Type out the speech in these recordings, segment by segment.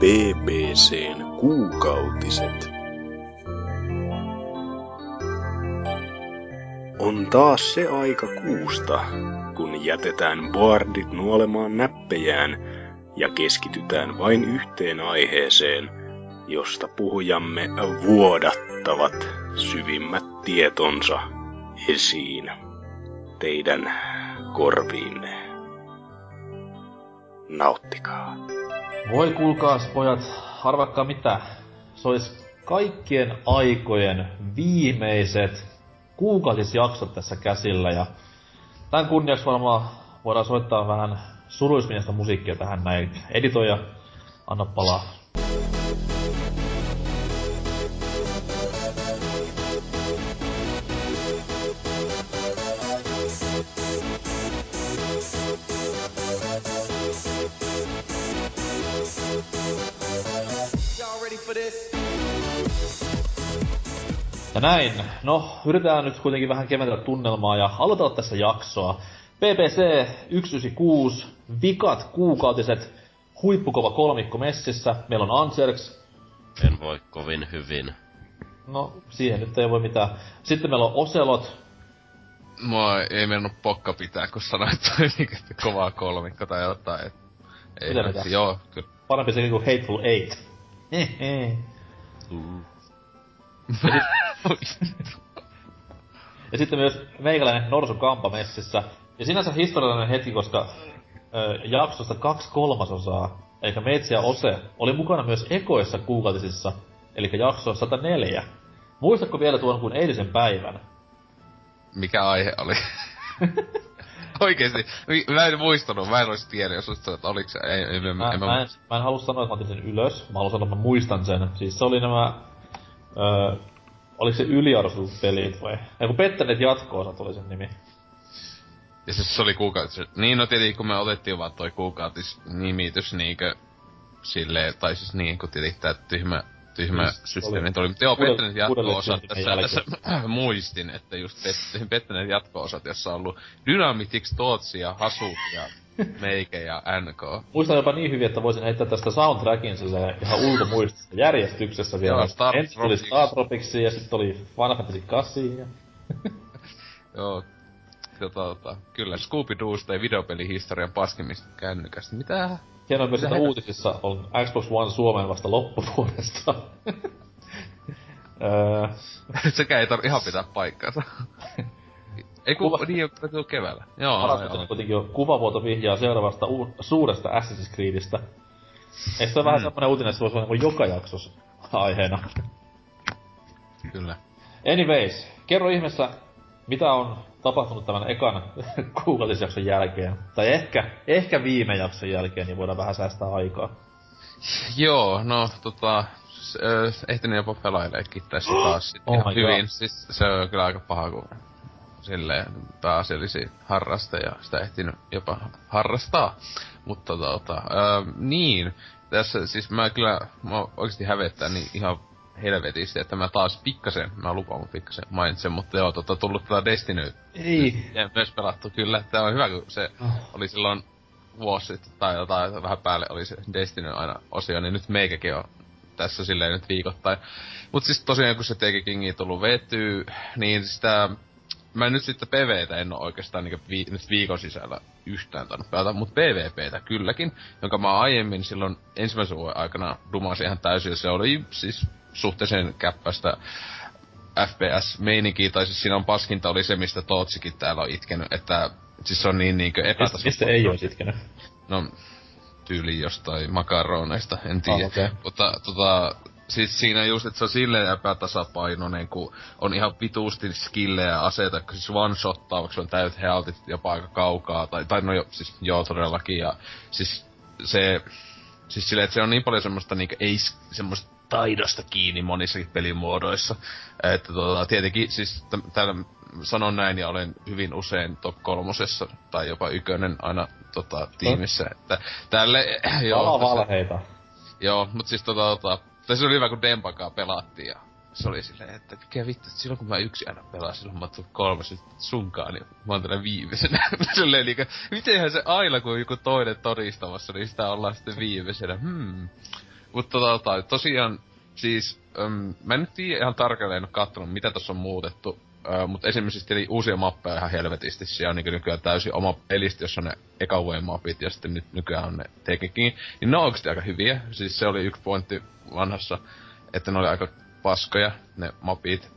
BBCn kuukautiset. On taas se aika kuusta, kun jätetään boardit nuolemaan näppejään ja keskitytään vain yhteen aiheeseen, josta puhujamme vuodattavat syvimmät tietonsa esiin teidän korviinne. Nauttikaa. Voi kuulkaas pojat, arvakkaa mitä. Se ois kaikkien aikojen viimeiset kuukautisjaksot tässä käsillä ja tämän kunniaksi varmaan voidaan soittaa vähän suruismielistä musiikkia tähän näin. Editoija, anna palaa. Näin. No, yritetään nyt kuitenkin vähän keventää tunnelmaa ja aloitella tässä jaksoa. PPC 196, vikat kuukautiset, huippukova kolmikko messissä. Meillä on Anserks. En voi kovin hyvin. No, siihen nyt ei voi mitään. Sitten meillä on Oselot. Mua ei mennyt pokka pitää, kun sanoit toi niinku, kovaa kolmikko tai jotain. Et, ei, Mitä mitä? joo, kyllä. Parempi se niinku Hateful Eight. Uh. Ja sitten myös meikäläinen Norsu Kampa messissä. Ja sinänsä historiallinen hetki, koska ö, jaksosta kaksi kolmasosaa, eikä Meitsi ja Ose, oli mukana myös ekoissa kuukautisissa, eli jakso 104. Muistatko vielä tuon kuin eilisen päivän? Mikä aihe oli? Oikeesti, mä en muistanut, mä en ois tiennyt, jos olisit että oliks se, ei, ei, ei, Mä, en, mä, en, mä en halua sanoa, että mä otin sen ylös. Mä haluan sanoa, että mä muistan sen. Siis se oli nämä... Ö, oliko se yliarvostetut pelit vai? Ei kun Pettäneet jatko-osat oli sen nimi. Ja siis se oli kuukautis. Niin, no tietenkin kun me otettiin vaan toi kuukautisnimitys niinkö silleen, tai siis niin kun tietenkin tää tyhmä, tyhmä Siis systeemi oli tuli. Mutta joo, pettäneet jatko-osat tässä, tässä muistin, että just pet- pettäneet jatko-osat, jossa on ollut Dynamitix, Tootsi ja Hasu ja Meike ja NK. Muistan jopa niin hyvin, että voisin heittää tästä soundtrackin sille ihan ulkomuistista järjestyksessä vielä. Joo, Star Ensin tuli Tropics. Star Tropicsia ja sitten oli Final Fantasy 8 ja... Joo. Tota, tota, kyllä Scooby-Doosta ja videopelihistorian paskimmista kännykästä. Mitä? Hienoa myös, että uutisissa on Xbox One Suomeen vasta loppuvuodesta. Öö, Sekä ei tarvi ihan pitää paikkaansa. ei ku, Kuva- niin on tuu keväällä. Joo, Paras joo. on kuitenkin jo kuvavuoto vihjaa seuraavasta u- suuresta Assassin's Creedistä. Eikö se ole vähän semmonen uutinen, että se voisi olla niin joka jaksossa aiheena? Kyllä. Anyways, kerro ihmeessä, mitä on tapahtunut tämän ekan kuukautisjakson jälkeen. Tai ehkä, ehkä viime jakson jälkeen, niin voidaan vähän säästää aikaa. Joo, no tota, ehtinyt jopa pelaileekin tässä taas Oh hyvin. God. Siis se on kyllä aika paha, kun silleen pääasiallisia harrasteja sitä ehtinyt jopa harrastaa. Mutta tota, ö, niin, tässä siis mä kyllä, mä oikeesti hävettää niin ihan helvetisti, että mä taas pikkasen, mä lupaan, mutta pikkasen mainitsen, mutta joo, tota, tullut tätä Destiny Ei. ja myös pelattu kyllä. Tämä on hyvä, kun se Oh. oli silloin vuosi sitten, tai jotain vähän päälle oli se Destiny aina osio, niin nyt meikäkin on tässä silleen nyt viikoittain. Mut siis tosiaan kun se Teke Kingi tullut vetyy, niin sitä mä en nyt sitten PvEtä en oo oikeastaan niinku vi, nyt viikon sisällä yhtään tainnut pelata, mut PvPtä kylläkin, jonka mä aiemmin silloin ensimmäisen vuoden aikana dumasin ihan täysin, se oli siis suhteellisen käppästä FPS-meininkiä, tai siis siinä on paskinta oli se, mistä Tootsikin täällä on itkenyt, että siis se on niin niinkö Mistä, epätasapainoinen. mistä ei oo sitkenyt? No, tyyli jostain makaroneista, en tiedä. Ah, okei. Mutta tota, siis siinä just, että se on silleen epätasapainoinen, kun on ihan vituusti skillejä aseita, kun siis one shottaa, vaikka on täyt healthit jopa aika kaukaa, tai, tai no jo, siis joo todellakin, ja siis se, siis silleen, että se on niin paljon semmoista niinku, ei semmoista taidosta kiinni monissakin pelimuodoissa. Että tota, tietenkin siis t- täällä sanon näin ja olen hyvin usein top kolmosessa tai jopa ykönen aina tota, tiimissä. Että tälle, Joo, valheita. Joo, mut siis tota, tota tai se oli hyvä, kun Dempakaa pelattiin ja se oli silleen, että mikä vittu, että silloin kun mä yksi aina pelaan, silloin mä oon kolmas nyt sunkaan, niin mä oon tällä viimeisenä. silleen niinku, mitenhän se aina kun joku toinen todistamassa, niin sitä ollaan sitten viimeisenä. Hmm. Mutta tota, tosiaan, siis, äm, mä en nyt tiedä ihan tarkalleen en katsonut, mitä tässä on muutettu. Mutta esimerkiksi eli uusia mappeja ihan helvetisti. Siellä on niin nykyään täysin oma pelistä, jossa on ne eka mapit ja sitten nyt nykyään on ne Taken Niin ne on oikeasti aika hyviä. Siis se oli yksi pointti vanhassa, että ne oli aika paskoja, ne mapit.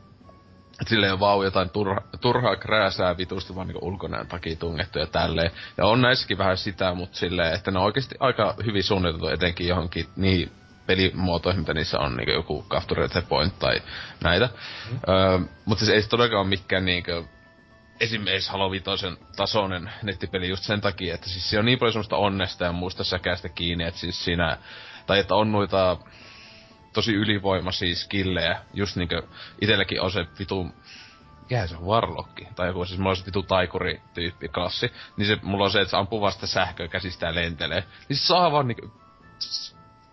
Et silleen on vau jotain turha, turhaa krääsää vitusti vaan niinku ulkonäön takia tungettu ja tälleen. Ja on näissäkin vähän sitä, mutta silleen, että ne on oikeasti aika hyvin suunniteltu etenkin johonkin niin pelimuotoihin, mitä niissä on, niinku joku Capture the Point tai näitä. Mm. Öö, mutta siis ei se todellakaan ole mikään niinku esimerkiksi Halo Vitoisen tasoinen nettipeli just sen takia, että siis se on niin paljon semmoista onnesta ja muusta säkästä kiinni, että siis siinä, tai että on noita tosi ylivoimaisia skillejä, just niinkö itelläkin on se vitu mikähän se on, Warlocki, tai joku siis mulla on se vitu taikuri-tyyppi klassi, niin se, mulla on se, että se ampuu vasta sähköä käsistä ja lentelee. Niin se saa vaan niinku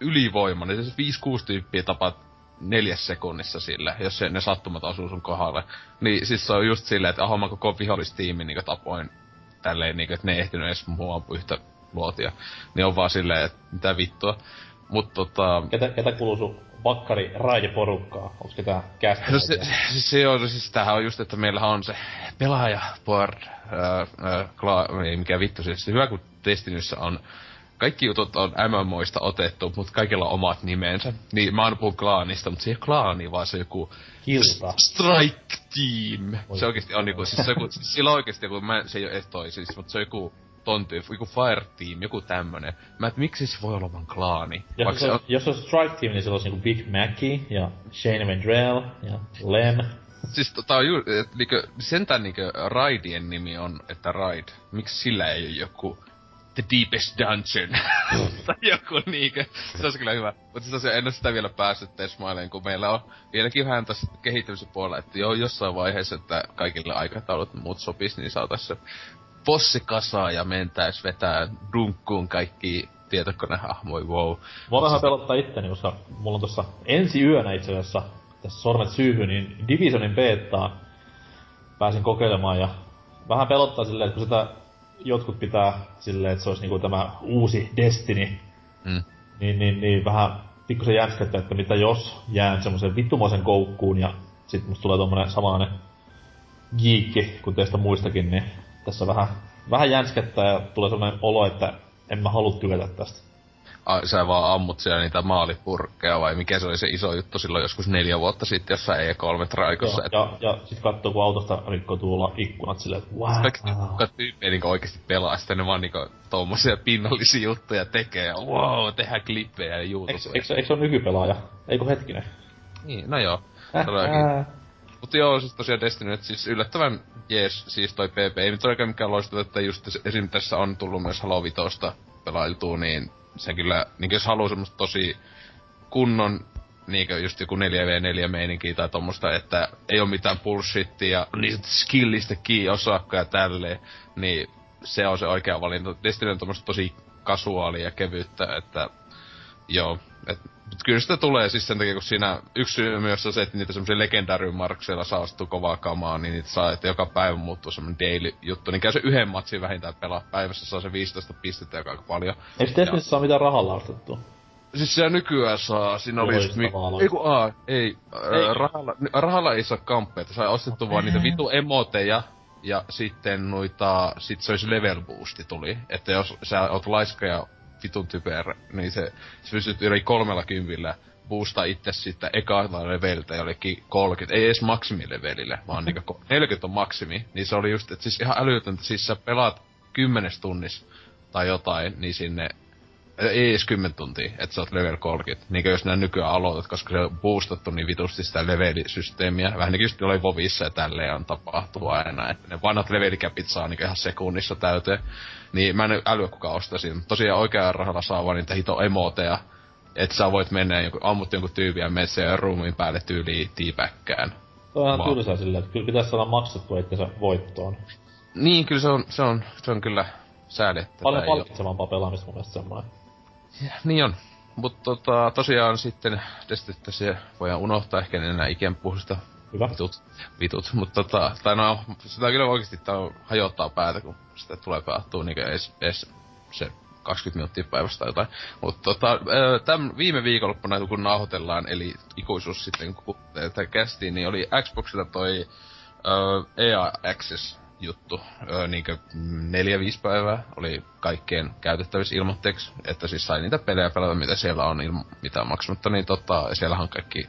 ylivoima, niin se 5-6 tyyppiä tapaat neljäs sekunnissa sillä, jos se, ne sattumat osuu sun kohdalle. Niin siis se on just silleen, että ahoma koko vihollistiimi niinku tapoin tälleen niinku, että ne ei ehtinyt edes mua yhtä luotia. Niin on vaan silleen, että mitä vittua. Mut tota... Ketä, ketä kuuluu sun vakkari porukkaa? Onko ketään kästä? No se, se, se, on, siis tämähän on just, että meillä on se pelaaja board, äh, äh, kla, ei mikä vittu, siis hyvä kun Destinyssä on kaikki jutut on MMOista otettu, mutta kaikilla on omat nimensä. Niin mä oon puhun klaanista, mutta se ei ole klaani, vaan se on joku Kilta. Strike Team. Oi. Se oikeesti on niinku, siis se, joku, siis sillä oikeesti joku, mä, se ei ole edes toi, siis, mutta se on joku ton tyyppi, joku Fire Team, joku tämmönen. Mä et miksi se voi olla vaan klaani? Jos, se on, jos on Strike Team, niin se olisi niinku Big Mackie ja Shane Vendrell ja Lem. Siis tota on ju, et, niinku, sentään niinku Raidien nimi on, että Raid. Miksi sillä ei ole joku The Deepest Dungeon. tai joku niinkö. Se olisi kyllä hyvä. Mutta siis tosiaan en ole sitä vielä päässyt tesmailemaan, kun meillä on vieläkin vähän tässä kehittämisen puolella, että joo, jossain vaiheessa, että kaikille aikataulut muut sopis, niin saatais se possi kasaa ja mentäis vetää dunkkuun kaikki tietokonehahmoi, wow. Mua vähän pelottaa itteni, koska mulla on tossa ensi yönä itse asiassa tässä sormet syyhy, niin Divisionin beettaa pääsin kokeilemaan ja vähän pelottaa silleen, että kun sitä jotkut pitää silleen, että se olisi niinku tämä uusi Destiny, mm. niin, niin, niin vähän pikkusen jänskättä, että mitä jos jään semmoisen vittumoisen koukkuun ja sit musta tulee tommonen samainen giikki kuin teistä muistakin, niin tässä vähän, vähän jänskettää ja tulee semmoinen olo, että en mä halua tykätä tästä. Ai, sä vaan ammut siellä niitä maalipurkkeja vai mikä se oli se iso juttu silloin joskus neljä vuotta sitten jossain E3-traikossa? Joo, et... ja, ja sit katsoo kun autosta rikkoutuu ikkunat silleen, että wow. Kaikki tyyppejä niinku oikeesti pelaa, sitten ne vaan niinku tommosia pinnallisia juttuja tekee ja wow, tehdään klippejä ja YouTubea. Eikö, eikö, se ole nykypelaaja? Eikö hetkinen? Niin, no joo. Äh, äh. Mutta joo, siis tosiaan Destiny, että siis yllättävän jees, siis toi PP. Ei nyt oikein mikään loistava, että just esim. tässä on tullut myös Halo Vitosta pelailtua, niin se kyllä, niin jos haluaa semmoista tosi kunnon niinkö just joku 4v4 meininkiä tai tommosta, että ei ole mitään bullshittia, niistä skillistä kiinni osaakka ja tälleen, niin se on se oikea valinta. Destiny on tosi kasuaalia ja kevyttä, että joo, et, mutta kyllä sitä tulee siis sen takia, kun siinä yksi syy myös on se, että niitä semmoisia legendarium-markseilla saastuu kovaa kamaa, niin niitä saa, että joka päivä muuttuu semmoinen daily-juttu. Niin käy se yhden matsin vähintään pelaa. Päivässä saa se 15 pistettä joka aika paljon. Eikö Destinissä saa mitään rahalla ostettua? Siis se nykyään saa, siinä oli just... Mi- ei kun aa, ei, ei. Äh, rahalla, rahalla ei saa kamppeita, saa ostettu vaan niitä vitu emoteja, ja sitten noita, sit se olisi level boosti tuli. Että jos sä oot laiska ja vitun typerä, niin se, se pystyt yli kolmella kympillä boostaa itse sitten ekalla leveliltä jollekin 30, ei edes maksimilevelille, vaan niinku 40 on maksimi, niin se oli just, että siis ihan älytöntä, siis sä pelaat kymmenes tunnis tai jotain, niin sinne ei edes 10 tuntia, että sä oot level 30. Niin jos nää nykyään aloitat, koska se on boostattu niin vitusti sitä levelisysteemiä. Vähän niin kuin oli Vovissa ja tälleen on tapahtuu aina. Että ne vanhat levelikäpit saa niin ihan sekunnissa täyteen. Niin mä en älyä kuka ostaisin. Tosiaan oikealla rahalla saa vaan niitä hito emoteja. Että sä voit mennä joku, ammut jonkun tyypin ja mennä ja ruumiin päälle tyyliin tiipäkkään. Tuo on ihan tylsää silleen, että kyllä pitäisi saada maksettua itsensä voittoon. Niin, kyllä se on, se on, se on kyllä sääli. Paljon palkitsevampaa pelaamista mun mielestä semmoinen. Niin on. Mutta tota, tosiaan sitten Destinystä se voidaan unohtaa, ehkä en enää ikään puhu sitä Hyvä. vitut, vitut. Mutta tota, tai no, sitä kyllä oikeesti tää hajottaa päätä, kun sitä tulee pelattua niin edes, edes se 20 minuuttia päivästä tai jotain. Mutta tota, tämän viime viikonloppuna, kun nauhoitellaan, eli ikuisuus sitten, kun tätä kästiin, niin oli Xboxilla toi uh, EA Access juttu, öö, niinkö neljä, viisi päivää oli kaikkeen käytettävissä ilmoitteeksi, että siis sai niitä pelejä pelata, mitä siellä on ilman mitään maksamatta, niin tota, siellähän on kaikki,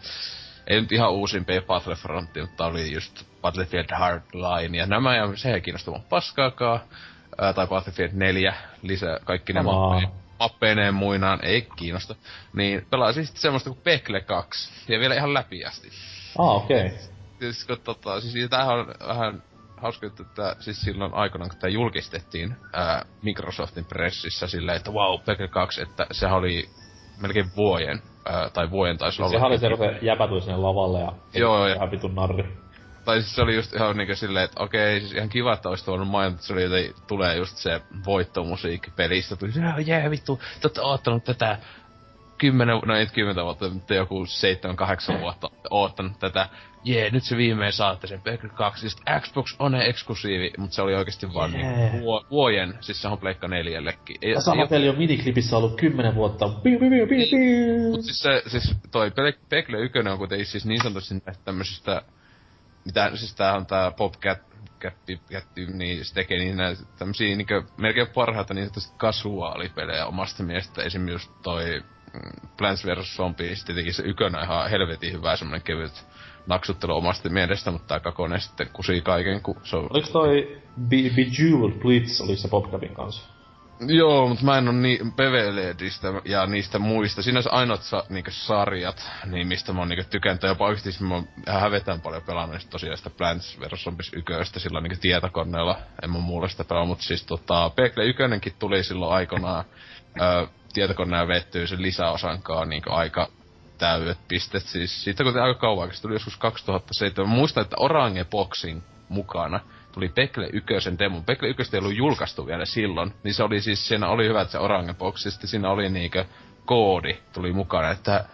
ei nyt ihan uusimpia Battlefront, mutta oli just Battlefield Hardline ja nämä, ja se ei kiinnosta mun paskaakaan, ää, tai Battlefield 4, lisää kaikki ne mappeineen muinaan, ei kiinnosta. Niin pelasin sitten semmoista kuin Pekle 2, ja vielä ihan läpi asti. Ah, okei. Okay. Siis, kun, tota, siis tämähän on vähän hauska juttu, että siis silloin aikana, kun tämä julkistettiin ää, Microsoftin pressissä silleen, että wow, Pekka 2, että sehän oli melkein vuoden, ää, tai vuoden taisi olla. Sehän oli se, kun se jäpä tuli sinne lavalle ja Joo, ja... vitun narri. Tai siis se oli just ihan niinku silleen, että okei, siis ihan kiva, että olisi tuonut mainita, että se oli, että tulee just se voittomusiikki pelistä. Tuli se, jee vittu, te ootte oottanut tätä kymmenen, no ei kymmentä vuotta, mutta joku seitsemän, kahdeksan vuotta oottanut tätä. Jee, nyt se viimein saatte sen Pekka 2. Siis Xbox on eksklusiivi, mutta se oli oikeasti vaan yeah. niin vuoden, siis se on Pleikka neljällekin. Ei, sama peli on miniklipissä ollut kymmenen vuotta. Piu, piu, piu, piu, piu. Mut siis se, siis toi Pekle 1 on kuitenkin siis niin sanotusti tämmöisistä, mitä, siis tää on tää Popcat Kätti, kätti, niin se tekee niin näitä tämmösiä niinkö melkein parhaita niin sanotusti kasuaalipelejä omasta mielestä. Esimerkiksi just toi Plants vs. Zombies, tietenkin se ykönä ihan helvetin hyvä semmonen kevyt naksuttelu omasta mielestä, mutta tää kakone sitten kusii kaiken, kun se on... Oliko toi Be- Bejeweled Blitz, oli se PopCapin kanssa? Joo, mutta mä en oo niin PVLedistä ja niistä muista. Siinä on ainoat sa, niinku sarjat, niin mistä mä oon niinku tykännyt. Jopa oikeesti mä oon hävetään paljon pelannut tosiaan sitä Plants vs. Zombies 1 sillä niinku tietokoneella. En mä muulla sitä pelaa, mutta siis tota, Pekle 1 tuli silloin aikanaan tietokoneen vettyy sen lisäosankaan niin aika täydet pistet. Siis siitä kun aika kauan, se tuli joskus 2007. Mä muistan, että Orange Boxing mukana tuli Pekle Ykösen demo. Pekle Yköstä ei ollut julkaistu vielä silloin, niin se oli siis, siinä oli hyvä, että se Orange Box, sitten siinä oli niinkö koodi tuli mukana, että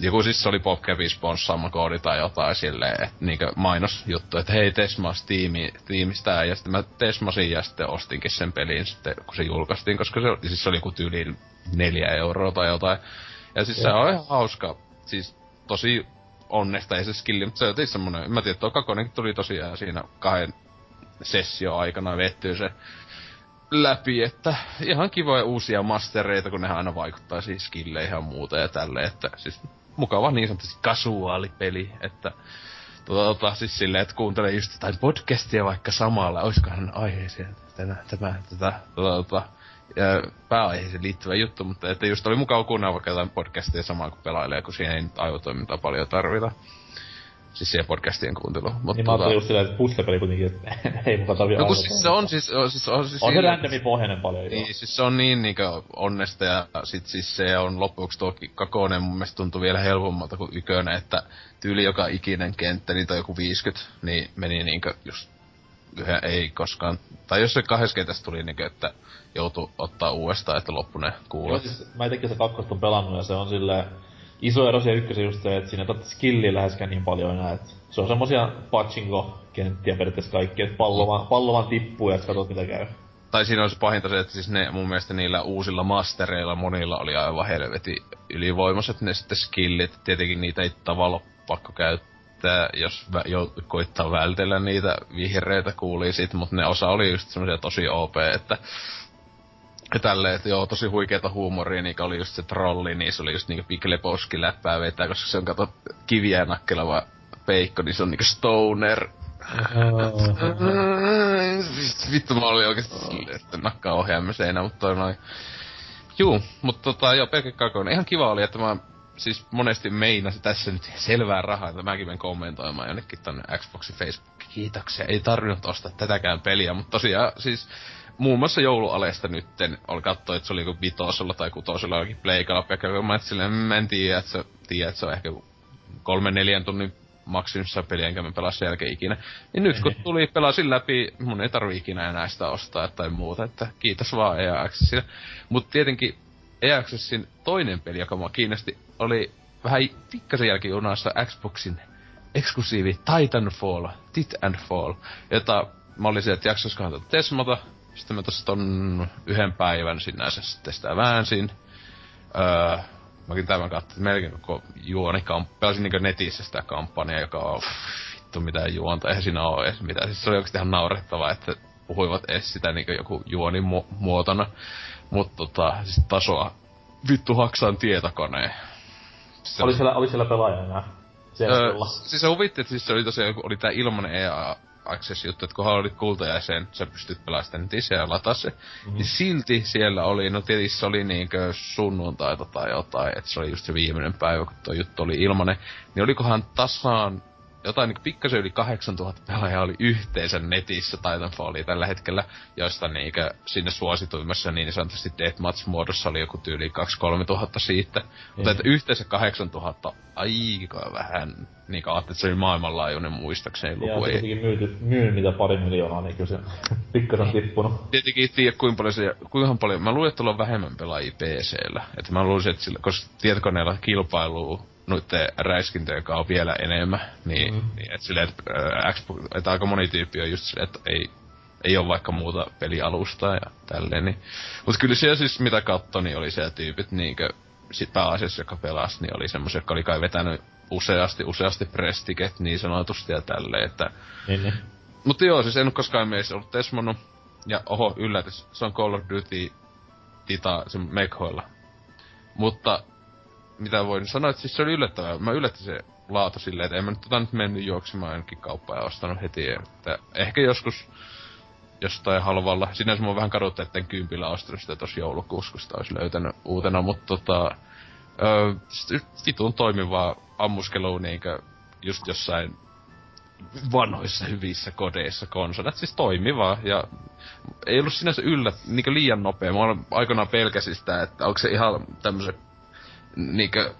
joku siis se oli Popcapin sponssaama koodi tai jotain silleen, että niinkö mainosjuttu, että hei Tesmas tiimi, tiimistä ja sitten mä Tesmasin ja sitten ostinkin sen pelin sitten, kun se julkaistiin, koska se, siis se oli joku tyyli neljä euroa tai jotain. Ja siis ja. se on ihan hauska, siis tosi onnesta ei se skilli, mutta se on tietysti semmonen, mä tiedän, että tuo kakonenkin tuli tosiaan siinä kahden sessio aikana vettyy se läpi, että ihan kivoja uusia mastereita, kun ne aina vaikuttaa siis skilleihin ja muuta ja tälleen, että siis mukava niin sanotusti kasuaalipeli, että tota, tota, siis silleen, että kuuntelee just jotain podcastia vaikka samalla, oiskohan aiheeseen tämä, tämä, tätä, tota, tota, pääaiheeseen liittyvä juttu, mutta että just oli mukava kuunnella vaikka jotain podcastia samaan kuin pelailee, kun siihen ei nyt aivotoimintaa paljon tarvita. Siis siihen podcastien kuuntelu. Mutta niin tota... mä just silleen, että puzzle-peli kuitenkin, että ei mukaan tarvitse No kun siis se on siis... On, siis, on, siis on se randomin pohjainen paljon. Niin, joo. siis se on niin niinkö onnesta ja sit siis se on loppuksi tuo kakonen mun mielestä tuntuu vielä helpommalta kuin ykönen, että tyyli joka ikinen kenttä, niitä on joku 50, niin meni niinkö just yhä ei koskaan, tai jos se kahdessa kentässä tuli niinkö, että joutu ottaa uudestaan, että loppu ne kuulet. Siis, mä itekin se kakkosta on pelannut ja se on silleen, iso ero siellä ykkösen just se, että siinä ei skilliä läheskään niin paljon enää. Et se on semmosia pachinko-kenttiä periaatteessa kaikki, että pallo vaan, pallo vaan tippuu ja katsot mitä käy. Tai siinä olisi pahinta se, että siis ne mun mielestä niillä uusilla mastereilla monilla oli aivan helveti ylivoimaiset ne sitten skillit. Tietenkin niitä ei tavallaan pakko käyttää, jos vä- jo, koittaa vältellä niitä vihreitä kuulii sit, mutta ne osa oli just semmoisia tosi OP, että ja tälleen, että joo, tosi huikeeta huumoria, niin oli just se trolli, niin se oli just niinku Big Lebowski läppää vetää, koska se on kato kiviä nakkelava peikko, niin se on niinku stoner. Vittu mä olin oikeesti silleen, että nakkaa ohjaamiseenä, mutta toi noin. Juu, mutta tota joo, pelkkä kakone. Ihan kiva oli, että mä siis monesti meinasin tässä nyt selvää rahaa, että mäkin menen kommentoimaan jonnekin tonne Xboxin Facebook. Kiitoksia, ei tarvinnut ostaa tätäkään peliä, mutta tosiaan siis muun muassa joulualeesta nytten oli katsoa, että se oli joku vitosella tai kutosella jokin pleikalla, ja mä silleen, mä en tiedä, että se, tiedä, että se on ehkä kolme neljän tunnin maksimissa peliä, enkä mä pelaa sen jälkeen ikinä. Niin nyt kun tuli pelasin läpi, mun ei tarvi ikinä enää sitä ostaa tai muuta, että kiitos vaan EA Accessille. Mut tietenkin EA Accessin toinen peli, joka mua kiinnosti, oli vähän pikkasen jälkijunassa Xboxin eksklusiivi Titanfall, Tit and Fall, jota mä olin jaksoisikohan tätä Tesmata. Sitten mä tossa ton yhden päivän sinänsä sitten sitä väänsin. Öö, mäkin tämän katsoin, melkein koko juoni pelasin niinku netissä sitä kampanjaa, joka on vittu mitään juonta, eihän siinä oo edes mitään. Siis se oli oikeesti ihan naurettavaa, että puhuivat edes sitä niinku joku juonin mu- muotona. Mut tota, siis tasoa vittu haksaan tietokoneen. Se oli siellä, oli siellä pelaaja enää? Öö, siis se huvitti, että siis se oli tosiaan, kun oli tää ilmanen EA Access juttu, että kunhan olit kultajäsen, sä pystyt pelaamaan sitä netissä ja lataa se. Mm-hmm. Niin silti siellä oli, no tietysti se oli niinkö sunnuntaita tai jotain, että se oli just se viimeinen päivä, kun tuo juttu oli ilmanen. Niin olikohan tasaan jotain niin pikkasen yli 8000 pelaajaa oli yhteensä netissä Titanfallia tällä hetkellä, joista niinkö sinne suosituimmassa niin sanotusti Deathmatch-muodossa oli joku tyyli 2-3 tuhatta siitä. Ei. Mutta että yhteensä 8000 aika vähän, niin kuin että se oli maailmanlaajuinen muistakseni luku. Ja se myyty, myynyt mitä pari miljoonaa, niin kyllä se pikkasen tippunut. Tietenkin tiedä kuinka paljon se, kuinka paljon, mä luulen, että on vähemmän pelaajia PC-llä. Että mä luulisin, että sillä, koska tietokoneella kilpailu noitten räiskintöjen kanssa on vielä enemmän. Niin, mm. niin että silleen, että, äh, Xbox, että aika moni tyyppi on just silleen, että ei, ei ole vaikka muuta pelialustaa ja tälleen. Niin. Mutta kyllä siellä siis mitä katsoi, niin oli siellä tyypit niinkö, sit pääasiassa, joka pelasi, niin oli semmoisia, jotka oli kai vetänyt useasti, useasti prestiket niin sanotusti ja tälleen, että... Niin, niin. Mutta joo, siis en ole koskaan meissä ollut Tesmonut. Ja oho, yllätys, se on Call of Duty Tita, se Mekhoilla. Mutta mitä voin sanoa, että siis se oli yllättävää. Mä yllätti se laatu silleen, että en mä nyt tota nyt mennyt juoksemaan jonnekin kauppaan ja ostanut heti. Että ehkä joskus jostain halvalla. Sinänsä mä vähän kaduttu, etten kympillä ostanut sitä tossa joulukuussa, kun sitä olisi löytänyt uutena, mutta tota... Öö, toimivaa ammuskelua niinkö just jossain vanhoissa hyvissä kodeissa konsolit. Siis toimivaa ja ei ollut sinänsä yllä, niinkö liian nopea. Mä aikanaan pelkäsin sitä, että onko se ihan tämmösen niinkö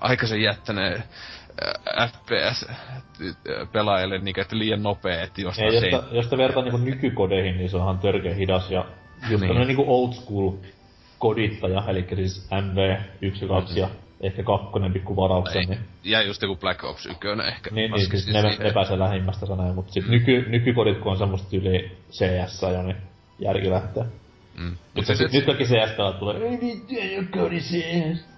aikaisen jättäneen äh, FPS-pelaajalle niinkö, että liian nopea, että jostain Ei, jos, jos te vertaa niinku nykykodeihin, niin se onhan törkeä hidas ja just niin. niinku old school kodittaja, eli siis MV 1 ja 2 ja ehkä kakkonen pikku varauksen. Niin... Ja just joku Black Ops 1 ehkä. Niin, niin siis ne, ne pääsee lähimmästä sanoja, mutta sit mm. nyky, nykykodit kun on semmoista yli CS jo, niin järki lähtee. Mm. Mutta se, nyt kaikki CS tulee, ei vittu, ei oo kodi CS.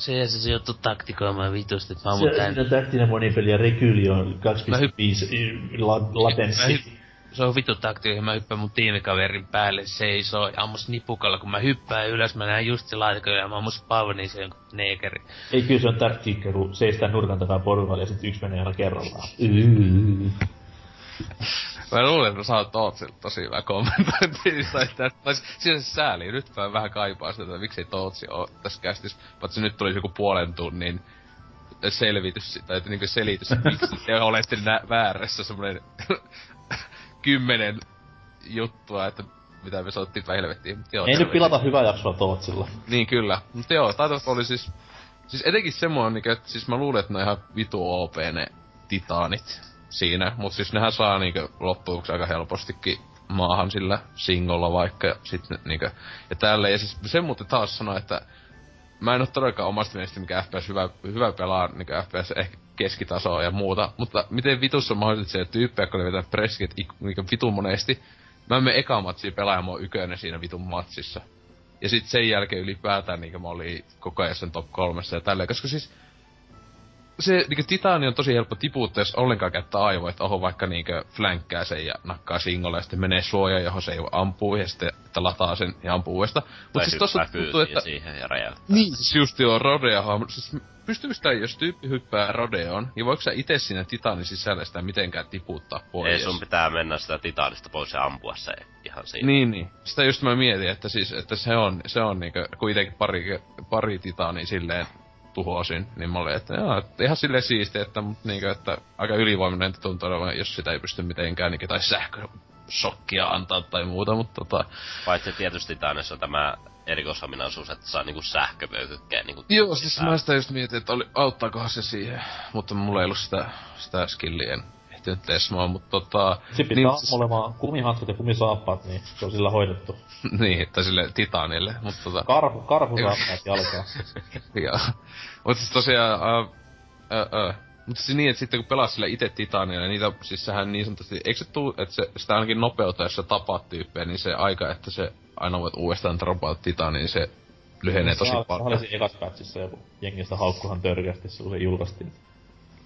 Se se joutuu taktikoimaan vitusti, että mä Se, tän... on taktinen monipeli ja rekyli on 2.5 hypp... latenssi. Se on vittu taktikoihin, mä hyppään mun tiimikaverin päälle seisoo ja ammus nipukalla, kun mä hyppään ylös, mä näen just se laatikko ja mä ammus pavni se jonkun neekeri. Ei kyllä se on taktiikka, kun seistää nurkan takaa porukalla ja sit yksi menee aina kerrallaan. Mä luulen, että sä oot Tootsilta tosi hyvä kommentointi. tai siis se sääli. Nyt mä vähän kaipaa sitä, että miksei Tootsi oo tässä kästis. Paitsi nyt tuli joku puolen tunnin selvitys, tai niinku selitys, miksi te olette nä- väärässä semmonen kymmenen juttua, että mitä me soittiin päin helvettiin. Joo, Ei nyt pilata hyvää jaksoa Tootsilla. Niin kyllä. Mutta joo, taito oli siis... Siis etenkin semmoinen, että siis mä luulen, että ne on ihan vitu OP ne titaanit siinä. Mutta siis nehän saa niinku loppujen aika helpostikin maahan sillä singolla vaikka ja sit niinku, ja tälleen. Ja siis sen muuten taas sanoa, että mä en oo todellakaan omasta mielestä mikä FPS hyvä, hyvä pelaa, niinku FPS ehkä keskitasoa ja muuta, mutta miten vitussa on mahdollista se tyyppejä, kun ne vetää presket niinku vitun monesti. Mä en mene eka matsia pelaamaan ykönen siinä vitun matsissa. Ja sit sen jälkeen ylipäätään niinku mä olin koko ajan sen top kolmessa ja tälleen, koska siis se niinku titani on tosi helppo tiputtaa, jos ollenkaan käyttää aivoa, että oho vaikka niinku flänkkää sen ja nakkaa singolle ja sitten menee suojaan, johon se ei ampuu ja sitten että lataa sen ja ampuu uudestaan. Mut siis tossa tuntuu, että... siihen ja räjäyttää. Niin, siis just joo, Rodeo, siis pystyykö sitä, jos tyyppi hyppää Rodeon, niin voiko sä itse siinä Titanin sisällä sitä mitenkään tiputtaa pois? Ei, sun pitää mennä sitä Titanista pois ja ampua se ihan siinä. Niin, niin. Sitä just mä mietin, että siis, että se on, se on niinku kuitenkin pari, pari Titania silleen tuhosin, niin mä olin, että joo, että ihan silleen siistiä, että, mutta niinkö, että aika ylivoimainen tuntuu olevan, jos sitä ei pysty mitenkään, niin, tai sähkösokkia antaa tai muuta, mutta tota... Paitsi tietysti Titanissa on tämä erikoisominaisuus, että saa niinku sähkövöyhykkeen niinku... Joo, siis mä sitä just mietin, että oli, auttaakohan se siihen, mutta mulla ei ollut sitä, sitä skillien ehtinyt tesmaa, mutta tota... Sitten pitää niin, siis... olemaan kumihanskat ja kumisaappaat, niin se on sillä hoidettu. niin, tai sille titanille, mutta tota... Karhu, karhu saappaat jalkaa. Joo. Mutta siis tosiaan, uh, uh, uh, Mutta se niin, että sitten kun pelaat sille itse niin niitä, siis sehän niin sanotusti, eikö se tuu, että se, sitä ainakin nopeutta, jos sä tapaat tyyppejä, niin se aika, että se aina voit uudestaan dropata Titania, niin se lyhenee tosi Se paljon. oli siinä ekas patchissa joku jengistä haukkuhan törkeästi silloin se julkaistiin.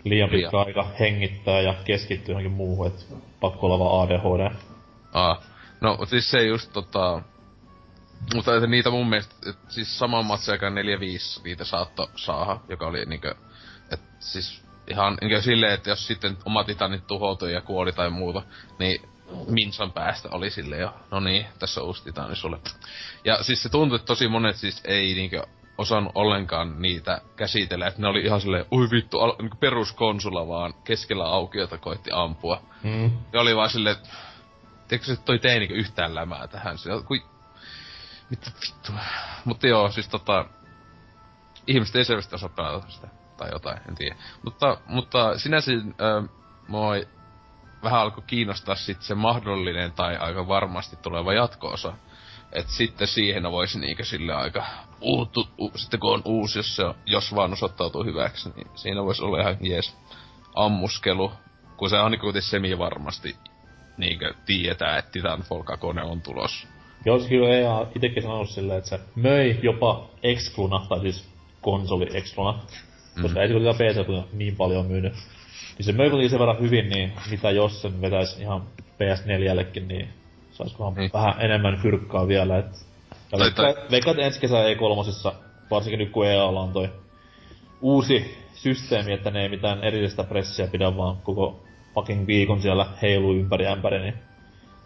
Liian pitkä aika hengittää ja keskittyy johonkin muuhun, et pakko olla vaan ADHD. Aa. No, siis se just tota... Mutta että niitä mun mielestä, et siis saman matseakaan 4-5 niitä saatto saada, joka oli niinkö... Et siis ihan niinkö silleen, että jos sitten oma titanit tuhoutui ja kuoli tai muuta, niin minsan päästä oli sille jo, no niin, tässä on uusi titani sulle. Ja siis se tuntui, että tosi monet siis ei niinkö osannut ollenkaan niitä käsitellä, että ne oli ihan silleen, ui vittu, al- niinku peruskonsula vaan keskellä aukiota koitti ampua. Mm. Ja oli vaan silleen, että tiedätkö se toi tee niinku yhtään lämää tähän. Se, kui... Mitä vittua. Mutta joo, siis tota... Ihmiset ei selvästi osaa pelata sitä. Tai jotain, en tiedä. Mutta, mutta sinänsä äh, mua vähän alkoi kiinnostaa sit se mahdollinen tai aika varmasti tuleva jatko-osa. Et sitten siihen voisi niinkö sille aika uuttu, u, sitten kun on uusi, jos, se, on- jos vaan osoittautuu hyväksi, niin siinä voisi olla ihan jees ammuskelu. Kun se on niinku kuitenkin semi-varmasti niinkö tietää, että Titanfall 2 on tulos. Joo, siis kyllä EA itekin sanonut silleen, että se möi jopa Excluna, tai siis konsoli Excluna, koska ei se kuitenkaan PC niin paljon myynyt. Niin se möi kuitenkin sen verran hyvin, niin mitä jos sen vetäisi ihan PS4-llekin, niin saisikohan Niin. vähän enemmän fyrkkaa vielä. Et... Ja Tai- veikkaan, veikkaan, että ensi kesä E3, varsinkin nyt kun EAlla on toi uusi systeemi, että ne ei mitään erillistä pressiä pidä, vaan koko fucking viikon siellä heiluu ympäri ämpäri, niin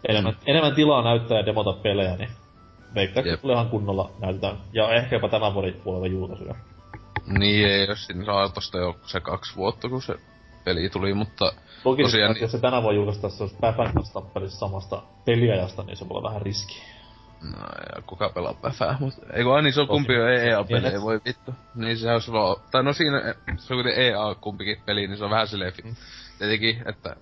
enemmän, enemmän tilaa näyttää ja demota pelejä, niin veikkaan, että tulee ihan kunnolla näytetään. Ja ehkä jopa tämän vuoden puolella julkaisuja. Niin ei, jos siinä saa tosta jo se kaksi vuotta, kun se peli tuli, mutta Toki Tosiaan niin- jos se tänä vuonna julkaistaan, se olisi tappelissa samasta peliajasta, niin se voi olla vähän riski. No ja kuka pelaa päfää, mut ei kun aina se on kumpi on EA-peli, Niin, ei voi vittu. Niin se olisi vaan, tai no siinä, se on kuitenkin EA kumpikin peli, niin se on vähän silleen, fi- tietenkin, että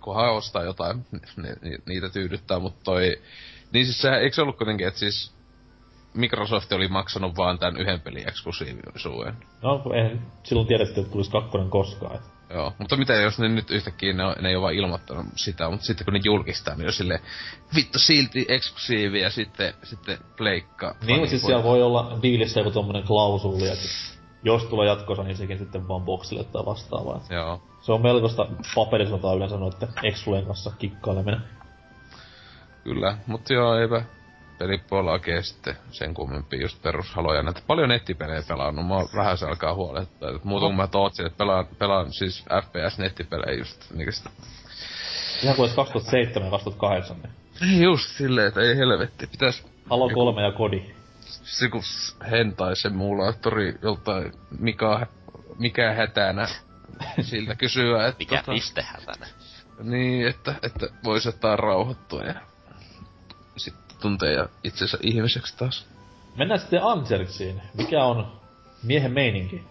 kunhan ostaa jotain, ni, ni, niitä tyydyttää, mutta toi, niin siis sehän, eikö se ollut kuitenkin, että siis Microsoft oli maksanut vaan tämän yhden pelin eksklusiivisuuden. No, eihän silloin tiedetty, että tulisi kakkonen koskaan. Et. Joo, mutta mitä jos ne nyt yhtäkkiä ne, on- ne ei ole vaan ilmoittanut sitä, mutta sitten kun ne julkistaa, niin on silleen, vittu silti eksklusiivi ja sitten, sitten pleikka. Niin, siis siellä voi olla diilissä joku tommonen klausuli, että jos tulee jatkossa, niin sekin sitten vaan boksille tai vastaavaa. Joo. Se on melkoista paperisotaa yleensä noitten Exflujen kanssa kikkaileminen. Kyllä, mutta joo, eipä pelipuolella oikein sitten sen kummempi just perushaloja. Näitä paljon nettipelejä pelannut, mä oon vähän se alkaa huolettaa. Et Muuta kun mä tootsin, että pelaan, pelaan siis FPS-nettipelejä just sitä. Ihan kuin edes 2007 ja 2008, niin Ei just silleen, että ei helvetti, pitäis Halo 3 ja Kodi. se kun hentai emulaattori joltain mikä, mikä hätänä siltä kysyä, että Mikä tota, pistehätänä. Niin, että, että voisi jotain rauhoittua ja sitten tuntee itsensä ihmiseksi taas. Mennään sitten Anserksiin. Mikä on miehen meininki?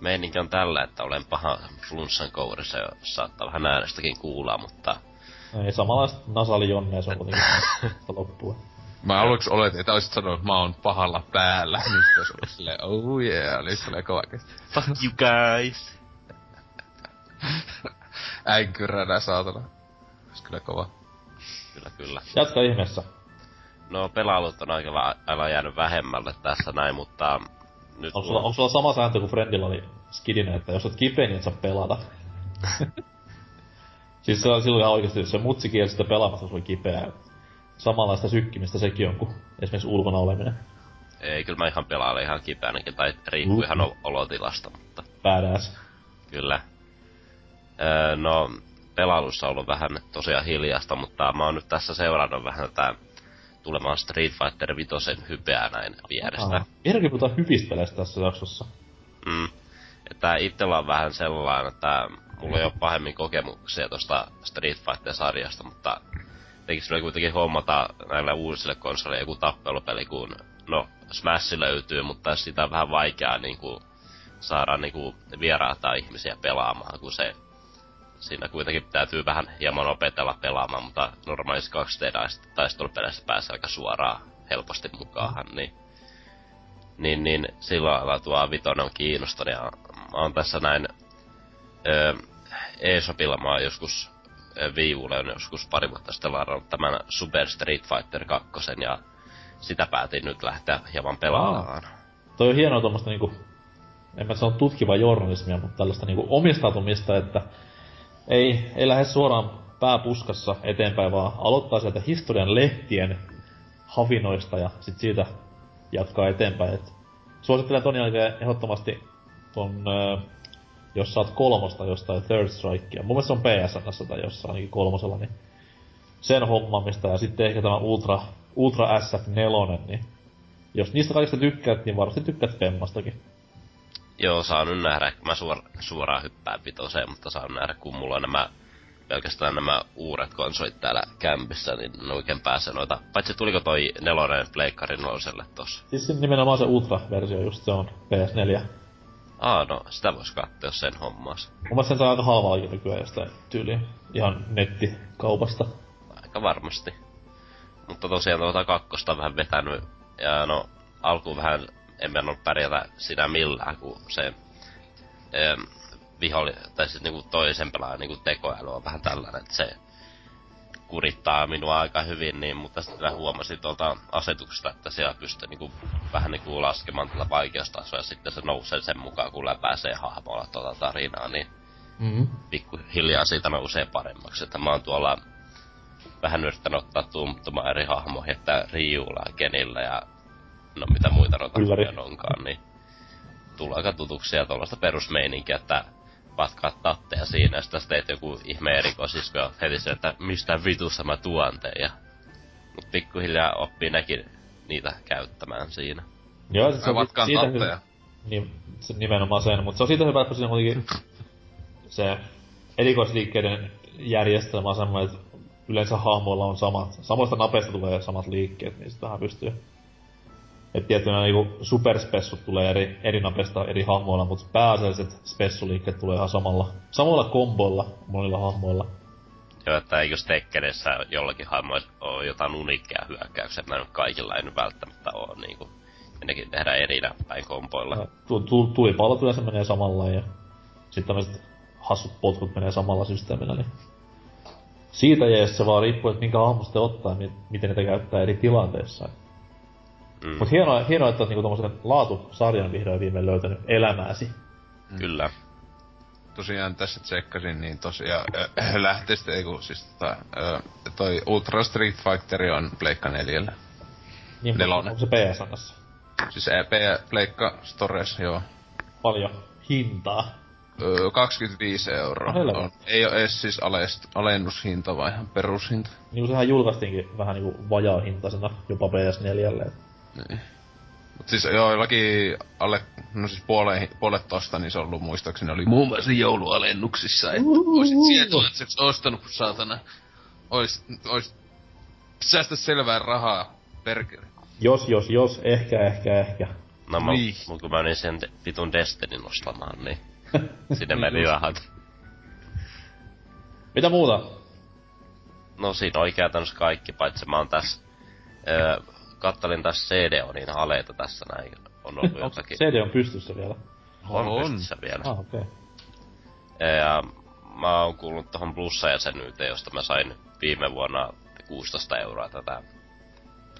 Meininki on tällä, että olen paha flunssan kourissa ja saattaa vähän äänestäkin kuulla, mutta Ei samanlaista nasali jonne, se on kuitenkin loppua. Mä aluksi oletin, että olisit sanonut, että mä oon pahalla päällä. Niin sitten olisi ollut silleen, oh yeah, oli silleen kova kesti. fuck you guys! Äinkyränä saatana. Olisi kyllä kova. Kyllä, kyllä. Jatka ihmeessä. No pelailut on aika aivan jäänyt vähemmälle tässä näin, mutta nyt Onko sulla, onko sulla sama sääntö kuin Friendilla oli skidinen, että jos oot kipeä, niin et saa pelata? siis se on silloin ihan oikeesti, se mutsi kielsi sitä pelaamassa, jos oli kipeä. Samanlaista sykkimistä sekin on kuin esimerkiksi ulkona oleminen. ei, kyllä mä ihan pelailen ihan kipeänäkin, tai riippuu Mm. ihan olotilasta, mutta Badass. kyllä. Öö, no, pelailussa on ollut vähän tosiaan hiljasta, mutta mä oon nyt tässä seurannut vähän tätä tulemaan Street Fighter 5 hypeää näin vierestä. Ah. Vieläkin puhutaan hyvistä peleistä tässä jaksossa. Mm. Että itsellä on vähän sellainen, että mulla ei ole pahemmin kokemuksia tosta Street Fighter-sarjasta, mutta tekis oli kuitenkin hommata näille uusille konsoleille joku tappelupeli, kun no Smash löytyy, mutta sitä on vähän vaikeaa niinku saada niinku vieraata ihmisiä pelaamaan, kun se siinä kuitenkin täytyy vähän hieman opetella pelaamaan, mutta normaalissa 2D-taistelupeleissä pääsee aika suoraan helposti mukaan, niin niin, niin sillä lailla tuo vitonen on kiinnostanut ja oon tässä näin ö, eShopilla mä oon joskus Viivulle on joskus pari vuotta sitten ladannut tämän Super Street Fighter 2 ja sitä päätin nyt lähteä hieman pelaamaan. Toi on hienoa tuommoista niinku, en mä sano tutkivaa journalismia, mutta tällaista niinku omistautumista, että ei, ei lähde suoraan pääpuskassa eteenpäin, vaan aloittaa sieltä historian lehtien havinoista ja sit siitä jatkaa eteenpäin. Et suosittelen ton jälkeen ehdottomasti ton, jos saat kolmosta jostain Third Strikea. Mun mielestä se on PSN tai jossain ainakin kolmosella, niin sen hommamista ja sitten ehkä tämä Ultra, Ultra SF4, niin jos niistä kaikista tykkäät, niin varmasti tykkäät Femmastakin. Joo, saan nyt nähdä, mä suor, suoraan hyppään vitoseen, mutta saan nähdä, kun mulla on nämä pelkästään nämä uudet konsolit täällä kämpissä, niin en oikein pääse noita. Paitsi tuliko toi nelonen Pleikkarin neloselle tossa? Siis nimenomaan se Ultra-versio just se on PS4. Aa, no sitä vois katsoa, jos sen hommas. Mun mielestä sen saa aika halvallakin nykyään jostain tyyliin ihan nettikaupasta. Aika varmasti. Mutta tosiaan tuota kakkosta on vähän vetänyt, ja no alkuun vähän en mennä pärjätä siinä millään, kun se em, viholli, tai siis niinku toisen pelaajan niinku tekoäly on vähän tällainen, että se kurittaa minua aika hyvin, niin, mutta sitten mä huomasin tuolta asetuksesta, että siellä pystyy niinku, vähän niinku laskemaan tätä vaikeustasoa, ja sitten se nousee sen mukaan, kun läpäisee hahmolla tuota tarinaa, niin Mm-hmm. pikkuhiljaa siitä nousee paremmaksi. Että mä oon tuolla vähän yrittänyt ottaa tuntuma eri hahmoja, että Ryulla ja Kenillä ja no mitä muita noita onkaan, niin tulee aika tutuksi ja tuollaista perusmeininkiä, että patkaat tatteja siinä, ja sitten teet joku ihme erikoisisko ja heti se, että mistä vitussa mä tuon teen, ja mut pikkuhiljaa oppii nekin niitä käyttämään siinä. Joo, siis se on vatkaan siitä tatteja. hy- niin, se nimenomaan sen, mutta se on siitä hyvä, että siinä on kuitenkin se erikoisliikkeiden järjestelmä on semmoinen, että yleensä hahmoilla on samat, samoista napeista tulee samat liikkeet, niin sitähän pystyy. Et tietynä niinku superspessut tulee eri, eri napeista eri hahmoilla, mutta pääasialliset spessuliikkeet tulee ihan samalla, samalla komboilla monilla hahmoilla. Joo, että eikö Tekkenessä jollakin hahmoilla ole jotain unikkeja hyökkäyksiä, mä nyt kaikilla ei nyt välttämättä ole niinku, ja nekin tehdään eri näppäin kompoilla. Ja tu, tu, tulipallot yleensä menee samalla ja sitten tämmöiset hassut potkut menee samalla systeemillä, niin siitä jees se vaan riippuu, että minkä hahmo sitten ottaa ja mi- miten niitä käyttää eri tilanteissa. Mm, Mut hienoa, hienoa että oot niinku tommosen laatusarjan vihdoin viimein löytänyt elämääsi. Kyllä. Tosiaan tässä tsekkasin, niin tosiaan äh, lähteestä ei kun siis tota, äh, toi Ultra Street Fighter on Pleikka 4. Niin, Nelonen. Onko se PSNssä? Siis EP Pleikka Stores, joo. Paljon hintaa. Öö, 25 euroa. Helvetti. on. Ei ole edes siis alest, alennushinta, vaan ihan perushinta. Niinku sehän julkaistiinkin vähän niinku vajaa hintaisena jopa PS4. Niin. Mut siis joo, jollakin alle, no siis puolet, puolet tosta, niin se on ollut muistaakseni oli muun muassa joulualennuksissa, että oisit sietoiseksi ostanut, kun saatana ois, ois säästä selvää rahaa, perkele. Jos, jos, jos, ehkä, ehkä, ehkä. No mä, Niin. mut kun mä menin sen de- vitun Destinin ostamaan, niin sinne meni rahat. Mitä muuta? No siinä on kaikki, paitsi mä oon tässä... Öö, kattelin tässä CD-onin aleita tässä näin. On ollut jotakin. CD on pystyssä vielä? on, On. pystyssä vielä. Ah, okei. Okay. Ja mä oon kuullut tohon plussajäsenyyteen, josta mä sain viime vuonna 16 euroa tätä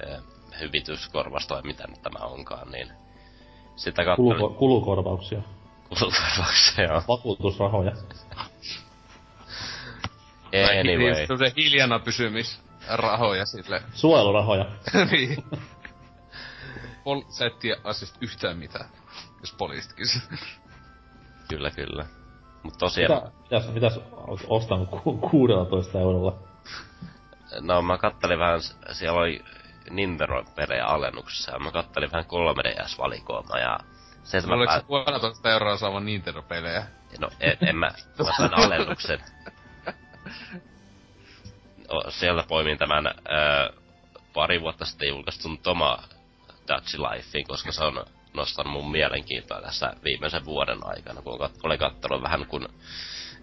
ö, hyvityskorvasta vai mitä nyt tämä onkaan, niin sitä kattelin Kuluko- kulukorvauksia. kulukorvauksia, joo. Vakuutusrahoja. Anyway, Se hiljana pysymisrahoja sille. Suojelurahoja. niin. Pol- sä et tiedä asiasta yhtään mitään, jos poliisitkin kyllä kyllä. Mut tosiaan, Mitä, mitäs, mitäs oot ostanut ku, 16 eurolla? no mä kattelin vähän, siellä oli Nintendo-pelejä alennuksessa, ja mä kattelin vähän 3DS-valikoimaa, ja se, että mä Oliko pää... se puolitoista euroa saavan Nintendo-pelejä? No, en, en mä, mä sain alennuksen. Sieltä poimin tämän ää, pari vuotta sitten julkaistun Toma Dutch Lifein, koska se on nostanut mun mielenkiintoa tässä viimeisen vuoden aikana, kun olen katsonut vähän kun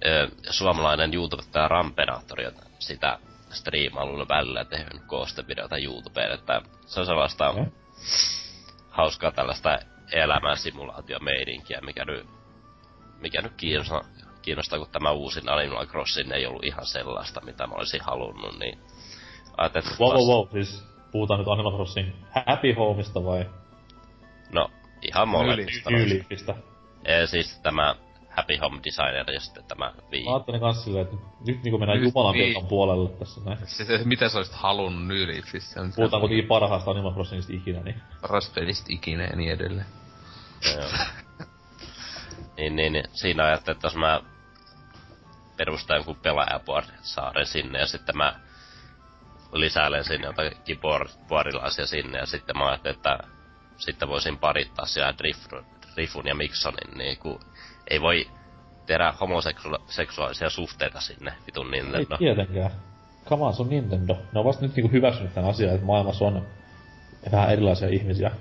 ää, suomalainen YouTubettaja Rampenaattori on sitä striimailun välillä tehnyt koostevideota YouTubeen, että se on sellaista Okei. hauskaa tällaista elämän simulaatiomeininkiä, mikä nyt, mikä nyt kiinnostaa, kiinnostaa, kun tämä uusin Animal Crossing ei ollut ihan sellaista, mitä mä olisin halunnut, niin ajattelin, että Wow, wow, wow, siis puhutaan nyt Animal Crossing Happy Homeista vai No, ihan molemmista. Leafistä? Ja siis tämä Happy Home Designer ja sitten tämä Wii. Mä ajattelin kans silleen, että nyt niinku mennään Jumalan niin. pilkan puolelle tässä näin. Siis, mitä sä olisit halunnut New Leafissa? Puhutaan kuitenkin parhaasta Animal Crossingista ikinä, niin Paras pelistä ikinä ja niin edelleen. Joo. Niin, niin, niin, siinä ajattelin, että jos mä perustan jonkun pelaajapuorisaaren sinne ja sitten mä lisäilen sinne jotakin board, boardilaisia sinne ja sitten mä ajattelin, että sitten voisin parittaa siellä Drifun, Drifun ja Miksonin, niin kun ei voi tehdä homoseksuaalisia suhteita sinne vitun ei Nintendo. tietenkään. Come on, se on Nintendo. Ne on vasta nyt niinku hyväksynyt tämän asian, että maailmassa on vähän erilaisia ihmisiä.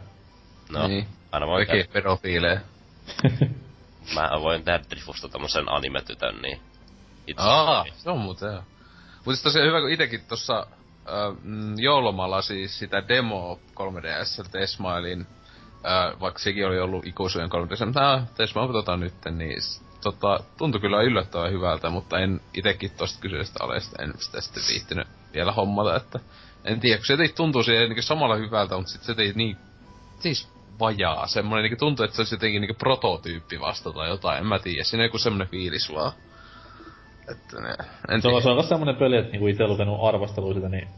No, Niin. aina voi Oikein pedofiileja. mä voin tehdä Drifusta tämmösen animetytön, niin itse Aa, se on muuten joo. Mut siis tosiaan hyvä, kun itekin tossa äh, joulumalla siis sitä demo 3DS Tesmailin, äh, vaikka sekin oli ollut ikuisuuden 3DS, mutta äh, Tesmail tota nytten, niin tota, tuntui kyllä yllättävän hyvältä, mutta en itekin tosta kyseisestä alesta en sitä sitten viihtynyt vielä hommata, että en tiedä, kun se tuntuu siihen samalla hyvältä, mutta sitten se jotenkin niin, siis vajaa, semmonen niin tuntuu, että se olisi jotenkin niin prototyyppi vasta tai jotain, en mä tiedä, siinä on joku semmonen fiilis vaan. Että ne, en Se on, se on myös semmonen peli, että niinku ite lukenut arvostelua sitä, niin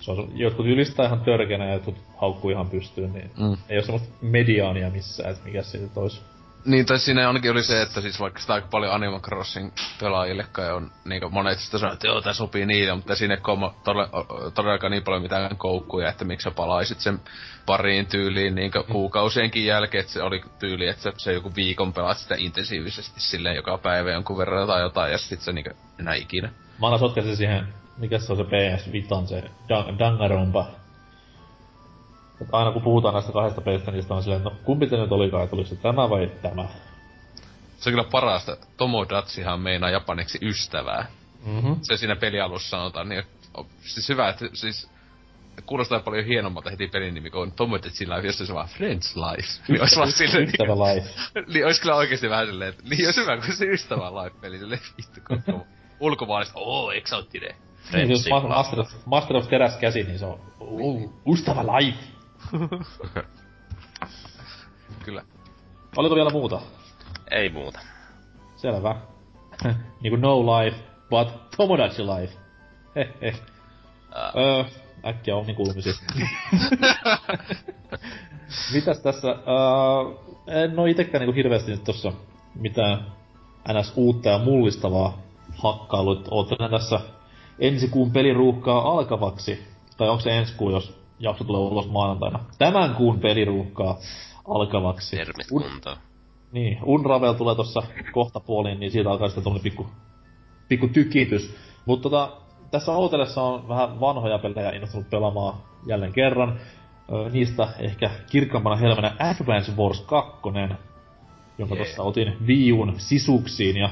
se on, jotkut ylistää ihan törkeänä ja jotkut haukkuu ihan pystyyn, niin Mm. ei oo semmoista mediaania missään, että mikä siitä nyt ois. Niin, tai siinä ainakin oli se, että siis vaikka sitä aika paljon Animal Crossing pelaajille kai on, niinku monet sitä sanoo, että joo, tää sopii niille, mutta siinä ei koma, todella, todellakaan niin paljon mitään koukkuja, että miksi sä palaisit sen pariin tyyliin niinku kuukausienkin jälkeen, että se oli tyyli, että se, joku viikon pelaat sitä intensiivisesti silleen joka päivä jonkun verran tai jotain, ja sit se niinku enää ikinä. Mä aina sotkaisin siihen, mikä se on se PS Vitan, se Dan- Danganronpa. Et aina kun puhutaan näistä kahdesta pelistä, niin sitä on silleen, no kumpi te nyt olikaan, että oliko se tämä vai tämä? Se on kyllä parasta. Tomodachihan meinaa japaniksi ystävää. Mhm. se siinä pelialussa sanotaan, niin on siis hyvä, että siis kuulostaa paljon hienommalta heti pelin nimi, kun Tomodachi Life, jos se vaan Friends Life. Niin olisi vaan silleen, Ystävä life. niin olisi kyllä oikeesti vähän silleen, että niin olisi hyvä, kun se ystävä live-peli, silleen vittu koko ulkomaalaista, oo, eksoottinen. Niin, jos Master of, Master of teräs käsi, niin se on uh, ystävä life. Kyllä. Oliko vielä muuta? Ei muuta. Selvä. niinku no life, but Tomodachi life. Hehe. Ää, Öö, äkkiä onnikuulumisia. Mitäs tässä, öö, en oo itekään niinku hirveästi nyt tossa mitään ns. uutta ja mullistavaa hakkailut. Oottelen tässä ensi kuun peliruuhkaa alkavaksi. Tai onko se ensi kuu, jos jakso tulee ulos maanantaina. Tämän kuun peliruuhkaa alkavaksi. termit Un- kuntoon. niin, Unravel tulee tossa kohta puoliin, niin siitä alkaa sitten tuommoinen pikku, pikku tykitys. Mutta tota, tässä Outelessa on vähän vanhoja pelejä innostunut pelaamaan jälleen kerran. Ö, niistä ehkä kirkkaampana helmenä Advance Wars 2, jonka tuossa otin Viun sisuksiin ja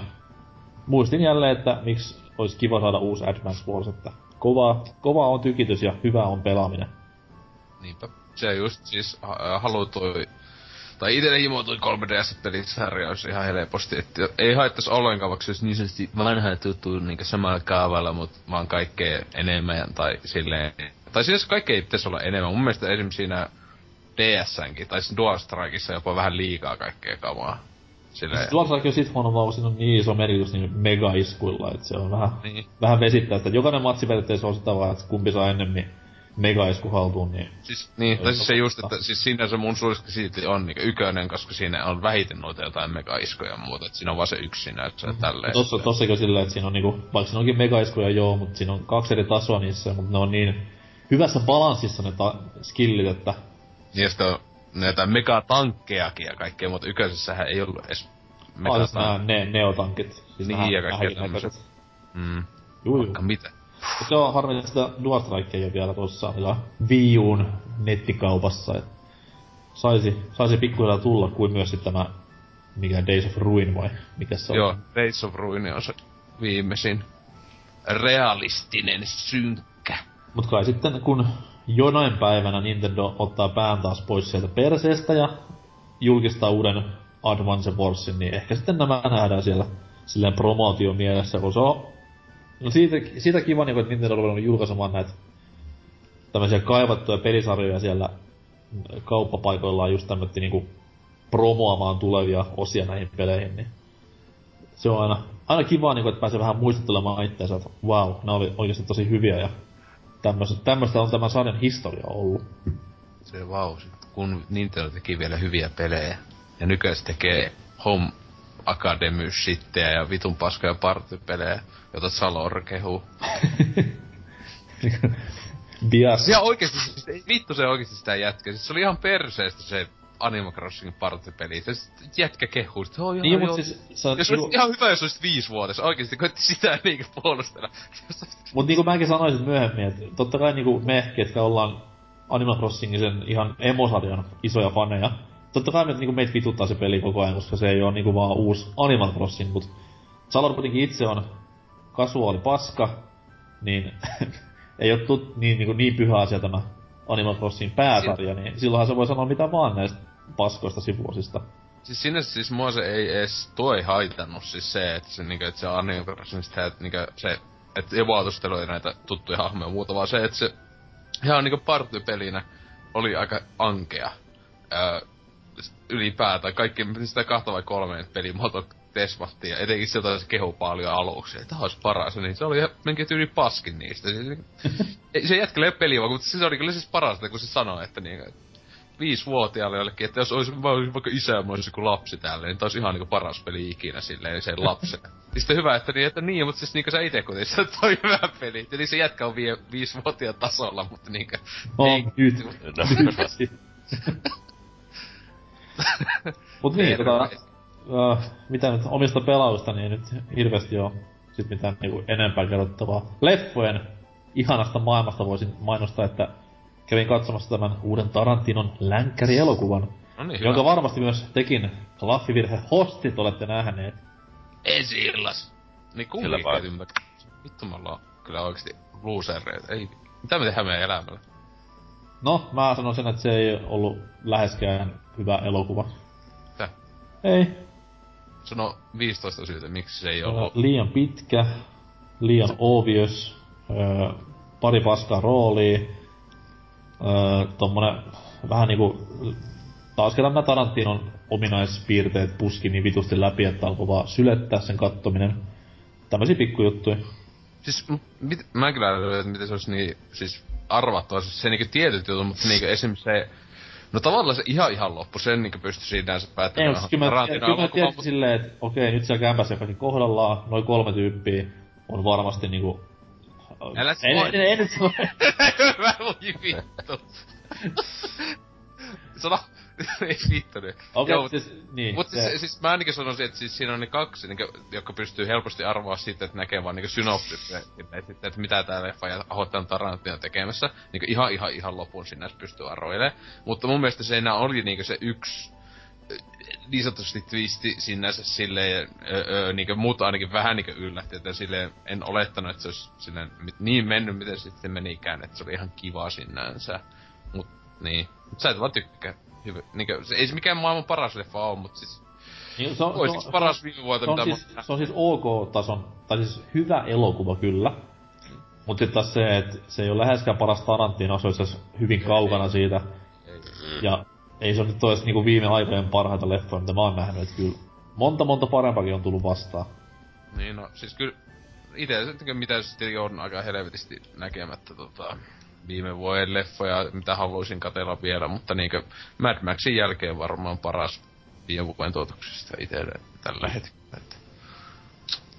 muistin jälleen, että miksi olisi kiva saada uusi Advance Wars, että kova, kova on tykitys ja hyvä on pelaaminen. Niinpä. Se just siis ha- halutui, tai itelle himoutui 3DS-pelisarja olisi ihan helposti, että ei haittais ollenkaan, vaikka se olisi niin sanotusti vanha tuttu niin samalla kaavalla, mutta vaan kaikkea enemmän tai silleen. Tai siis kaikkea ei pitäisi olla enemmän. Mun mielestä esimerkiksi siinä DSnkin, tai siis Dual Strikeissa jopa vähän liikaa kaikkea kamaa. Silleen, Dual Strike on sit huono, vaan siinä on niin iso merkitys niin mega-iskuilla, että se on vähän niin. vähän vesittää, että jokainen matsi periaatteessa on sitä vaan, että kumpi saa ennemmin megaisku haltuun, niin Siis, niin, tai siis se just, että siis siinä se mun suosikki silti on niinku ykönen, koska siinä on vähiten noita jotain mega-iskoja ja muuta, että siinä on vaan se yksi näyttö mm-hmm. tälleen. tossa, tossakin on silleen, että siinä on niinku, vaikka siinä onkin megaiskuja joo, mutta siinä on kaksi eri tasoa niissä, mutta ne on niin hyvässä balanssissa ne ta- skillit, että Niin, ja sitten on näitä megatankkejakin ja kaikkea, mutta yköisessähän ei ollut edes ah, siis megatankkeja. ne, neotankit. Siis Niin, ja kaikkea tämmöset. Mm, Juu, juu. vaikka mitä. Se on harmi, että sitä Dual ei ole vielä tuossa ja Wii Uun nettikaupassa. Et saisi, saisi pikkuhiljaa tulla kuin myös sitten tämä, mikä Days of Ruin vai mikä se on. Joo, Days of Ruin on se viimeisin realistinen synkkä. Mut kai sitten kun jonain päivänä Nintendo ottaa pään taas pois sieltä perseestä ja julkistaa uuden Advance Warsin, niin ehkä sitten nämä nähdään siellä silleen promootio mielessä, kun se on... No siitä, siitä kiva, niin, että Nintendo on ruvennut julkaisemaan näitä tämmöisiä kaivattuja pelisarjoja siellä kauppapaikoillaan just tämmötti niinku promoamaan tulevia osia näihin peleihin, niin se on aina, aina kiva, niin että pääsee vähän muistuttelemaan itseänsä, että wow, nämä oli oikeasti tosi hyviä ja tämmöistä, on tämän sarjan historia ollut. Se vau, kun Nintendo teki vielä hyviä pelejä. Ja nykyään se tekee Home Academy shittiä ja vitun paskoja partypelejä, jota Salor kehuu. Bias. Ja oikeesti, siis, vittu se oikeesti sitä jätkä. Siis se oli ihan perseestä se Animal Crossing partypeli. Se jätkä kehuu, että oh, niin, mutta siis... Se on, jos olisi ihan hyvä, jos olisit viisivuotias. Oikeesti koitti sitä niinkö puolustella. Mut niinku mäkin sanoisin myöhemmin, että totta kai niinku me, ketkä ollaan Animal Crossingin sen ihan emosarjan isoja faneja, totta kai me, niinku meitä vituttaa se peli koko ajan, koska se ei ole niinku vaan uusi Animal Crossing, mut kuitenkin itse on kasuaali paska, niin ei ole tut, niin, niin, niin pyhä asia tämä Animal Crossing pääsarja, niin silloinhan se voi sanoa mitä vaan näistä paskoista sivuosista. Siis sinne siis mua se ei edes tuo ei haitannut siis se, että se, niinku, että se Animal Crossing sitä, että niinku, se, että ei näitä tuttuja hahmoja ja muuta, vaan se, että se ihan niinku partypelinä oli aika ankea. Öö, ylipäätään kaikki, sitä kahta vai kolme pelimuoto tesvattiin, ja etenkin sieltä se kehu paljon aluksi, että tämä olisi paras, niin se oli ihan menkin tyyli paskin niistä. Se, se jätkälle peli vaan, mutta se oli kyllä siis parasta, kun se sanoi, että niin, viisivuotiaalle jollekin, että jos olisi, olisi vaikka isä ja olisi joku lapsi täällä, niin tämä olisi ihan niin paras peli ikinä silleen, niin se lapsi. niin sitten hyvä, että niin, että niin, mutta siis niinkö sä ite kun se toi hyvä peli. Eli se jätkä on vie, viisivuotiaan tasolla, mutta niinkö... On niin, nyt. Mut niin, tota, uh, mitä nyt omista pelausta, niin nyt hirveästi on sit mitään niinku enempää kerrottavaa. Leffojen ihanasta maailmasta voisin mainostaa, että kävin katsomassa tämän uuden Tarantinon länkkäri-elokuvan, no niin, jonka hyvä. varmasti myös tekin laffivirhe hostit olette nähneet. Ensi illas. Niin kumminkin Vittu me ollaan kyllä oikeesti losereita. Ei, mitä me tehdään meidän elämällä? No, mä sanon sen, että se ei ollut läheskään hyvä elokuva. Mitä? Ei. Sano 15 syytä, miksi se ei ollut. Liian pitkä, liian obvious, öö, pari paskaa roolia, öö, tommonen vähän niinku taas kerran nämä Tarantinon ominaispiirteet puski niin vitusti läpi, että alkoi vaan sylettää sen kattominen. Tämmöisiä pikkujuttuja. Siis mit, mä kyllä että miten se olisi niin, siis arvattua, siis se niinku tietyt jutut, mutta niinku esimerkiksi se, no tavallaan se ihan ihan loppu, sen niinku pystyi sinänsä päättämään. Ei, kyllä mä, kyllä mä tiedän silleen, että okei, nyt siellä kämpässä kaikki kohdallaan, noin kolme tyyppiä on varmasti niinku Älä ei, ei, ei, nyt sano. Mä voi vittu. Sano, ei vittu nyt. Okei, okay, siis, niin. Mut siis, siis, mä ainakin sanoisin, että siis siinä on ne kaksi, niin, jotka pystyy helposti arvoa siitä, että näkee vaan niin synopsis, että, että, että mitä tää leffa ja Ahottan Tarantino tekemässä. Niin ihan, ihan, ihan lopun sinne pystyy arvoilemaan. Mutta mun mielestä se enää oli niin se yksi niin sanotusti twisti sinänsä silleen, öö, niin muut ainakin vähän niin yllätti, että silleen en olettanut, että se olisi silleen niin mennyt, miten sitten menikään, että se oli ihan kiva sinänsä. Mut niin, mut sä et vaan tykkää. Hyvä. Niinkö, se ei se mikään maailman paras leffa oo, mut siis... Niin, se on, se on, paras viime vuotta, se on, siis, se on siis ok-tason, tai siis hyvä elokuva kyllä. Mut sit taas se, että se ei ole läheskään paras Tarantino, se olisi hyvin kaukana siitä. Ei. Ja ei se ole nyt toista niinku viime aikojen parhaita leffoja, mitä mä oon nähnyt, että kyllä monta monta parempakin on tullut vastaan. Niin no, siis kyllä itse mitä sitten on aika helvetisti näkemättä tota, viime vuoden leffoja, mitä haluaisin katella vielä, mutta niinkö Mad Maxin jälkeen varmaan paras viime vuoden tuotoksista itselle tällä hetkellä. Että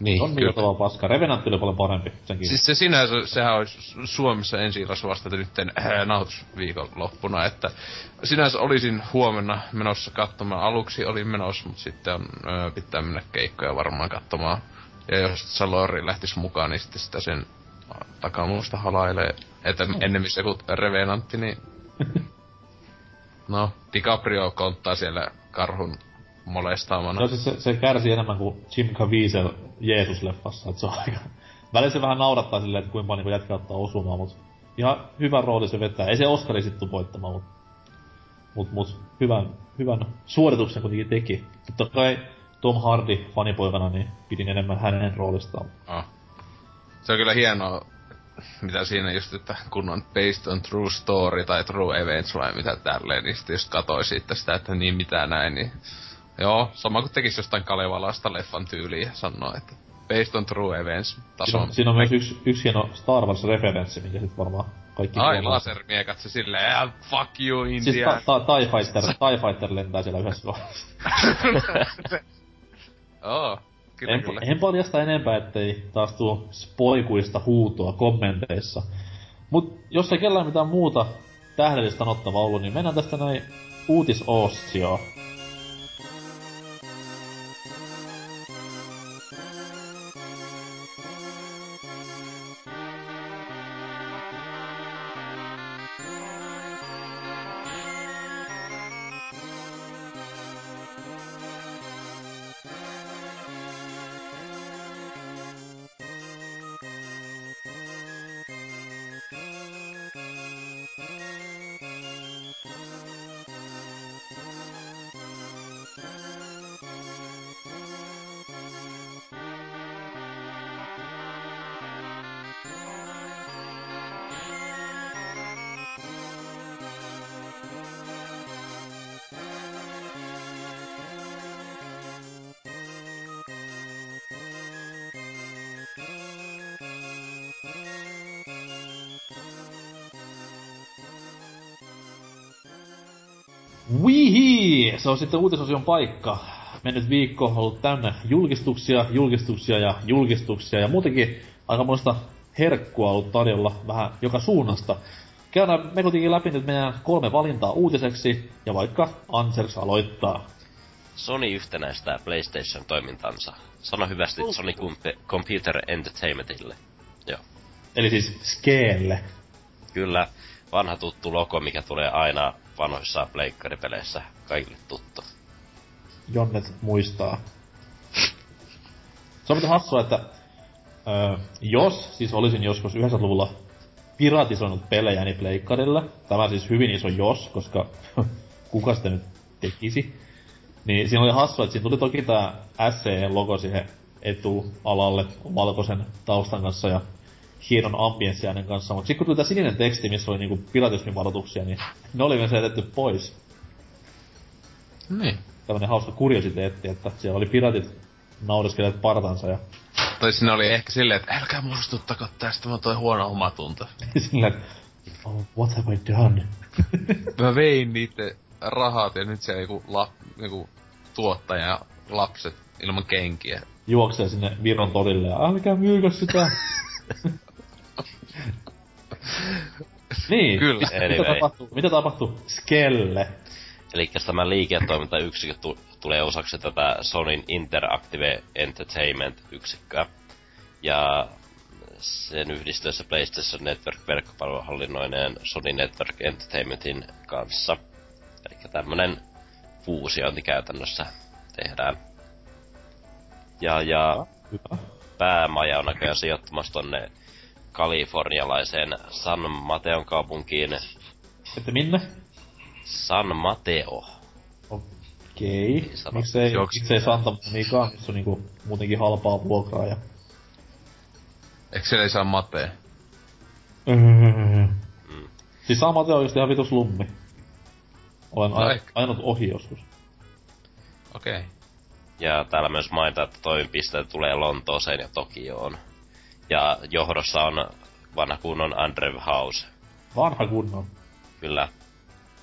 niin, on kyllä. tavalla paska. Revenant oli paljon parempi. Senkin. Siis se sinänsä, sehän olisi Suomessa ensi vasta nyt äh, nautusviikon loppuna, että sinänsä olisin huomenna menossa katsomaan. Aluksi olin menossa, mutta sitten on, äh, pitää mennä keikkoja varmaan katsomaan. Ja jos Salori lähtisi mukaan, niin sitten sitä sen takamuusta halailee. Että ennemmin se kuin Revenantti, niin... No, DiCaprio konttaa siellä karhun molestaamana. No siis se, se kärsi enemmän kuin Jim Caviezel Jeesus-leffassa, että se on aika... Välillä se vähän naurattaa silleen, että kuinka paljon niin jätkä ottaa osumaan, mutta ihan hyvä rooli se vetää. Ei se Oscari sitten voittamaan, mutta mut, mut, hyvän, hyvän suorituksen kuitenkin teki. Totta kai Tom Hardy fanipoikana, niin pidin enemmän hänen roolistaan. Oh. Se on kyllä hienoa, mitä siinä just, että kun on based on true story tai true events vai mitä tälleen, niin sitten just katoi siitä sitä, että niin mitä näin, niin Joo, sama kuin tekisi jostain Kalevalasta leffan tyyliä ja sanoo, että based on true events taso. Siinä on, siinä on myös yksi, yksi hieno Star Wars-referenssi, minkä sit varmaan kaikki... Ai, lasermiekat se silleen, ah, fuck you, India. Siis ta, ta, TIE, Fighter, TIE Fighter lentää siellä yhdessä kohdassa. Oo, kyllä, en, kyllä. en paljasta enempää, ettei taas tuu spoikuista huutoa kommenteissa. Mut jos ei kellään mitään muuta tähdellistä sanottavaa ollut, niin mennään tästä näin uutisosioon. On sitten uutisosion paikka. Mennyt viikko on ollut täynnä julkistuksia, julkistuksia ja julkistuksia ja muutenkin aika monesta herkkua ollut tarjolla vähän joka suunnasta. Käydään me kuitenkin läpi nyt meidän kolme valintaa uutiseksi ja vaikka Ansers aloittaa. Sony yhtenäistää PlayStation-toimintansa. Sano hyvästi Sony Comp- Computer Entertainmentille. Joo. Eli siis Skeelle. Kyllä, vanha tuttu logo, mikä tulee aina vanhoissa pleikkaripeleissä. Kaikille tuttu. Jonnet muistaa. Se on hassua, että öö, jos siis olisin joskus 90-luvulla piratisoinut pelejäni pleikkarille, tämä siis hyvin iso jos, koska kuka sitä nyt tekisi, niin siinä oli hassua, että siinä tuli toki tää SCE-logo siihen etualalle valkoisen taustan kanssa ja hienon ambienssiäänen kanssa, mutta sitten kun tuli tää sininen teksti, missä oli niinku piratismin varoituksia, niin ne oli myös jätetty pois. Niin. Tällainen hauska kuriositeetti, että siellä oli piratit naureskeleet partansa ja Tai sinne oli ehkä silleen, että älkää muistuttako tästä, mä toi huono omatunto. sillä oh, what have I done? Mä vein niitä rahat ja nyt se joku, la, joku tuottaja ja lapset ilman kenkiä. Juoksee sinne Viron torille ja älkää myykö sitä. niin, Kyllä. Mitä, Anyway. mitä tapahtuu, mitä tapahtuu Skelle? Eli tämä liiketoimintayksikkö tu- tulee osaksi tätä Sonyn Interactive Entertainment-yksikköä. Ja sen yhdistyessä PlayStation Network verkkopalveluhallinnoineen Sony Network Entertainmentin kanssa. Eli tämmönen fuusiointi käytännössä tehdään. Ja, ja Hyvä. päämaja on näköjään sijoittumassa tonne kalifornialaiseen San Mateon kaupunkiin. Että minne? San Mateo. Okei. Sano. Miksei, Joks- miksei Santa Monica, missä on niinku muutenkin halpaa vuokraa ja... Eikö siellä ei saa matea? Mm. Siis San Mateo on just ihan vitus lummi. Olen No ainut ohi joskus. Okei. Okay. Ja täällä myös mainitaan, että toimipisteet tulee Lontooseen ja Tokioon. Ja johdossa on vanha kunnon Andrew House. Vanha kunnon. Kyllä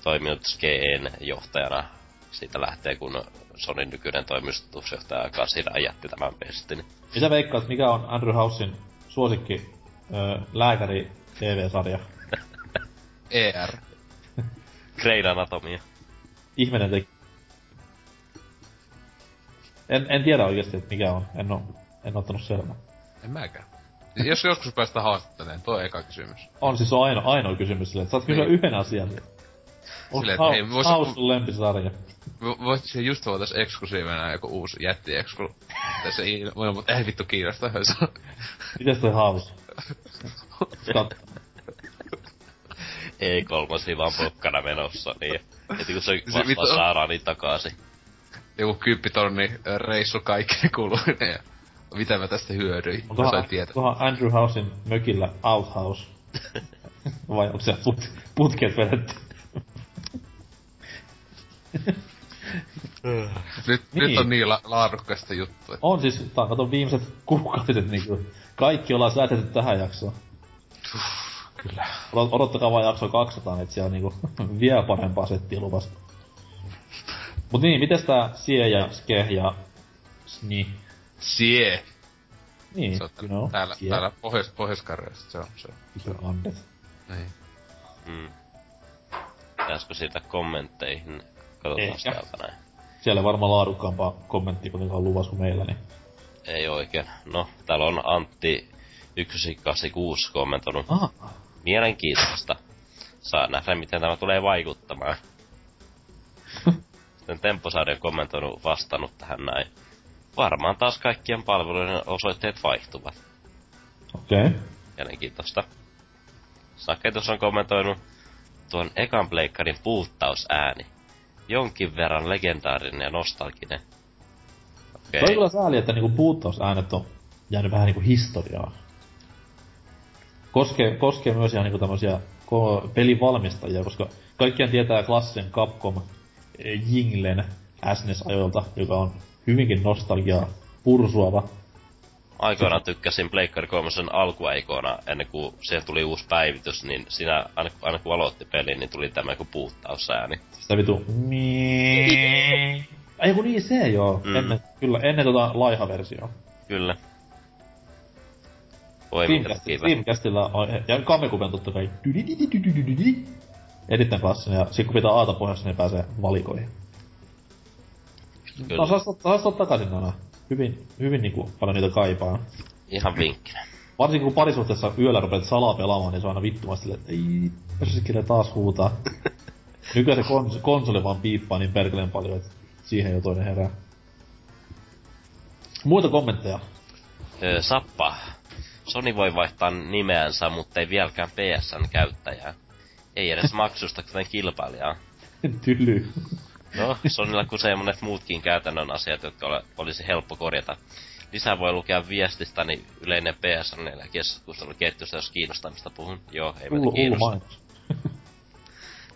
toiminut Skeen johtajana siitä lähtee, kun Sonin nykyinen toimitusjohtaja Kasira jätti tämän pestin. Mitä veikkaat, mikä on Andrew Housein suosikki ö, lääkäri TV-sarja? ER. Grey Anatomia. Ihminen teki. En, en tiedä oikeesti, että mikä on. En oo, en oo ottanut selvää. En mäkään. Jos joskus päästä haastattelemaan, tuo on eka kysymys. On siis on ainoa, ainoa kysymys silleen, että saat kysyä Niin. yhden asian. Onko Silleen, että ei, vois- House sun lempisarja? Vo- Voit se just voitais eksklusiivina joku uusi jätti eksklu. Tässä ei, voi, mutta ei vittu kiinnosta. Mites toi House? Kat, E3 vaan pokkana menossa, niin heti kun se Se vittu- vastaa saadaan niin takaisin. joku kymppitonni reissu kaikkeen kuluinen ja mitä mä tästä hyödyin. Mä sain tietää. Onkohan Andrew Housein mökillä outhouse? Vai onko se put, putket vedetty? nyt, Niin. nyt on niin la- laadukkaista juttua. On siis, tää on kato viimeiset kuukaudet niinku, kaikki ollaan säätetty tähän jaksoon. Kyllä. Odot- Odottakaa vaan jakso 200, että siellä niinku vielä parempaa settiä luvasta. Mut niin, mites tää Sie ja Ske ja Sni? Sie. Niin, Se on know, täällä, Sie. täällä pohjois, pohjois se on se. Vitun andet. Niin. Mm. Pitäisikö siitä kommentteihin? Katsotaan Ehkä. täältä näin. Siellä varmaan laadukkaampaa kommenttia kuitenkaan luvassa kuin meillä, niin Ei oikein. No, täällä on Antti 1986 kommentoinut. Aha. Mielenkiintoista. Saa nähdä, miten tämä tulee vaikuttamaan. Sitten Temposaari on kommentoinut vastannut tähän näin. Varmaan taas kaikkien palveluiden osoitteet vaihtuvat. Okei. Okay. Mielenkiintoista. Saketus on kommentoinut tuon ekan pleikkarin puuttausääni. Jonkin verran legendaarinen ja nostalginen. Okei. Toi on kyllä sääli, että niinku puuttausäänet on jäänyt vähän niinku historiaa. Koskee, koskee myös ihan niinku tämmösiä pelivalmistajia, koska kaikkien tietää klassisen Capcom eh, Jinglen SNES-ajoilta, joka on hyvinkin nostalgiaa pursuava. Aikoinaan tykkäsin Pleikkari 3 alkuaikoina, ennen kuin siihen tuli uusi päivitys, niin siinä, aina, aina kun aloitti pelin, niin tuli tämä joku puuttausääni. Sitä vitu... Ei kun niin se joo. Mm. Ennen, kyllä, ennen tota laiha-versiota. Kyllä. Voi. Dreamcastilla on, ja Kamekuben totta kai. Erittäin klassinen, ja sit kun pitää aata pohjassa, niin pääsee valikoihin. Kyllä. Saas ottaa takaisin nämä. Hyvin, hyvin niinku paljon niitä kaipaa. Ihan vinkkinä. Varsinkin kun parisuhteessa yöllä rupeat salaa pelaamaan, niin se on aina vittumasti silleen, että ei, persikirja taas huutaa. Nykyään se kons- konsoli vaan piippaa niin perkeleen paljon, että siihen jo toinen herää. Muita kommentteja? Öö, Sappa. Sony voi vaihtaa nimeänsä, mutta ei vieläkään PSN käyttäjää. Ei edes maksusta, kuten kilpailijaa. Tyly. No, Sonylla kusee monet muutkin käytännön asiat, jotka ole, olisi helppo korjata. Lisää voi lukea viestistä, niin yleinen PSN ja keskusteluketjusta, jos kiinnostaa, mistä puhun. Joo, ei meitä kiinnosta.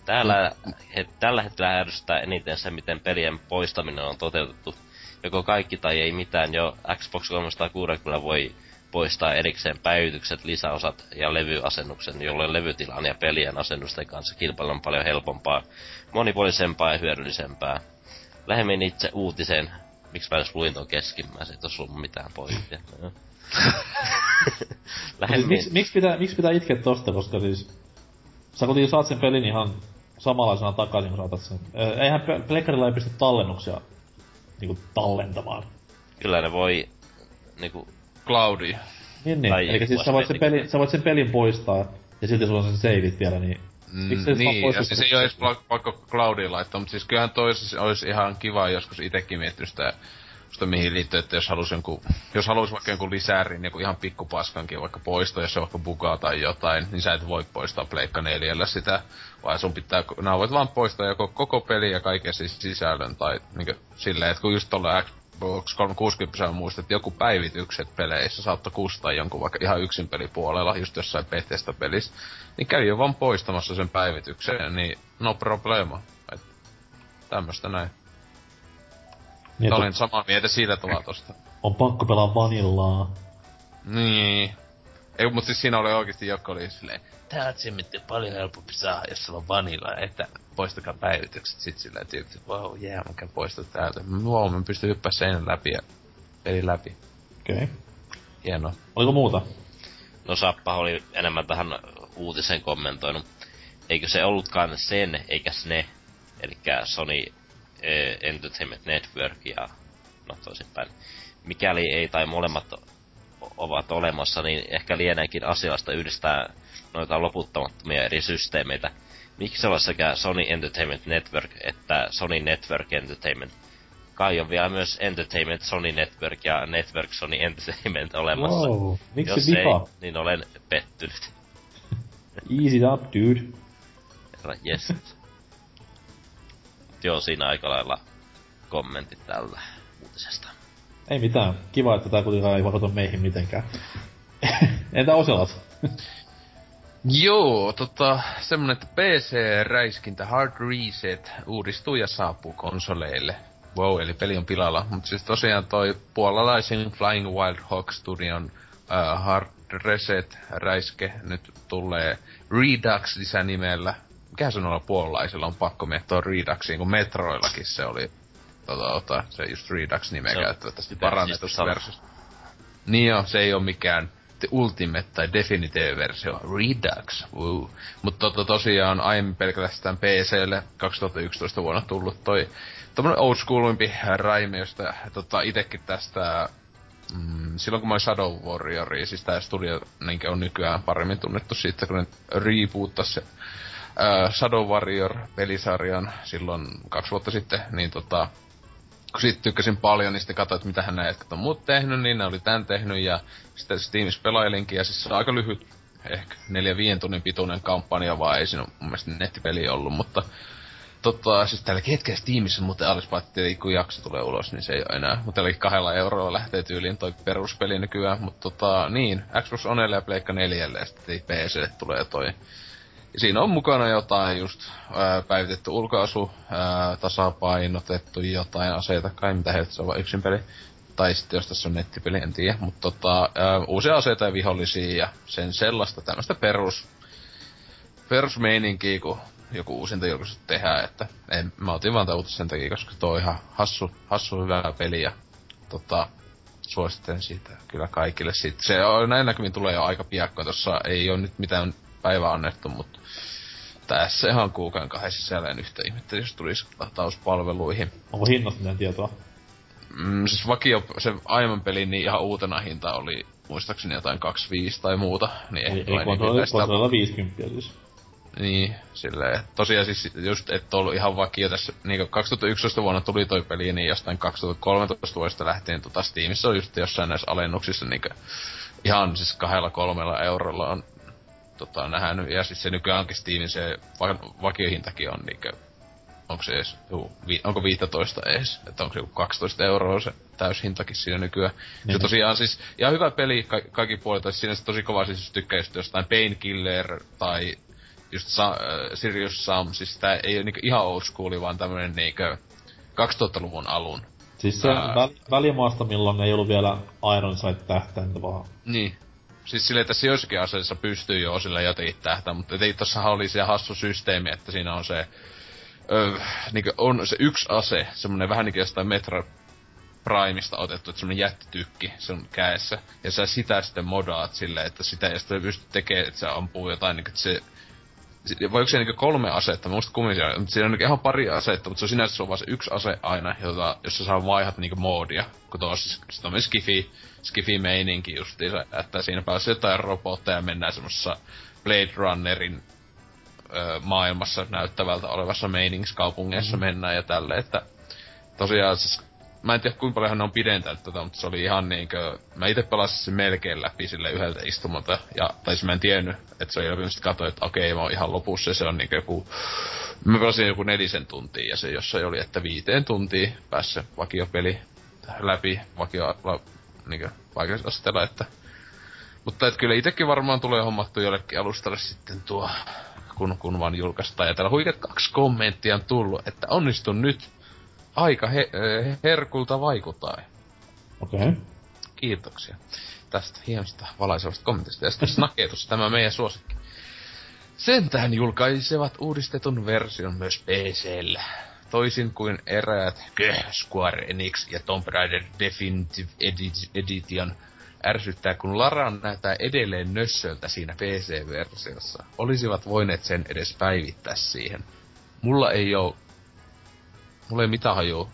Täällä, he, tällä hetkellä ärsyttää eniten se, miten pelien poistaminen on toteutettu. Joko kaikki tai ei mitään, jo Xbox 360 voi poistaa erikseen päivitykset, lisäosat ja levyasennuksen, jolloin levytilan ja pelien asennusten kanssa kilpailu on paljon helpompaa, monipuolisempaa ja hyödyllisempää. Lähemmin itse uutiseen. Miksi mä edes luin ton keskimmäisen, ei tossa ollut mitään pointtia. Siis, Lähemmin... miksi, miksi, pitää, miksi pitää itkeä tosta, koska siis... Sä kuitenkin saat sen pelin ihan samanlaisena takaisin, kun saatat sen. Eihän Pleikkarilla ei pysty tallennuksia niinku tallentamaan. Kyllä ne voi niinku Cloudia. Niin, niin. Eli siis sä voit, sen pelin, sä voit sen pelin poistaa, ja silti sulla on sen saveit vielä, niin... Mm, niin, ja siis ei oo edes pakko Cloudiin laittaa, mutta siis kyllähän toisessa olisi ihan kiva joskus itekin miettinyt sitä, sitä mihin liittyy, että jos halus jonkun, jos halus vaikka jonkun lisäärin, joku ihan pikkupaskankin vaikka poistaa, jos se vaikka bugaa tai jotain, niin sä et voi poistaa Pleikka 4 sitä, vaan sun pitää, nää voit vaan poistaa joko koko peli ja kaiken siis sisällön, tai niinku silleen, että kun just tuolla Xbox 360 on että joku päivitykset peleissä saattoi kustaa jonkun vaikka ihan yksin pelipuolella, just jossain Bethesda-pelissä, niin kävi jo vaan poistamassa sen päivityksen, niin no problema. Et tämmöstä näin. niin että olin samaa mieltä sillä tavalla tosta. on pakko pelaa vanillaa. Niin. Ei, mut siis siinä oli oikeesti joku oli silleen, Tää on simmitti paljon helpompi saada, jos sulla on vanilla, että poistakaa päivitykset sit silleen tyyppi, wow, jää, yeah, mä käyn poistaa täältä. Wow, mä pystyn hyppää seinän läpi ja peli läpi. Okei. Okay. Hienoa. Oliko muuta? No Sappa oli enemmän tähän uutisen kommentoinut. Eikö se ollutkaan sen, eikä SNE, eli Sony eh, Entertainment Network ja no toisinpäin. Mikäli ei tai molemmat ovat olemassa, niin ehkä lieneekin asiasta yhdistää noita loputtamattomia eri systeemeitä. Miksi olla sekä Sony Entertainment Network että Sony Network Entertainment? Kai on vielä myös Entertainment Sony Network ja Network Sony Entertainment olemassa. Wow, miksi Jos ei, niin olen pettynyt. Easy up, dude. Herra, Yes. Joo, siinä aika lailla kommentit tällä uutisesta. Ei mitään. Kiva, että tää kuitenkaan ei vaikuta meihin mitenkään. Entä Oselot? Joo, tota, semmonen, että PC-räiskintä Hard Reset uudistuu ja saapuu konsoleille. Wow, eli peli on pilalla. Mutta siis tosiaan toi puolalaisen Flying Wild Hawk Studion uh, Hard Reset-räiske nyt tulee Redux lisänimellä. Mikä se on olla puolalaisella? On pakko miettiä Reduxiin, kun Metroillakin se oli tota, ota, se just Redux-nimeä käyttävä tästä parannetusta versiosta. Niin joo, se ei ole mikään The Ultimate tai Definitive versio. Redux, woo. Mutta to, tosiaan aiemmin pelkästään PClle 2011 vuonna tullut toi tommonen old schoolimpi raime, josta tota, itekin tästä mm, silloin kun mä Shadow Warrior, siis tää studio niin on nykyään paremmin tunnettu siitä, kun ne reboottasi se äh, Shadow Warrior-pelisarjan silloin kaksi vuotta sitten, niin tota, kun siitä tykkäsin paljon, niin sitten katsoin, että mitä hän näet, on muut tehnyt, niin ne oli tän tehnyt, ja sitten Steamissa pelailinkin, ja siis se on aika lyhyt, ehkä neljä viien tunnin pituinen kampanja, vaan ei siinä mun mielestä nettipeli ollut, mutta tota, siis täällä hetkessä tiimissä muuten alis että kun jakso tulee ulos, niin se ei ole enää. Mutta tälläkin kahdella eurolla lähtee tyyliin toi peruspeli nykyään. Mutta tota, niin, Xbox Onelle ja Pleikka 4 ja sitten PC tulee toi. Ja siinä on mukana jotain just ää, päivitetty ulkoasu, ää, tasapainotettu jotain aseita, kai mitä heiltä se on vaan yksin peli. Tai sitten jos tässä on nettipeli, en tiedä. Mutta tota, uusia aseita ja vihollisia ja sen sellaista tämmöistä perus perusmeininkiä, kun joku uusinta julkaisu tehdään, että en, mä otin vaan uutisen sen takia, koska tuo on ihan hassu, hassu hyvää peli ja tota, suosittelen siitä kyllä kaikille. Siitä. Se on, näin näkymin tulee jo aika piakkoa, tuossa ei ole nyt mitään päivää annettu, mutta tässä ihan kuukauden kahden sisällä yhtä ihmettä, jos tulisi latauspalveluihin. Onko hinnat mitään tietoa? Mm, siis vakio, se aiemman pelin niin ihan uutena hinta oli muistaakseni jotain 25 tai muuta. Niin ei, ei kontrollilla niin 50 siis. Niin, silleen. Tosiaan siis just, että ollut ihan vakio tässä, niin 2011 vuonna tuli toi peli, niin jostain 2013 vuodesta lähtien tota Steamissa on just jossain näissä alennuksissa niin ihan siis kahdella kolmella eurolla on tota, nähnyt. Ja siis se nykyäänkin Steamin se va- vakiohintakin on niinkö, onko se edes, juu, vi, onko 15 edes, että onko se joku 12 euroa se täyshintakin siinä nykyään. Niin. Se tosiaan siis, ihan hyvä peli ka- kaikki puolet, siinä se tosi kova siis tykkää just jostain Painkiller tai just Sa- äh, Sirius Sam, siis tää ei ole niinku ihan old school, vaan tämmönen niinku 2000-luvun alun. Siis se Ää... väl, välimaasta, milloin ei ollut vielä Iron Sight tähtäintä vaan. Niin. Siis silleen, että joissakin aseissa pystyy jo sillä jotenkin tähtää, mutta ei tossahan oli se hassu systeemi, että siinä on se, öö, niin on se yksi ase, semmonen vähän niin kuin jostain Metro Primeista otettu, että semmonen jättitykki sun käessä. Ja sä sitä sitten modaat silleen, että sitä ei sitten pysty tekemään, että se ampuu jotain, niin että se voiko se niinku kolme asetta, mä muista kummin siellä, siinä on niinku ihan pari asetta, mutta se on sinänsä se on vaan se yksi ase aina, jota, jossa saa vaihat niinku moodia, kun tuo siis, sit on skifi, skifi meininki justiinsa, että siinä pääsee jotain robotteja ja mennään semmoisessa Blade Runnerin ö, maailmassa näyttävältä olevassa meiningissä kaupungeissa mm-hmm. mennään ja tälleen, että tosiaan siis mä en tiedä kuinka paljon ne on pidentänyt tätä, mutta se oli ihan niinkö... Mä itse pelasin sen melkein läpi sille yhdeltä istumalta. Ja, tai siis mä en tiennyt, että se oli läpi, sitten katsoin, että okei, mä oon ihan lopussa ja se on niinkö joku... Mä pelasin joku nelisen tuntia ja se jossain oli, että viiteen tuntia päässä vakiopeli läpi vakio... La, niinkö vaikeusasteella, että... Mutta et kyllä itekin varmaan tulee hommattu jollekin alustalle sitten tuo, kun, kun vaan julkaistaan. Ja täällä huikeat kaksi kommenttia on tullut, että onnistun nyt aika he, äh, herkulta vaikuttaa. Okei. Okay. Kiitoksia tästä hienosta valaisevasta kommentista. Ja sitten snaketus, tämä meidän suosikki. Sentään julkaisevat uudistetun version myös PCllä. Toisin kuin eräät Square Enix ja Tomb Raider Definitive Edition ärsyttää, kun Lara näyttää edelleen nössöltä siinä PC-versiossa. Olisivat voineet sen edes päivittää siihen. Mulla ei oo mulla ei mitään hajua,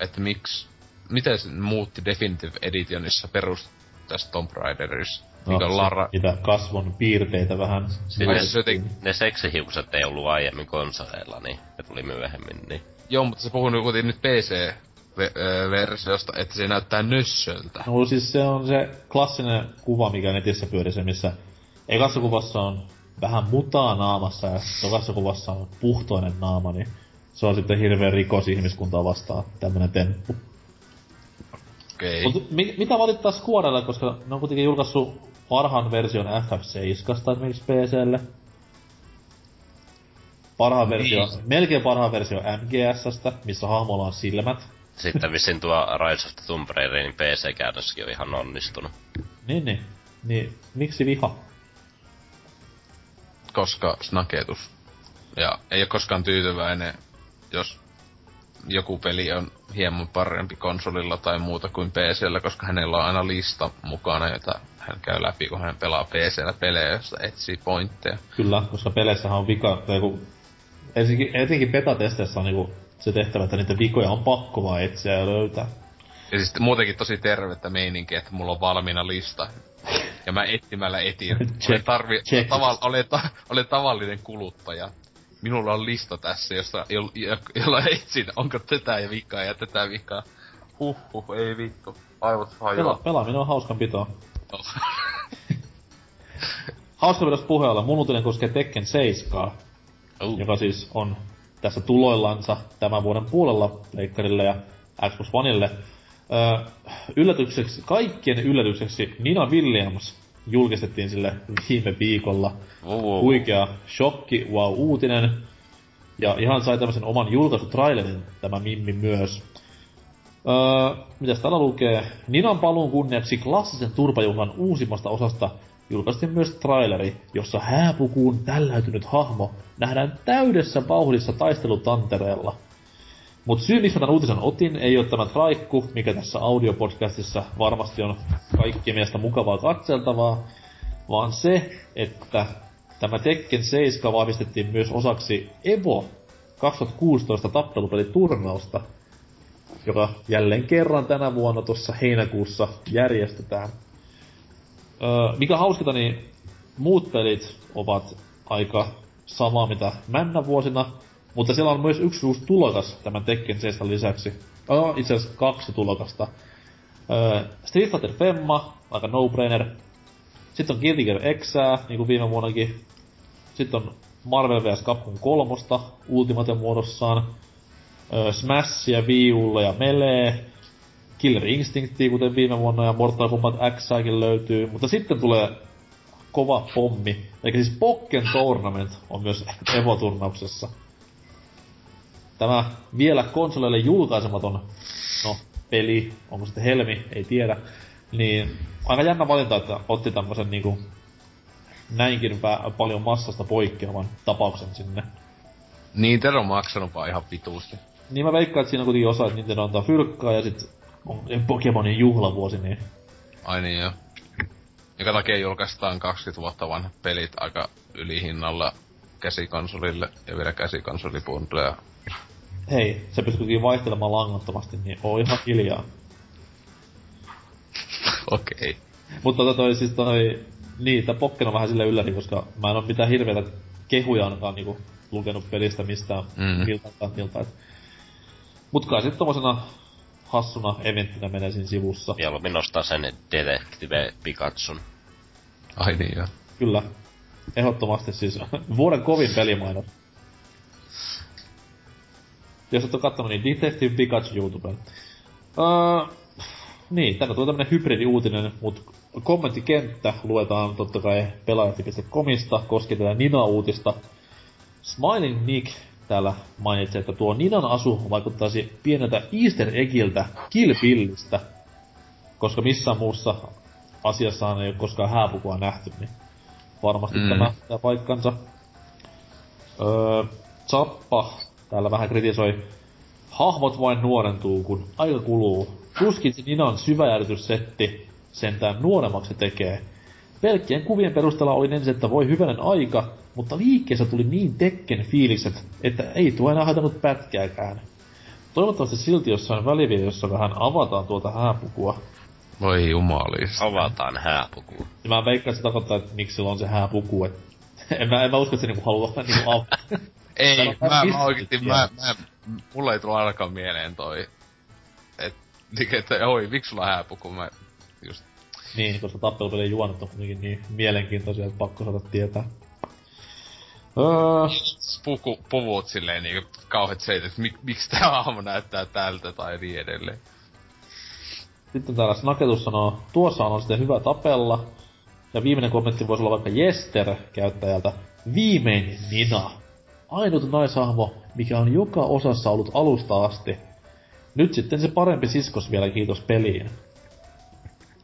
että miksi, miten se muutti Definitive Editionissa perus tästä Tomb Raiderissa. No, niin Lara... Mitä kasvon piirteitä vähän. Siis ne, te... ne seksihiukset ei ollut aiemmin konsoleilla, niin ne tuli myöhemmin, niin. Joo, mutta se puhuu kuitenkin nyt PC versiosta, että se näyttää nössöltä. No siis se on se klassinen kuva, mikä netissä pyörii missä ekassa kuvassa on vähän mutaa naamassa ja tokassa kuvassa on puhtoinen naama, niin se on sitten hirveä rikos ihmiskuntaa vastaan, tämmönen temppu. Okei. Mut mi- mitä valittaa Squadelle, koska ne on kuitenkin julkaissut parhaan version FF7 esimerkiksi PClle. Parhaan Niin. versio, melkein parhaan versio MGSstä, missä hahmolla on silmät. Sitten vissiin tuo Rise of the Tomb Raiderin PC-käännössäkin on ihan onnistunut. Niin, niin. Niin, miksi viha? koska snaketus. Ja ei ole koskaan tyytyväinen, jos joku peli on hieman parempi konsolilla tai muuta kuin PCllä, koska hänellä on aina lista mukana, jota hän käy läpi, kun hän pelaa PCllä pelejä, josta etsii pointteja. Kyllä, koska peleissähän on vika, tai kun, etenkin, etenkin beta-testeissä on niinku se tehtävä, että niitä vikoja on pakko vaan etsiä ja löytää. Ja siis muutenkin tosi tervettä meininkiä, että mulla on valmiina lista. Ja mä etsimällä etin. Check, olen, tarvi, check. taval, olen, ta, olen tavallinen kuluttaja. Minulla on lista tässä, jossa, jo, jo, jolla etsin, onko tätä ja vikaa ja tätä vikaa. Huhhuh, ei vittu. Aivot Pela, hajoaa. pelaaminen on hauskan pitoa. Oh. Hauska pitäis puheella, mun uutinen koskee Tekken 7, Uh, joka siis on tässä tuloillansa tämän vuoden puolella Leikkarille ja Xbox Oneille. Öö, yllätykseksi, kaikkien yllätykseksi Nina Williams julkistettiin sille viime viikolla. uh, Huikea shokki, wow uutinen. Ja ihan sai tämmöisen oman julkaisutrailerin tämä Mimmi myös. Öö, mitäs täällä lukee? Ninan paluun kunniaksi klassisen turpajuhlan uusimmasta osasta julkaistiin myös traileri, jossa hääpukuun tälläytynyt hahmo nähdään täydessä vauhdissa taistelutantereella. Mut syy, miksi mä tän uutisen otin, ei ole tämä traikku, mikä tässä audiopodcastissa varmasti on kaikkien mielestä mukavaa katseltavaa, vaan se, että tämä Tekken 7 vahvistettiin myös osaksi Evo 2016 tappelupeliturnausta, joka jälleen kerran tänä vuonna tuossa heinäkuussa järjestetään. Öö, mikä hauskinta, niin muut pelit ovat aika samaa mitä männä vuosina, mutta siellä on myös yksi uusi tulokas tämän Tekken 7 lisäksi. Oh, itse asiassa kaksi tulokasta. Öö, Street Fighter Femma, aika no-brainer. Sitten on Guilty Gear Xää, niin kuin viime vuonnakin. Sitten on Marvel vs. Capcom 3 Ultimate muodossaan. Öö, Smashia Wii Ulla ja Melee. Killer Instinctia, kuten viime vuonna, ja Mortal Kombat Xääkin löytyy. Mutta sitten tulee kova pommi. Eli siis Pokken Tournament on myös Evo-turnauksessa. Tämä vielä konsoleille julkaisematon, no, peli, onko sitten Helmi, ei tiedä. Niin aika jännä valinta, että otti tämmösen niinku näinkin pä- paljon massasta poikkeavan tapauksen sinne. Nintendo on maksanut vaan ihan vituusti. Niin mä veikkaan, että siinä on kuitenkin osa, että Nintendo antaa fyrkkaa ja sit on Pokemonin juhlavuosi, niin Ai niin joo. Joka takia julkaistaan 20 vuotta vanhat pelit aika ylihinnalla käsikonsolille ja vielä käsikonsolibundleja. Hei, se pystyy vaihtelemaan langattomasti, niin oo ihan hiljaa. Okei. Okay. Mutta tota toi siis toi, niin, tää Pokken on vähän sille ylläri, koska mä en oo mitään hirveitä kehuja ainakaan niinku lukenut pelistä mistään Mm. miltään kantilta. Et. Mut kai sit tommosena hassuna eventtinä menee siinä sivussa. mieluummin nostaa sen Detective Pikachun. Ai niin joo. Kyllä. Ehdottomasti siis vuoden kovin pelimainos. Jos et oo kattonut, niin Detective Pikachu YouTubella. Uh, niin, tänne tuli tämmönen hybridi-uutinen, mut kommenttikenttä luetaan totta kai pelaajat.comista koskien tätä Nina-uutista. Smiling Nick täällä mainitsi, että tuo Ninan asu vaikuttaisi pieneltä Easter Eggiltä Kill Billistä, koska missään muussa asiassahan ei ole koskaan hääpukua nähty, niin varmasti Mm. mm. tämä pitää paikkansa. Öö, Zappa täällä vähän kritisoi. Hahmot vain nuorentuu, kun aika kuluu. Tuskin se Ninan syväjärjityssetti sentään nuoremmaksi tekee. Pelkkien kuvien perusteella oli ensin, että voi hyvänen aika, mutta liikkeessä tuli niin tekken fiilikset, että ei tuo enää haitannut pätkääkään. Toivottavasti silti jossain välivideossa vähän avataan tuota hääpukua. Voi jumalista. Avataan hääpukuun. Ja mä veikkaan, että se tarkoittaa, että miksi sillä on se hääpuku. Et... en, mä, en mä usko, että se niinku haluaa niinku avata. Ei, mä, mä oikeesti, mä, mä, mulla ei tullut ainakaan mieleen toi, et, niinku, että oi, miksi sulla on hääpuku, mä just, niin, koska tappelupelien juonet on kuitenkin niin mielenkiintoisia, että pakko saada tietää. Öö, Puku, puvut silleen niinku kauheet seitet, että mik, miksi tää hahmo näyttää tältä tai niin edelleen. sitten täällä Snaketus sanoo, tuossa on sitten hyvä tapella. Ja viimeinen kommentti voisi olla vaikka Jester käyttäjältä. Viimein Nina. Ainut naishahmo, mikä on joka osassa ollut alusta asti. Nyt sitten se parempi siskos vielä kiitos peliin.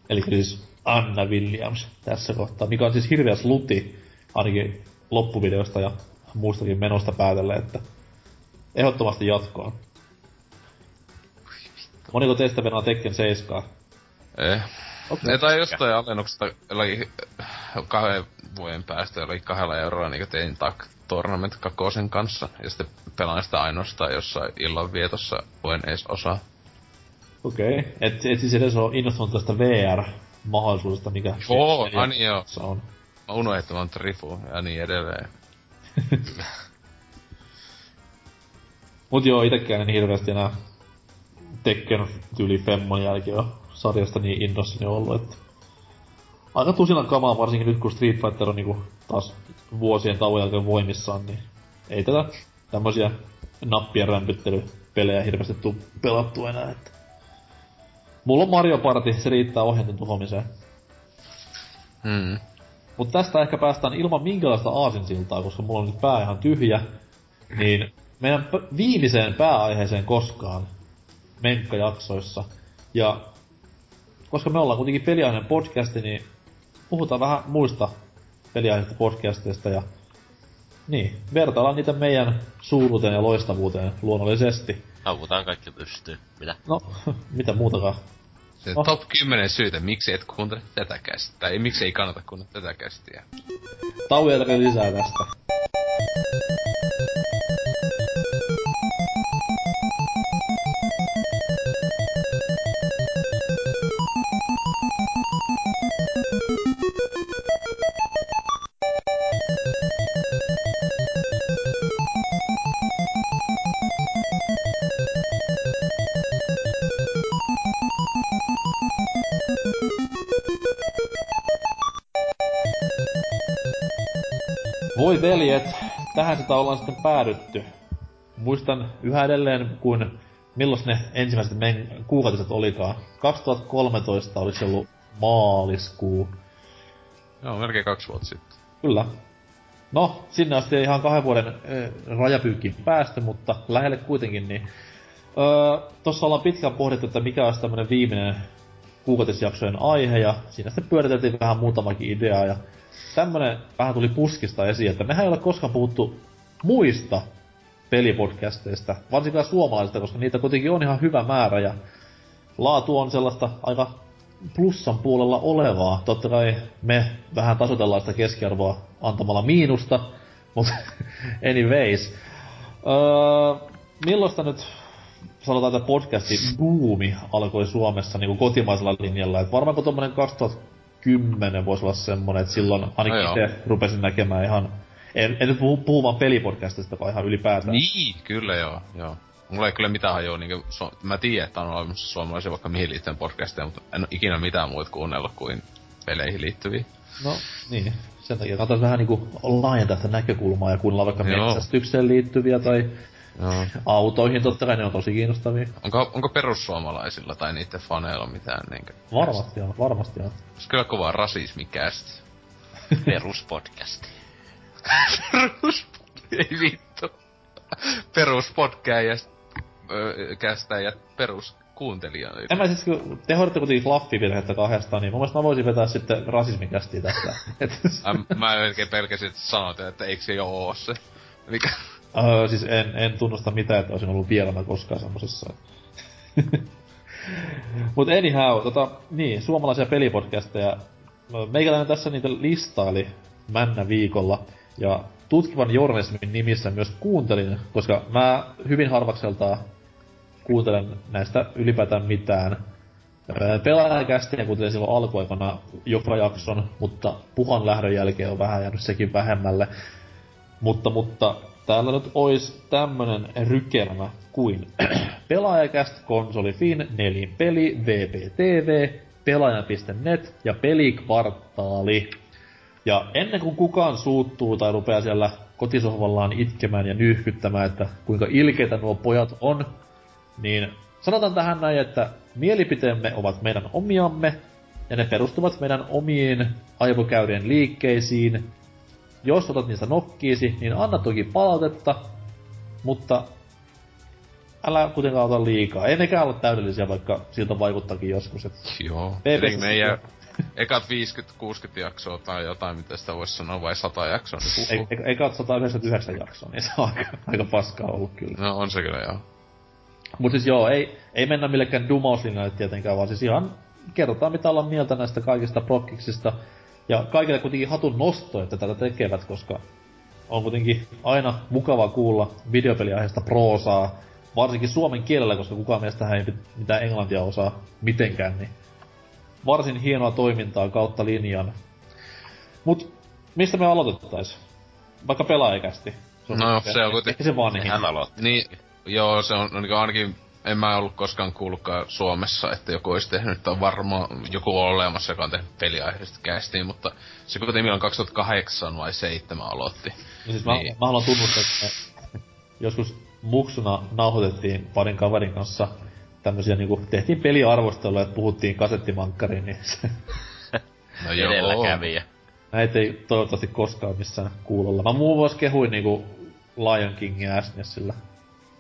Eli siis Anna Williams tässä kohtaa, mikä on siis hirveä sluti, ainakin loppuvideosta ja muustakin menosta päätellen, että ehdottomasti jatkoa. Moniko teistä venaa Tekken 7? Eh. Okei. Okay. Tai jostain alennuksesta jollakin kahden vuoden päästä jollakin kahdella eurolla niin tein tak Tournament kakosen kanssa. Ja sitten pelaan sitä ainoastaan jossain illanvietossa, kun en edes osaa. Okei. Okay. Et, et siis edes ole innostunut tästä VR-mahdollisuudesta, mikä Joo, ani joo. on. Mä unohdin, että mä oon Trifu ja niin edelleen. Mut joo, itekään en hirveästi enää Tekken tyyli Femmon jälkeen sarjasta niin innossani ollut, että aika tusinan kamaa, varsinkin nyt kun Street Fighter on niinku taas vuosien tauon jälkeen voimissaan, niin ei tätä tämmösiä nappien rämpyttelypelejä hirveästi tuu pelattu enää, että Mulla on Mario Party, se riittää ohjainten tuhoamiseen. Hmm. Mutta tästä ehkä päästään ilman minkälaista aasinsiltaa, koska mulla on nyt pää ihan tyhjä. Niin meidän viimeiseen pääaiheeseen koskaan menkkajaksoissa. Ja koska me ollaan kuitenkin peliaineen podcasti, niin puhutaan vähän muista peliaineista podcasteista ja niin, vertaillaan niitä meidän suuruuteen ja loistavuuteen luonnollisesti. Aukutaan kaikki pystyy. Mitä? No, mitä muutakaan. Se Oh. top 10 syytä, miksi et kuuntele tätä kästiä. Tai miksi ei kannata kuunnella tätä kästiä. Tauoja lisää tästä. Voi veljet, tähän sitä ollaan sitten päädytty. Muistan yhä edelleen, kun milloin ne ensimmäiset men- kuukautiset olikaan. 2013 olisi ollut maaliskuu. Joo, melkein kaksi vuotta sitten. Kyllä. No, sinne asti ei ihan kahden vuoden äh, rajapyykkiin päästy, mutta lähelle kuitenkin, niin... Öö, tossa ollaan pitkään pohdittu, että mikä olisi tämmönen viimeinen kuukautisjaksojen aihe, ja siinä sitten pyöriteltiin vähän muutamakin ideaa, ja tämmönen vähän tuli puskista esiin, että mehän ei ole koskaan puhuttu muista pelipodcasteista, varsinkaan suomalaisista, koska niitä kuitenkin on ihan hyvä määrä, ja laatu on sellaista aika plussan puolella olevaa. Totta kai me vähän tasotellaan sitä keskiarvoa antamalla miinusta, mutta anyways. Öö, milloista nyt sanotaan, että podcastin buumi alkoi Suomessa niin kuin kotimaisella linjalla. Et varmaan kun tommonen 2010 voisi olla semmonen, että silloin ainakin No itse rupesin näkemään ihan... En, en nyt puhu, puhu vaan pelipodcastista, vaan ihan ylipäätään. Niin, kyllä joo, joo. Mulla ei kyllä mitään hajua, niinku, so, mä tiedän, että on olemassa suomalaisia vaikka mihin liittyen podcasteja, mutta en ole ikinä mitään muuta kuunnellut kuin peleihin liittyviä. No niin, sen takia katsotaan vähän niinku laajentaa sitä näkökulmaa ja kuunnella vaikka Joo. metsästykseen liittyviä tai Joo. autoihin, totta kai ne on tosi kiinnostavia. Onko, onko perussuomalaisilla tai niiden faneilla mitään niinkö? Varmasti on, varmasti on. Se kyllä kovaa rasismikästi. Peruspodcast. Perus... Ei vittu. Peruspodcast kästäjät peruskuuntelijat. En mä siis, kun te hoidatte kuitenkin flaffivirhettä kahdestaan, niin mun mielestä mä voisin vetää sitten rasismikästiä tästä. Et, Mä, mä melkein pelkäsin, että sanot, että eikö se jo oo se. Mikä? Öö, siis en, en tunnusta mitään, että olisin ollut vieraana koskaan semmosessa. Mut anyhow, tota, niin, suomalaisia pelipodcasteja. Meikäläinen tässä niitä listaili männä viikolla. Ja tutkivan journalismin nimissä myös kuuntelin, koska mä hyvin harvakseltaan kuuntelen näistä ylipäätään mitään. Pelaajakästiä kuuntelin silloin alkuaikana joka jakson, mutta puhan lähdön jälkeen on vähän jäänyt sekin vähemmälle. Mutta, mutta täällä nyt ois tämmönen rykelmä kuin Pelaajakäst, Fin, nelinpeli, VPTV, pelaaja.net ja pelikvartaali. Ja ennen kuin kukaan suuttuu tai rupeaa siellä kotisohvallaan itkemään ja nyyhkyttämään, että kuinka ilkeitä nuo pojat on, niin sanotaan tähän näin, että mielipiteemme ovat meidän omiamme, ja ne perustuvat meidän omiin aivokäyrien liikkeisiin. Jos otat niistä nokkiisi, niin anna toki palautetta, mutta älä kuitenkaan ota liikaa. Ei nekään ole täydellisiä, vaikka siltä vaikuttaakin joskus. Et Joo. Eli meidän ekat 50-60 jaksoa tai jotain, mitä sitä voisi sanoa, vai 100 jaksoa, niin ei katso 199 jaksoa, niin se on aika, aika paskaa ollut kyllä. No on se kyllä joo. Mut siis joo, ei, ei mennä millekään dumauslinjalle tietenkään, vaan siis ihan kerrotaan mitä ollaan mieltä näistä kaikista prokkiksista. Ja kaikille kuitenkin hatun nosto, että tätä tekevät, koska on kuitenkin aina mukava kuulla videopeliaiheesta proosaa, varsinkin suomen kielellä, koska kukaan meistä ei mitään englantia osaa mitenkään, niin varsin hienoa toimintaa kautta linjan. Mut mistä me aloitettais? Vaikka pelaajakästi. No, se on kuitenkin- se vanhin. Hän aloitti. Niin, joo, se on no, niin ainakin, en mä ollut koskaan kuullutkaan Suomessa, että joku olisi tehnyt, on varmaan joku on olemassa, joka on tehnyt peliaiheesta kästiin, mutta se kuitenkin milloin 2008 vai 7 aloitti. No siis mä, Niin. mä haluan tunnustaa, että me joskus muksuna nauhoitettiin parin kaverin kanssa tämmösiä niinku, tehtiin peliarvosteluja, että puhuttiin kasettimankkariin, niin se, No Edelläkävijä. näitä ei toivottavasti koskaan missään kuulolla. Mä muun muassa kehuin niinku Lion Kingia SNESillä.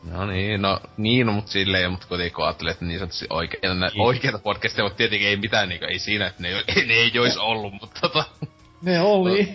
No niin, no niin, no, mut silleen, mut kuitenkin kun ajattelee, että niin sanotusti oikeita, Niin. oikeita podcasteja, mutta tietenkin ei mitään niinku, ei siinä, että ne ei, ne ei ois ollut, mutta tota, Ne oli!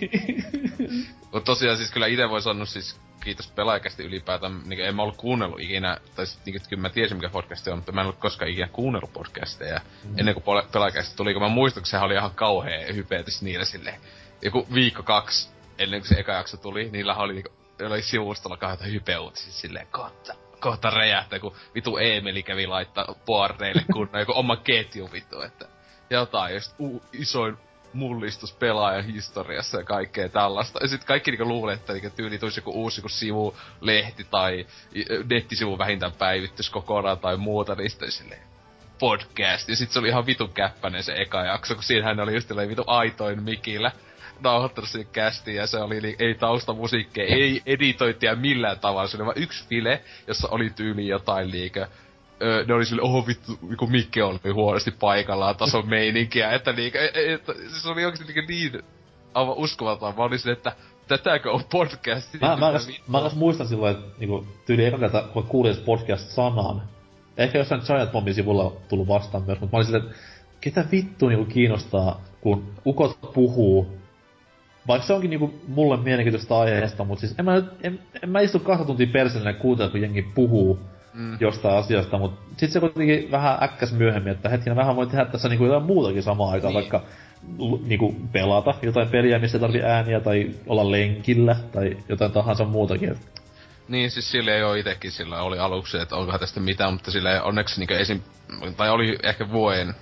Mutta tosiaan siis kyllä itse voi sanoa siis kiitos pelaajakästi ylipäätään, niin en mä ollut kuunnellut ikinä, tai sit niin kyllä mä tiesin mikä podcast on, mutta mä en ollut koskaan ikinä kuunnellut podcasteja mm. ennen kuin pelaajakästi tuli, kun mä muistan, kun sehän oli ihan kauhea hypetys niillä silleen, joku viikko kaksi ennen kuin se eka jakso tuli, niillä oli niinku, oli sivustolla kahta hypeuutisia silleen, kohta, kohta räjähtää, kun vitu Eemeli kävi laittaa boardeille kunnon joku oma ketju vitu, että jotain, just u- isoin mullistus pelaajan historiassa ja kaikkea tällaista. Ja sitten kaikki niinku luulee, että niinku tyyli tulisi joku uusi joku sivu, lehti tai nettisivu vähintään päivitys kokonaan tai muuta, niin sitten silleen podcast. Ja sitten se oli ihan vitun käppäinen se eka jakso, kun siinähän oli just vitun aitoin mikillä nauhoittanut sen kästi ja se oli, niin, ei taustamusiikkeja, ei editointia millään tavalla. Se oli vain yksi file, jossa oli tyyli jotain liikä öö, ne oli sille, oho vittu, kun Mikke oli huonosti paikallaan tason meininkiä, että niinku, e- e- että se oli oikeesti niinku niin aivan uskomaton. Mä olin silleen, että tätäkö on podcast? Mä, mä, kas, mä kas muistan silloin, että niinku, tyyli eka kerta, kun kuulin podcast-sanan. Ehkä jossain Giant Bombin sivulla on tullut vastaan myös, mutta mä olin silleen, että ketä vittu niinku kiinnostaa, kun ukot puhuu. Vaikka se onkin niinku mulle mielenkiintoista aiheesta, mutta siis en mä, nyt, en, en mä istu kahta tuntia persille kuuntele, kun jengi puhuu Mm. jostain asiasta, mutta sitten se kuitenkin vähän äkkäs myöhemmin, että hetkinen vähän voi tehdä tässä niinku jotain muutakin samaan aikaan, Niin. vaikka niinku pelata jotain peliä, missä ei tarvi ääniä, tai olla lenkillä, tai jotain tahansa muutakin. Niin, siis sille jo itekin sillä oli aluksi, että onkohan tästä mitään, mutta sille onneksi niinku esim... Tai oli ehkä vuoden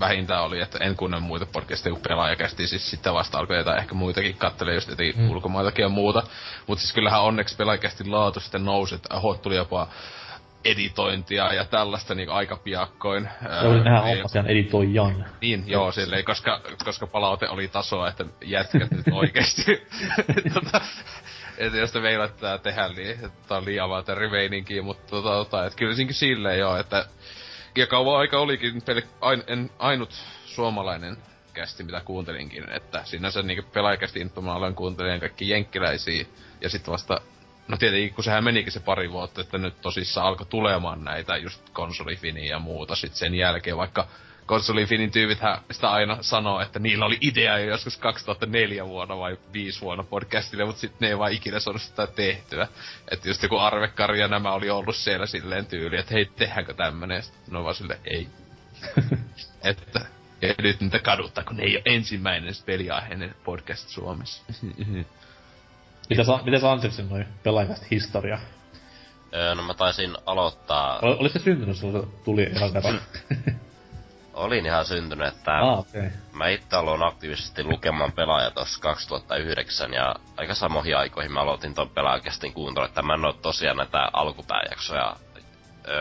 vähintään oli, että en kuunnellut muita podcasteja kuin pelaajakästi, siis sitten vasta alkoi jotain ehkä muitakin kattelee just eti mm. ulkomaitakin ja muuta. Mutta siis kyllähän onneksi pelaajakästi laatu sitten nousi, että oho, tuli jopa editointia ja tällaista niin aika piakkoin. Se oli nähdä hommasian editoijan. Niin, joo, silleen, koska, koska palaute oli tasoa, että jätkät nyt oikeesti. tota, että jos te meilattaa tehdä, niin että on liian vaan riveininkiä, mutta tota, tota, että kyllä silleen joo, että ja kauan aika olikin pel, ain, en, ainut suomalainen kästi, mitä kuuntelinkin, että sinänsä niinku pelaajakästi intomaan aloin kuuntelemaan kaikki jenkkiläisiä, ja sitten vasta No tietenkin, kun sehän menikin se pari vuotta, että nyt tosissaan alkoi tulemaan näitä just konsolifiniä ja muuta sit sen jälkeen, vaikka konsolifinin tyypithän sitä aina sanoo, että niillä oli idea jo joskus 2004 vuonna vai 5 vuonna podcastille, mutta sitten ne ei vaan ikinä saanut sitä tehtyä. Että just joku Arvekari ja nämä oli ollut siellä silleen tyyli, että hei, tehdäänkö tämmönen? Ja sit ne on vaan silleen, ei. että ja nyt niitä kaduttaa, kun ne ei ole ensimmäinen peliaiheinen podcast Suomessa. Mitä sä, mitä sä noin pelaajakasta historia? Öö, no mä taisin aloittaa, Ol, olis se syntynyt sulla se tuli ekan kerran? olin ihan syntynyt, että ah, okei. Okay. mä itse aloin aktiivisesti lukemaan pelaaja tuossa 2009 ja aika samoihin aikoihin mä aloitin ton pelaajakästin kuuntelun, että mä en oo tosiaan näitä alkupääjaksoja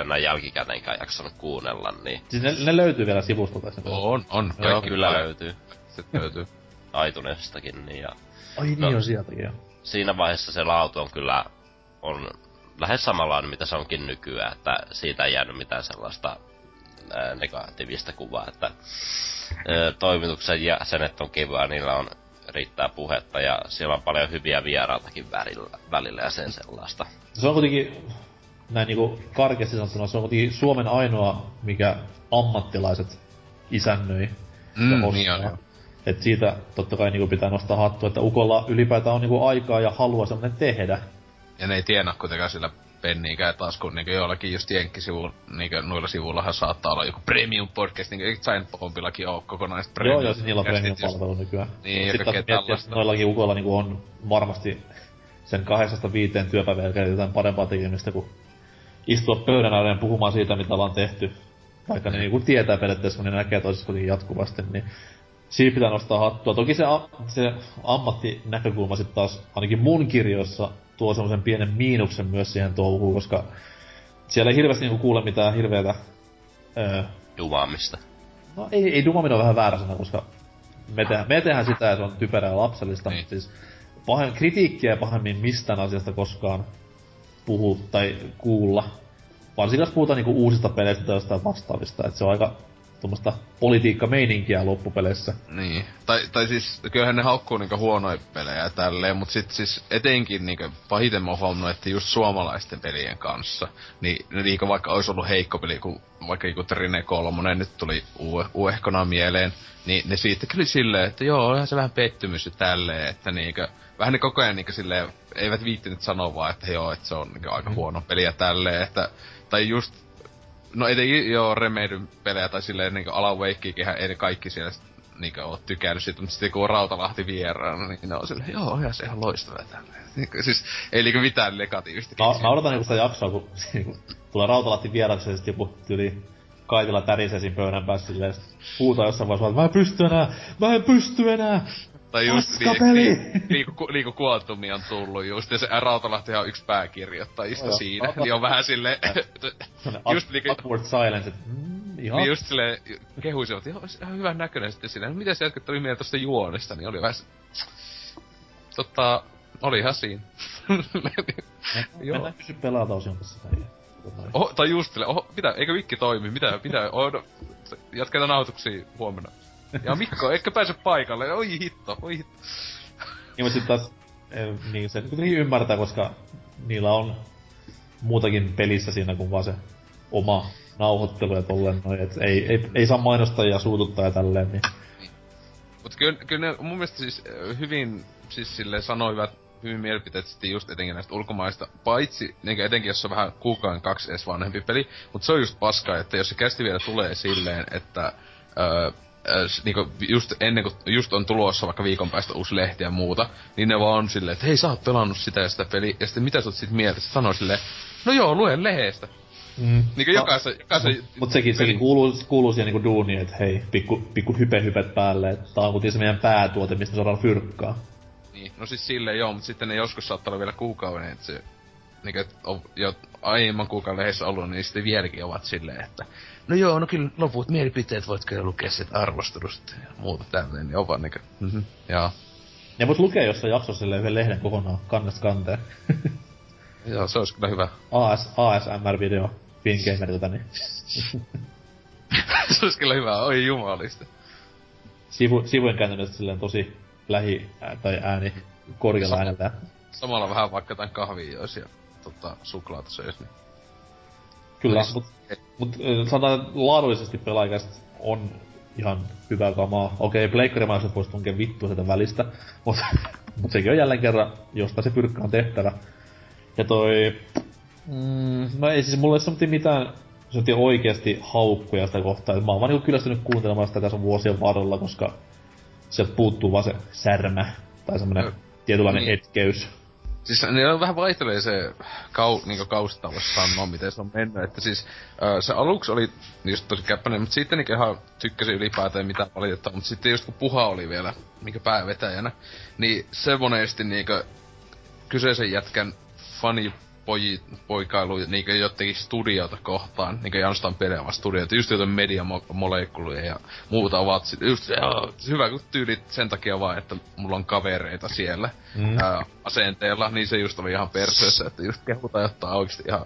näin jälkikäteenkään jaksanut kuunnella, niin Siis ne, ne löytyy vielä sivustolta. Se On, on. kaikki kyllä löytyy Sitten löytyy. iTunesistakin, niin ja Ai niin No. on sieltäkin jo. siinä vaiheessa se laatu on kyllä on lähes samanlainen, mitä se onkin nykyään, että siitä ei jäänyt mitään sellaista negatiivista kuvaa, että toimituksen jäsenet on kiva, niillä on riittää puhetta ja siellä on paljon hyviä vierailtakin välillä, välillä ja sen sellaista. Se on kuitenkin, näin niinku karkeasti sanottuna, se on kuitenkin Suomen ainoa, mikä ammattilaiset isännöi Mm, ja niin on. Et siitä totta kai niinku pitää nostaa hattua, että Ukolla ylipäätään on niinku aikaa ja halua semmonen tehdä. Ja ne ei tienaa kuitenkaan sillä penniikään taas, kun niinku jollakin just jenkkisivuilla, niinku noilla sivuillahan saattaa olla joku premium podcast, niinku Giant Bombillakin oo kokonaiset Joo, premium joo, siis niillä on premium palvelu nykyään. Niin, ja Sitten kaikkea että tällaista. noillakin Ukolla niinku on varmasti sen kahdesta viiteen työpäivää jälkeen jotain parempaa tekemistä kuin istua pöydän ääreen puhumaan siitä, mitä ollaan tehty. Vaikka ne niinku tietää periaatteessa, kun ne näkee toisessa kuitenkin jatkuvasti, niin siinä pitää nostaa hattua. Toki se, a- se ammattinäkökulma sitten taas, ainakin mun kirjoissa, tuo semmoisen pienen miinuksen myös siihen touhuun, koska siellä ei hirveästi niinku kuule mitään hirveätä öö, Jumaamista. No ei, ei dumaminen on vähän väärä sana, koska me, tehdään, me tehdään sitä ja se on typerää ja lapsellista, Niin. mutta siis pahem, kritiikkiä pahemmin mistään asiasta koskaan puhu tai kuulla. Varsinkin jos puhutaan niinku uusista peleistä tai jostain vastaavista, että se on aika tuommoista politiikka-meininkiä loppupeleissä. Niin. Tai, tai siis, kyllähän ne haukkuu niinku huonoja pelejä tälleen, mut sit siis etenkin niinku pahiten mä oon huomannut, että just suomalaisten pelien kanssa, niin niinku vaikka olisi ollut heikko peli, kun vaikka joku Trine 3 nyt tuli ue, uehkona mieleen, niin ne siitä kyllä silleen, että joo, onhan se vähän pettymys ja tälleen, että niinku, vähän ne koko ajan niinku silleen, eivät viittinyt sanoa vaan, että joo, että se on niinku aika huono peli ja tälleen, että, tai just No etenkin joo Remedyn pelejä tai silleen niinku Alan Wakeekinhän ei ne kaikki siellä sit niinku oo tykännyt siitä, mutta sitten kun on Rautalahti vieraana, niin ne on silleen, joo, ihan se ihan loistava tälleen. Niinku, siis ei niinku mitään negatiivista. Mä, mä odotan niinku sitä jaksoa, kun niinku, tulee Rautalahti vieraksi ja sit joku tyli Kaitila tärisee siinä pöydän päässä silleen, huutaa jossain vaiheessa, että mä en pysty enää, mä en pysty enää! Tai just Paskapeli! niin, liiku, liiku Quantumi on tullut just, ja se Rautalahti on yksi pääkirjoittajista Joo. siinä, niin on vähän Semmonen just niinku, upward silence, että mm, ihan niin just silleen kehuisivat, että joo, ihan hyvän näköinen sitten siinä. No, Mitä sä jatkat tuli mieleen tosta juonesta, niin oli vähän se... Tota, oli ihan siinä. Joo. Mennään kysy pelata osion tässä. Tai, tai. Oho, tai just silleen, oho, mitä, eikö Mikki toimi, mitä, mitä, oh, no, jatketaan nautuksia huomenna. Ja Mikko, eikö pääse paikalle? Oi hitto, oi hitto. Niin, mutta taas, eh, niin se kuitenkin ymmärtää, koska niillä on muutakin pelissä siinä kuin vaan se oma nauhoittelu ja tolleen noin, et ei, ei, ei saa mainostaa ja suututtaa ja tälleen, niin Mut kyllä, kyllä ne mun mielestä siis ö, hyvin, siis sille sanoivat hyvin mielipiteet sitten just etenkin näistä ulkomaista, paitsi niin etenkin jos se on vähän kuukauden kaksi edes vanhempi peli, mutta se on just paskaa, että jos se kästi vielä tulee silleen, että öö, niinku just ennen kuin just on tulossa vaikka viikon päästä uusi lehti ja muuta, niin ne vaan on silleen, että hei sä oot pelannut sitä ja sitä peliä, ja sitten mitä sä oot sit mieltä? Sitten sanoo silleen, no joo, luen lehestä. Mm. Niinku jokaisen, jokaisen... Mut, mut sekin, sekin kuuluu, kuuluu siihen niinku duuniin, että hei, pikku, pikku hype hypet päälle, että tää on kuitenkin se meidän päätuote, mistä me saadaan fyrkkaa. Niin, no siis silleen joo, mutta sitten ne joskus saattaa olla vielä kuukauden, että se niinku, et on jo aiemman kuukauden lehdessä ollut, niin sitten vieläkin ovat silleen, että no joo, no kyllä loput mielipiteet voit kyllä lukea sit arvostelusta ja muuta tälleen, niin on vaan niinku, mhm, joo. Ne vois lukea jossain jaksossa silleen yhden lehden kokonaan kannesta kanteen. Joo, se olisi kyllä hyvä. AS, ASMR-video Fingamerilta, niin se olisi kyllä hyvä, oi jumalista. sivu, sivujen kääntämistä silleen tosi lähi tai ääni korkealla Sama. äänellä. Samalla vähän vaikka jotain kahvia joisi ja tota, suklaata söisi, niin Kyllä, Olis- mut, sanotaan, että laadullisesti pelaajakästä on ihan hyvää kamaa. Okei, pleikkarimaisuus voisi tunkea vittua sieltä välistä, mut, mut sekin on jälleen kerran, josta se pyrkkä on tehtävä. Ja toi... Mm, no ei siis mulla ei semmoinen mitään semmoinen oikeasti haukkuja sitä kohtaa. Mä oon vaan niinku kyllästynyt kuuntelemaan sitä tässä vuosien varrella, koska sieltä puuttuu vaan se särmä. Tai semmonen No, tietynlainen niin. etkeys. Siis ne on vähän vaihtelee se kau, niinku kausta voisi sanoa, miten se on mennyt. Että siis ö, se aluksi oli just tosi käppäinen, mutta sitten niinku ihan tykkäsin ylipäätään mitä valitettavaa. Mutta sitten just kun Puha oli vielä niinku päävetäjänä, niin se monesti niinku kyseisen jätkän fani poji, poikailu niinku jotenkin studiota kohtaan, niinku ei ainoastaan pelejä, vaan studioita, just jotain mediamolekuluja ja muuta ovat sit, just joo, hyvä kun tyylit sen takia vaan, että mulla on kavereita siellä mm. ää, asenteella, niin se just oli ihan perseessä, että just kehutaan jotain oikeesti ihan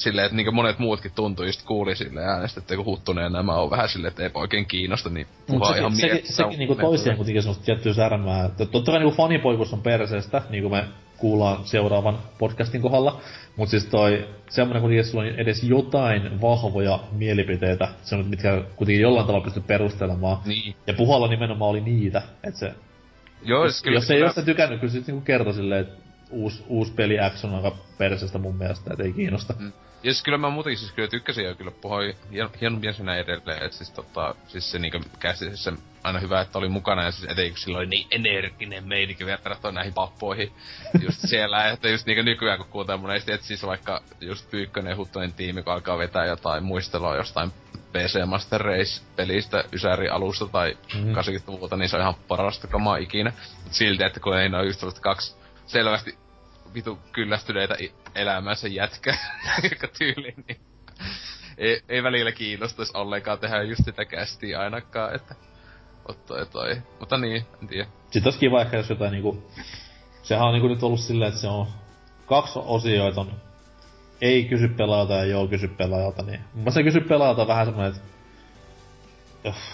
silleen, että niinku monet muutkin tuntui just kuuli sille äänestä, että kun Huttunen nämä on vähän silleen, että ei oikein kiinnosta, niin puhua ihan sekin, sekin, sekin niinku toisiaan kuitenkin semmoista tiettyä särmää. Että totta kai niinku fanipoikus on perseestä, niinku me kuullaan seuraavan podcastin kohdalla. Mutta siis toi semmonen kuitenkin, sulla on edes jotain vahvoja mielipiteitä, semmonet, mitkä kuitenkin jollain tavalla pystyy perustelemaan. Niin. Ja puhalla nimenomaan oli niitä, että se... Joo, jos, kyllä, jos ei kyllä... tykännyt, kyllä sit niinku kertoi silleen, että uusi, uusi peli X on aika perseestä mun mielestä, että ei kiinnosta. Mm. Ja siis kyllä mä muutenkin siis kyllä tykkäsin ja kyllä hien, hienon sinä edelleen, että siis tota, siis se niinku käsissä aina hyvä, että oli mukana ja siis etenkin sillä oli niin energinen meininki verrattuna näihin pappoihin just siellä, että just niinku nykyään kun kuuntelee monesti, että siis vaikka just Pyykkönen Huttonen tiimi, kun alkaa vetää jotain muistelua jostain PC Master Race-pelistä Ysäri alusta tai mm. 80-luvulta, niin se on ihan parasta kamaa ikinä. Mut silti, että kun ei ole just kaksi selvästi vitu kyllästyneitä elämänsä jätkä, joka tyyli, niin ei, ei välillä kiinnostaisi ollenkaan tehdä just sitä kästiä ainakaan, että otto toi. Mutta niin, en tiedä. Sitten olisi kiva ehkä, jos jotain niinku... Sehän on niinku nyt ollut silleen, että se on kaksi osioita on ei kysy pelaajalta ja joo kysy pelaajalta, niin mun mielestä kysy pelaajalta vähän semmoinen, että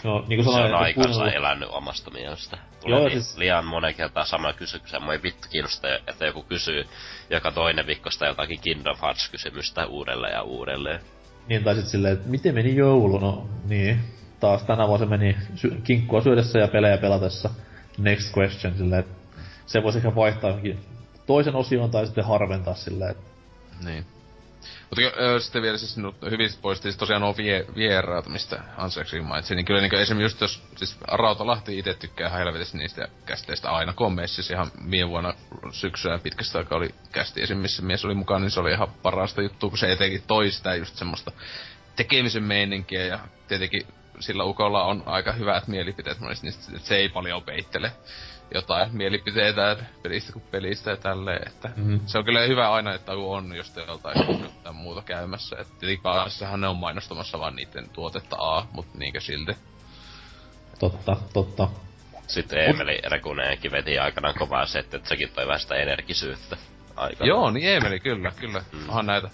No, niin kuin sanoin, se on aikansa kuunnellut... elänyt omasta mielestä. Tulee Joo, li- siis... liian monen kertaa sama kysymys, ja ei vittu kiinnosta, että joku kysyy joka toinen viikosta jotakin Kingdom Hearts-kysymystä uudelleen ja uudelleen. Niin, tai sitten silleen, että miten meni joulu? No niin, taas tänä vuonna se meni sy- kinkkua syödessä ja pelejä pelatessa. Next question, silleen, että se voisi ehkä vaihtaa johonkin toisen osion tai sitten harventaa silleen, että... Niin. Mutta sitten vielä siis no, hyvin poistin siis tosiaan nuo vie, vieraat, mistä Anseksikin mainitsi, niin kyllä niin esimerkiksi just jos, siis Rautalahti itse tykkää ihan helvetisti niistä kästeistä aina, on messissä ihan viime vuonna syksyä pitkästä aikaa oli kästi. Esim. missä mies oli mukana, niin se oli ihan parasta juttua, kun se etenkin toi sitä just semmoista tekemisen meininkiä. Ja tietenkin sillä ukolla on aika hyvät mielipiteet monesti, niin se ei paljon peittele jotain mielipiteitä pelistä kuin pelistä ja tälleen, että mm. se on kyllä hyvä aina, että on just joltain jotain muuta käymässä, että tietenkin ne on mainostamassa vaan niiden tuotetta A, mutta niinkö silti. Totta, totta. Sitten Emeli Rekuneenkin veti aikanaan kovaa se, että sekin toi vähän sitä energisyyttä aikanaan. Joo, niin Emeli kyllä, kyllä. Mm. Onhan näitä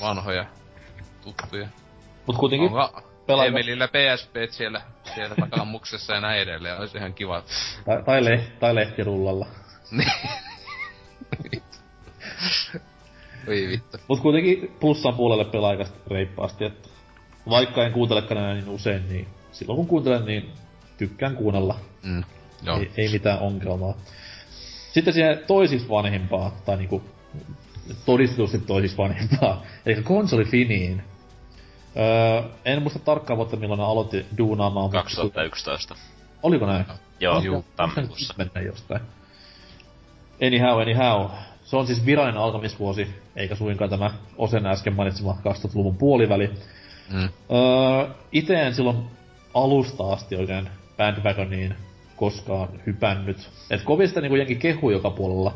vanhoja tuttuja. Mut kuitenkin Onko pelata... Emilillä PSP siellä, siellä takammuksessa ja näin edelleen, olisi ihan kiva. Tai, tai, le, tai lehtirullalla. Oi vittu. Mut kuitenkin plussan puolelle pelaa reippaasti, että vaikka en kuuntelekaan enää niin usein, niin silloin kun kuuntelen, niin tykkään kuunnella. Mm, joo. Ei, ei mitään ongelmaa. Sitten siihen toisiksi vanhempaa, tai niinku todistetusti toisiksi vanhempaa, eli konsolifiniin Öö, en muista tarkkaan vuotta milloin ne aloitti duunaamaan. 2011. Oliko näin? Joo, Juu, tammikuussa. Mennä jostain. Anyhow, anyhow. Se on siis virallinen alkamisvuosi, eikä suinkaan tämä Osen äsken mainitsema 2000-luvun puoliväli. Mm. Öö, ite en silloin alusta asti oikein bandwagoniin koskaan hypännyt. Et kovin sitä niinku jenkin kehu joka puolella.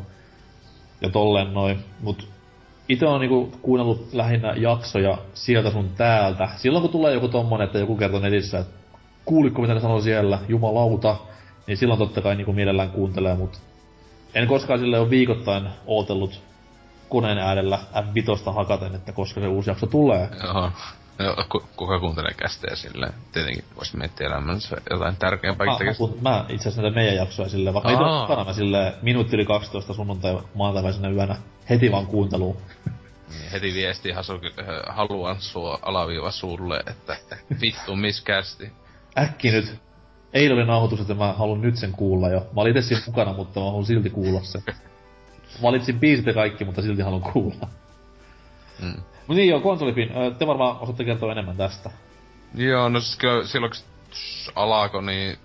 Ja tolleen noin. Mut itse on niinku kuunnellut lähinnä jaksoja sieltä sun täältä. Silloin kun tulee joku tommonen, että joku kertoo netissä, että kuulitko mitä ne sanoo siellä, jumalauta, niin silloin totta kai niinku mielellään kuuntelee, mut en koskaan sille ole viikoittain ootellut koneen äärellä F5 hakaten, että koska se uusi jakso tulee. Joo. No, kuka kuuntelee kästejä silleen? Tietenkin voisi miettiä elämänsä jotain tärkeämpää. Mä, mä, mä itse asiassa näitä meidän jaksoja silleen, vaikka on mukana, mä silleen minuutti yli 12 sunnuntai maanantaiväisenä yönä heti vaan kuunteluun. Niin, heti viesti hasu, äh, haluan sua alaviiva sulle, että vittu miskästi. Äkki nyt. Eilen oli nauhoitus, että mä haluan nyt sen kuulla jo. Mä olin itse siinä mukana, mutta mä haluan silti kuulla sen. Valitsin biisit ja kaikki, mutta silti haluan kuulla. Mm. Mut niin joo, konsolifin. Te varmaan osaatte kertoa enemmän tästä. Joo, no siis kyllä silloin kun alako, niin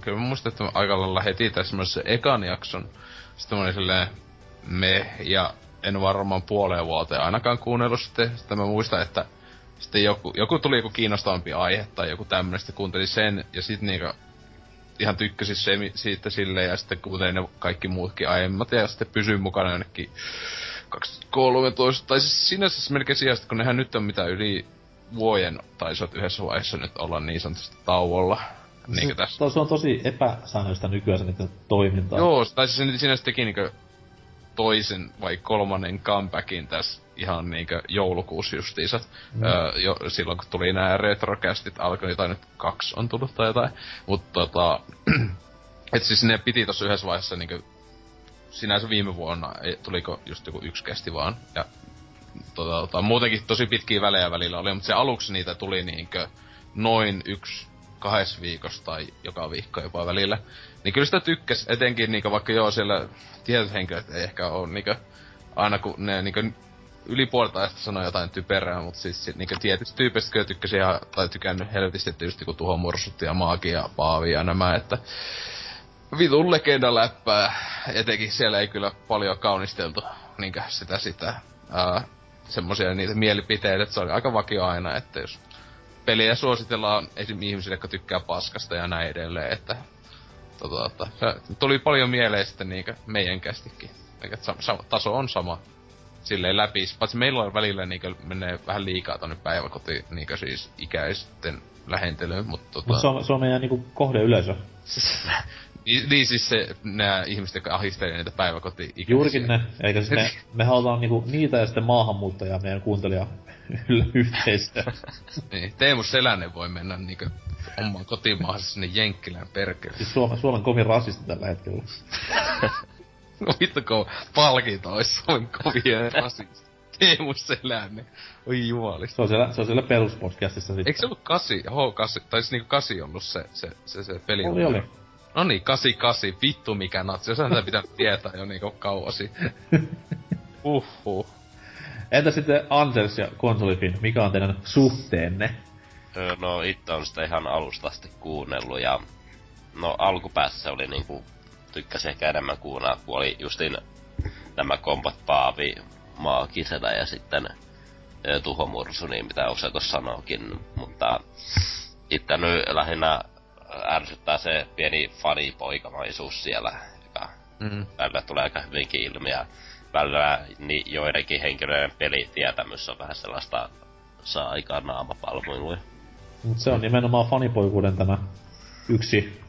kyllä mä muistan, että aika lailla heti tässä se ekan jakson. Sitten mä olin silleen me, ja en varmaan puoleen vuoteen ainakaan kuunnellut sitten. Sitten mä muistan, että sitten joku, joku tuli joku kiinnostavampi aihe tai joku tämmönen, sitten kuuntelin sen, ja sitten niinku ihan tykkäsin se, siitä silleen, ja sitten kuuntelin ne kaikki muutkin aiemmat, ja sitten pysyin mukana jonnekin 2013, tai siis sinänsä melkein sijasta, kun nehän nyt on mitä yli vuoden taisivat yhdessä vaiheessa nyt olla niin sanotusti tauolla. Niin tässä. Se on tosi epäsäännöllistä nykyään se niiden toimintaa. Joo, tai siis sinänsä teki niinkö toisen vai kolmannen comebackin tässä ihan niinkö joulukuussa justiinsa. Mm. Öö, jo, silloin kun tuli nämä retrocastit alkoi, tai nyt kaksi on tullut tai jotain. Mutta tota, et siis ne piti tossa yhdessä vaiheessa niinkö sinänsä viime vuonna, tuliko just joku yksi kesti vaan. Ja tota, tota, muutenkin tosi pitkiä välejä välillä oli, mutta se aluksi niitä tuli niinkö noin yksi kahdessa viikossa tai joka viikko jopa välillä. Niin kyllä sitä tykkäs, etenkin niinku vaikka joo siellä tietyt henkilöt ei ehkä ole niinku, aina kun ne niinku yli puolta ajasta sanoo jotain typerää, mutta siis niinku tietysti tyypistä kyllä tykkäsin ihan, tai tykännyt helvetisti tietysti kun tuho mursut ja maagi ja paavi ja nämä, että vitun legenda läppää, etenkin siellä ei kyllä paljon kaunisteltu niinkö sitä sitä, ää, semmosia niitä mielipiteitä, että se oli aika vakio aina, että jos peliä suositellaan esim. ihmisille, jotka tykkää paskasta ja näin edelleen, että tota, tota, se tuli paljon mieleen sitten niinkö meidän kästikin. Eikä, sa, sa, taso on sama silleen läpi. Paitsi meillä on välillä niinkö menee vähän liikaa tonne päiväkoti niinkö siis ikäisten lähentelyyn, mutta tota... Mut se on, se on meidän niinku kohdeyleisö. niin, niin siis se, nää ihmiset, jotka ahistelee niitä päiväkoti Juurikin ne, eikä siis me, me halutaan niinku niitä ja sitten maahanmuuttajia meidän kuuntelija yhteistä. niin, Teemu Selänen voi mennä niinku omaan kotimaahansa sinne Jenkkilään perkele. Siis Suomen, Suomen kovin rasisti tällä hetkellä. no vittu kun palkinto ois Suomen kovin rasisti. Teemu Selänen. Oi jumalista. Se on siellä, se on siellä peruspodcastissa sitten. Eikö se ollut kasi, H8, tai siis niinku kasi ollut se, se, se, se peli? Oli, oli. No niin, 88, vittu mikä natsi, jos tätä pitää tietää jo niinku kauasi. Uhuh. Entä sitten Ansels ja konsolifin, mikä on teidän suhteenne? Öö, no itse on sitä ihan alusta asti kuunnellut ja no alkupäässä se oli niinku tykkäsin ehkä enemmän kuunnella, kun oli justin nämä kombat Paavi maagisena ja sitten tuhomursu, niin mitä usein tuossa sanookin, mutta itse nyt lähinnä ärsyttää se pieni fanipoikamaisuus siellä, joka mm. välillä tulee aika hyvinkin ilmi ja välillä niin joidenkin henkilöiden pelitietämys on vähän sellaista saa aikaan naamapalmuiluja. Mut se on nimenomaan fanipoikuuden tämä yksi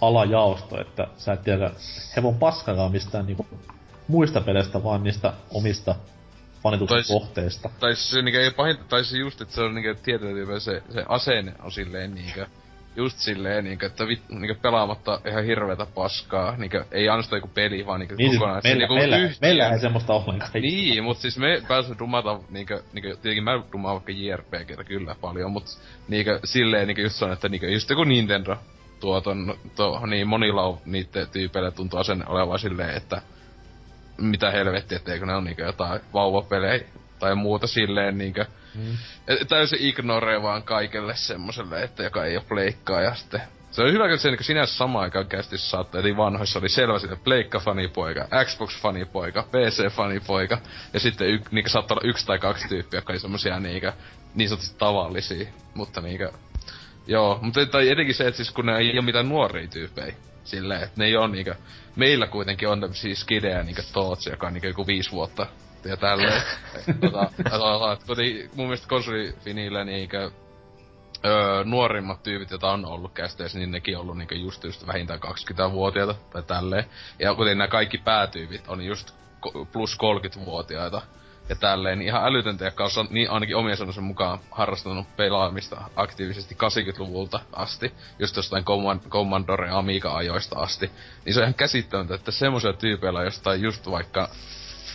alajaosto, että sä et tiedä hevon paskakaan mistään niinku muista peleistä, vaan niistä omista fanituskohteista. Tai se niinku ei pahinta, tai se just, että se on niinku tietyllä se, se asenne on silleen niinkö just silleen, niinku, että vit, niinku pelaamatta ihan hirveetä paskaa. Niinku, ei ainoastaan joku peli, vaan niinku niin, kokonaan. Meillä, niinku meillä, yhtiö. meillä ei semmoista ollenkaan. Niin, mut siis me pääsemme dumata, niinku, niinku, tietenkin mä dumaan vaikka JRPGtä kyllä paljon, mut niinku, silleen niinku just on, että niinku, just joku Nintendo tuoton, to, niin monilla on niitten tyypeillä tuntuu asenne olevan silleen, että mitä helvettiä, etteikö ne on niinku jotain vauvapelejä tai muuta silleen niinkö. Mm. Täysin ignoree vaan kaikelle semmoselle, että joka ei oo pleikkaa ja sitten se on hyvä, että se niin sinänsä samaan aikaan kästissä saattaa, eli vanhoissa oli selvä sitten Pleikka-fanipoika, Xbox-fanipoika, PC-fanipoika, ja sitten y, niin saattaa olla yksi tai kaksi tyyppiä, jotka oli semmosia niin, niin sanotusti tavallisia, mutta niinkö, joo, mutta tai etenkin se, että siis kun ne ei ole mitään nuoria tyyppejä, silleen, että ne ei ole niinkö, meillä kuitenkin on tämmösiä skidejä niinkö Toots, joka on niinkö joku viisi vuotta ja tälleen. tota, koti, mun mielestä konsolifinillä niinkö öö, nuorimmat tyypit, joita on ollut kästeessä, niin nekin on ollut niinkö just, just vähintään 20-vuotiaita tai tälleen. Ja kuten nämä kaikki päätyypit on just plus 30-vuotiaita ja tälleen, niin ihan älytöntä, joka on niin ainakin omien sanoisen mukaan harrastanut pelaamista aktiivisesti 80-luvulta asti, just jostain Commodore Amiga-ajoista asti, niin se on ihan käsittämätöntä, että semmoisia tyypeillä jostain just vaikka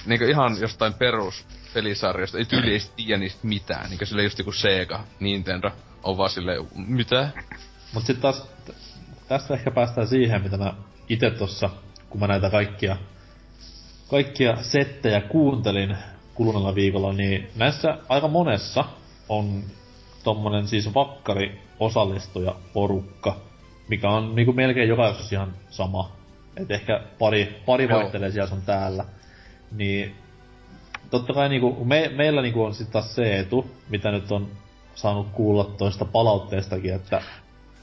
niinku ihan jostain perus pelisarjasta, ei tyyli ei tiedä niistä mitään, niinku sille just joku Sega, Nintendo, on vaan silleen, mitä? Mut sit taas, tästä ehkä päästään siihen, mitä mä ite tossa, kun mä näitä kaikkia, kaikkia settejä kuuntelin kuluneella viikolla, niin näissä aika monessa on tommonen siis vakkari osallistuja porukka, mikä on niinku melkein joka ihan sama. Et ehkä pari, pari vaihtelee siellä on täällä. Niin totta kai niinku, me, meillä niinku on sitten taas se etu, mitä nyt on saanut kuulla toista palautteestakin, että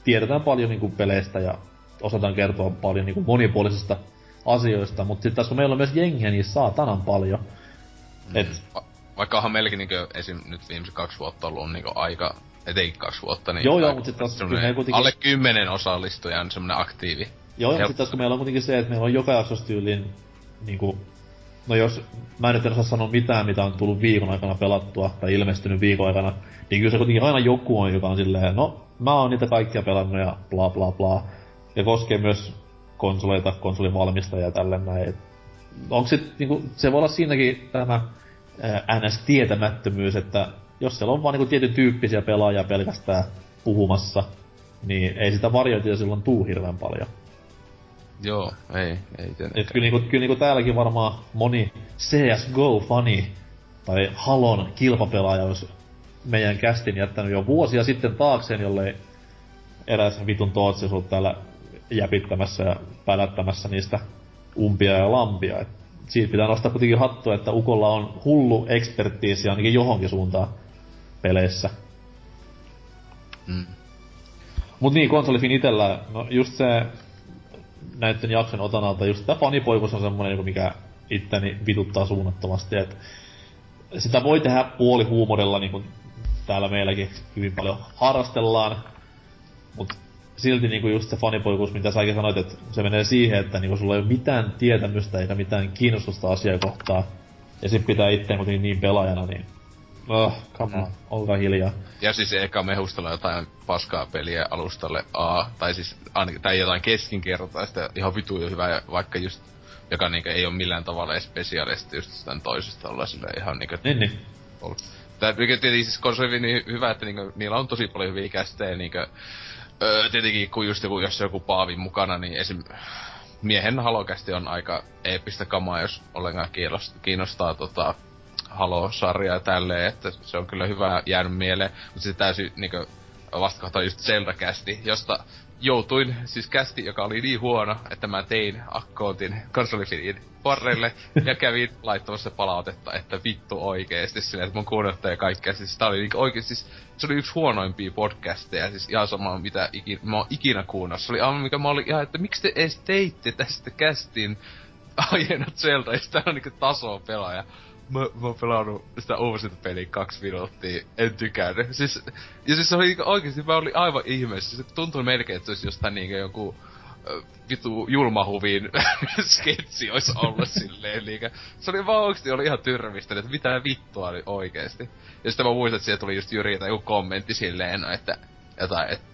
tiedetään paljon niinku peleistä ja osataan kertoa paljon niinku monipuolisista asioista, mutta sitten kun meillä on myös jengiä niin saatanan paljon, Et, Va- vaikkahan meilläkin niinkö esim. nyt viimeiset kaksi vuotta ollut niinku aika, etenkin kaksi vuotta, niin Joo, joo, aika- mut sit taas kyllä kuitenkin- alle kymmenen osallistujan semmonen aktiivi. Joo, Helppo. sitten taas kun meillä on kuitenkin se, että meillä on joka jaksossa tyyliin niinku, no jos mä nyt en osaa sanoa mitään, mitä on tullut viikon aikana pelattua tai ilmestynyt viikon aikana, niin kyllä se kuitenkin aina joku on, joka on silleen, no mä oon niitä kaikkia pelannut ja bla bla bla. Ja koskee myös konsoleita, konsolin valmistajia ja tälleen näin. Onko se, niinku, se voi olla siinäkin tämä NS-tietämättömyys, että jos siellä on vaan niinku tietyn tyyppisiä pelaajia pelkästään puhumassa, niin ei sitä varjointia silloin tuu hirveän paljon. Joo, ei, ei Et tietenkään. kyllä, niinku, kyllä niinku täälläkin varmaan moni CSGO-fani tai Halon kilpapelaaja olisi meidän kästin jättänyt jo vuosia sitten taakseen, jollei eräs vitun tootsi ollut täällä jäpittämässä ja pälättämässä niistä umpia ja lampia. Et siitä pitää nostaa kuitenkin hattua, että Ukolla on hullu ekspertiisi ainakin johonkin suuntaan peleissä. Mm. Mut niin, konsolifin itellä, no just se näitten jakson otanalta, just tää fanipoikus on semmonen, niinku, mikä itteni vituttaa suunnattomasti, et sitä voi tehdä puoli huumorilla, niinku täällä meilläkin hyvin paljon harrastellaan, mut silti niinku just se fanipoikus, mitä säkin sanoit, että se menee siihen, että niinku sulla ei ole mitään tietämystä eikä mitään kiinnostusta asiaa kohtaa, ja sit pitää itteen kuitenkin niin pelaajana, niin oh, come on, olkaa hiljaa. Ja siis eka mehustella jotain paskaa peliä alustalle A, tai siis ainakin, tai jotain keskinkertaista, ihan vitu jo hyvä, vaikka just, joka niinku ei ole millään tavalla spesiaalisti just sitä toisesta olla sille ihan niinku Niin, niin. Tää mikä tietenkin siis konsoli on niin hyvä, että niinku, niillä on tosi paljon hyviä kästejä, niinku, öö, tietenkin kun just joku, jos joku Paavi mukana, niin esim. Miehen halokästi on aika eeppistä kamaa, jos ollenkaan kiinnostaa, kiinnostaa tota, Halo-sarjaa ja tälleen, että se on kyllä hyvä jäänyt mieleen. Mutta se täysin niinku, vastakohta just Zelda-kästi, josta joutuin, siis kästi, joka oli niin huono, että mä tein akkootin konsolifilin porreille ja kävin laittamassa palautetta, että vittu oikeesti silleen, että mun kuunnelta ja kaikkea. Siis tää oli niinku oikeesti, siis se oli yksi huonoimpia podcasteja, siis ihan sama mitä ikin, mä oon ikinä kuunnellut. Se oli aivan mikä mä olin ihan, että miksi te edes teitte tästä kästin aiheena Zelda, jos tää on niinku taso pelaaja. Mä, mä oon pelannut sitä uusinta peliä kaksi minuuttia, en tykännyt. Siis, ja siis se oli niinku oikeesti, mä olin aivan ihmeessä. Se tuntui melkein, että se olisi jostain niinku joku vitu julmahuvin sketsi olisi ollut silleen liikä. Se oli vaan oikeesti oli ihan tyrmistä, että mitä vittua oli oikeesti. Ja sitten mä muistan, että siellä tuli just Jyriltä joku kommentti silleen, no, että jotain, että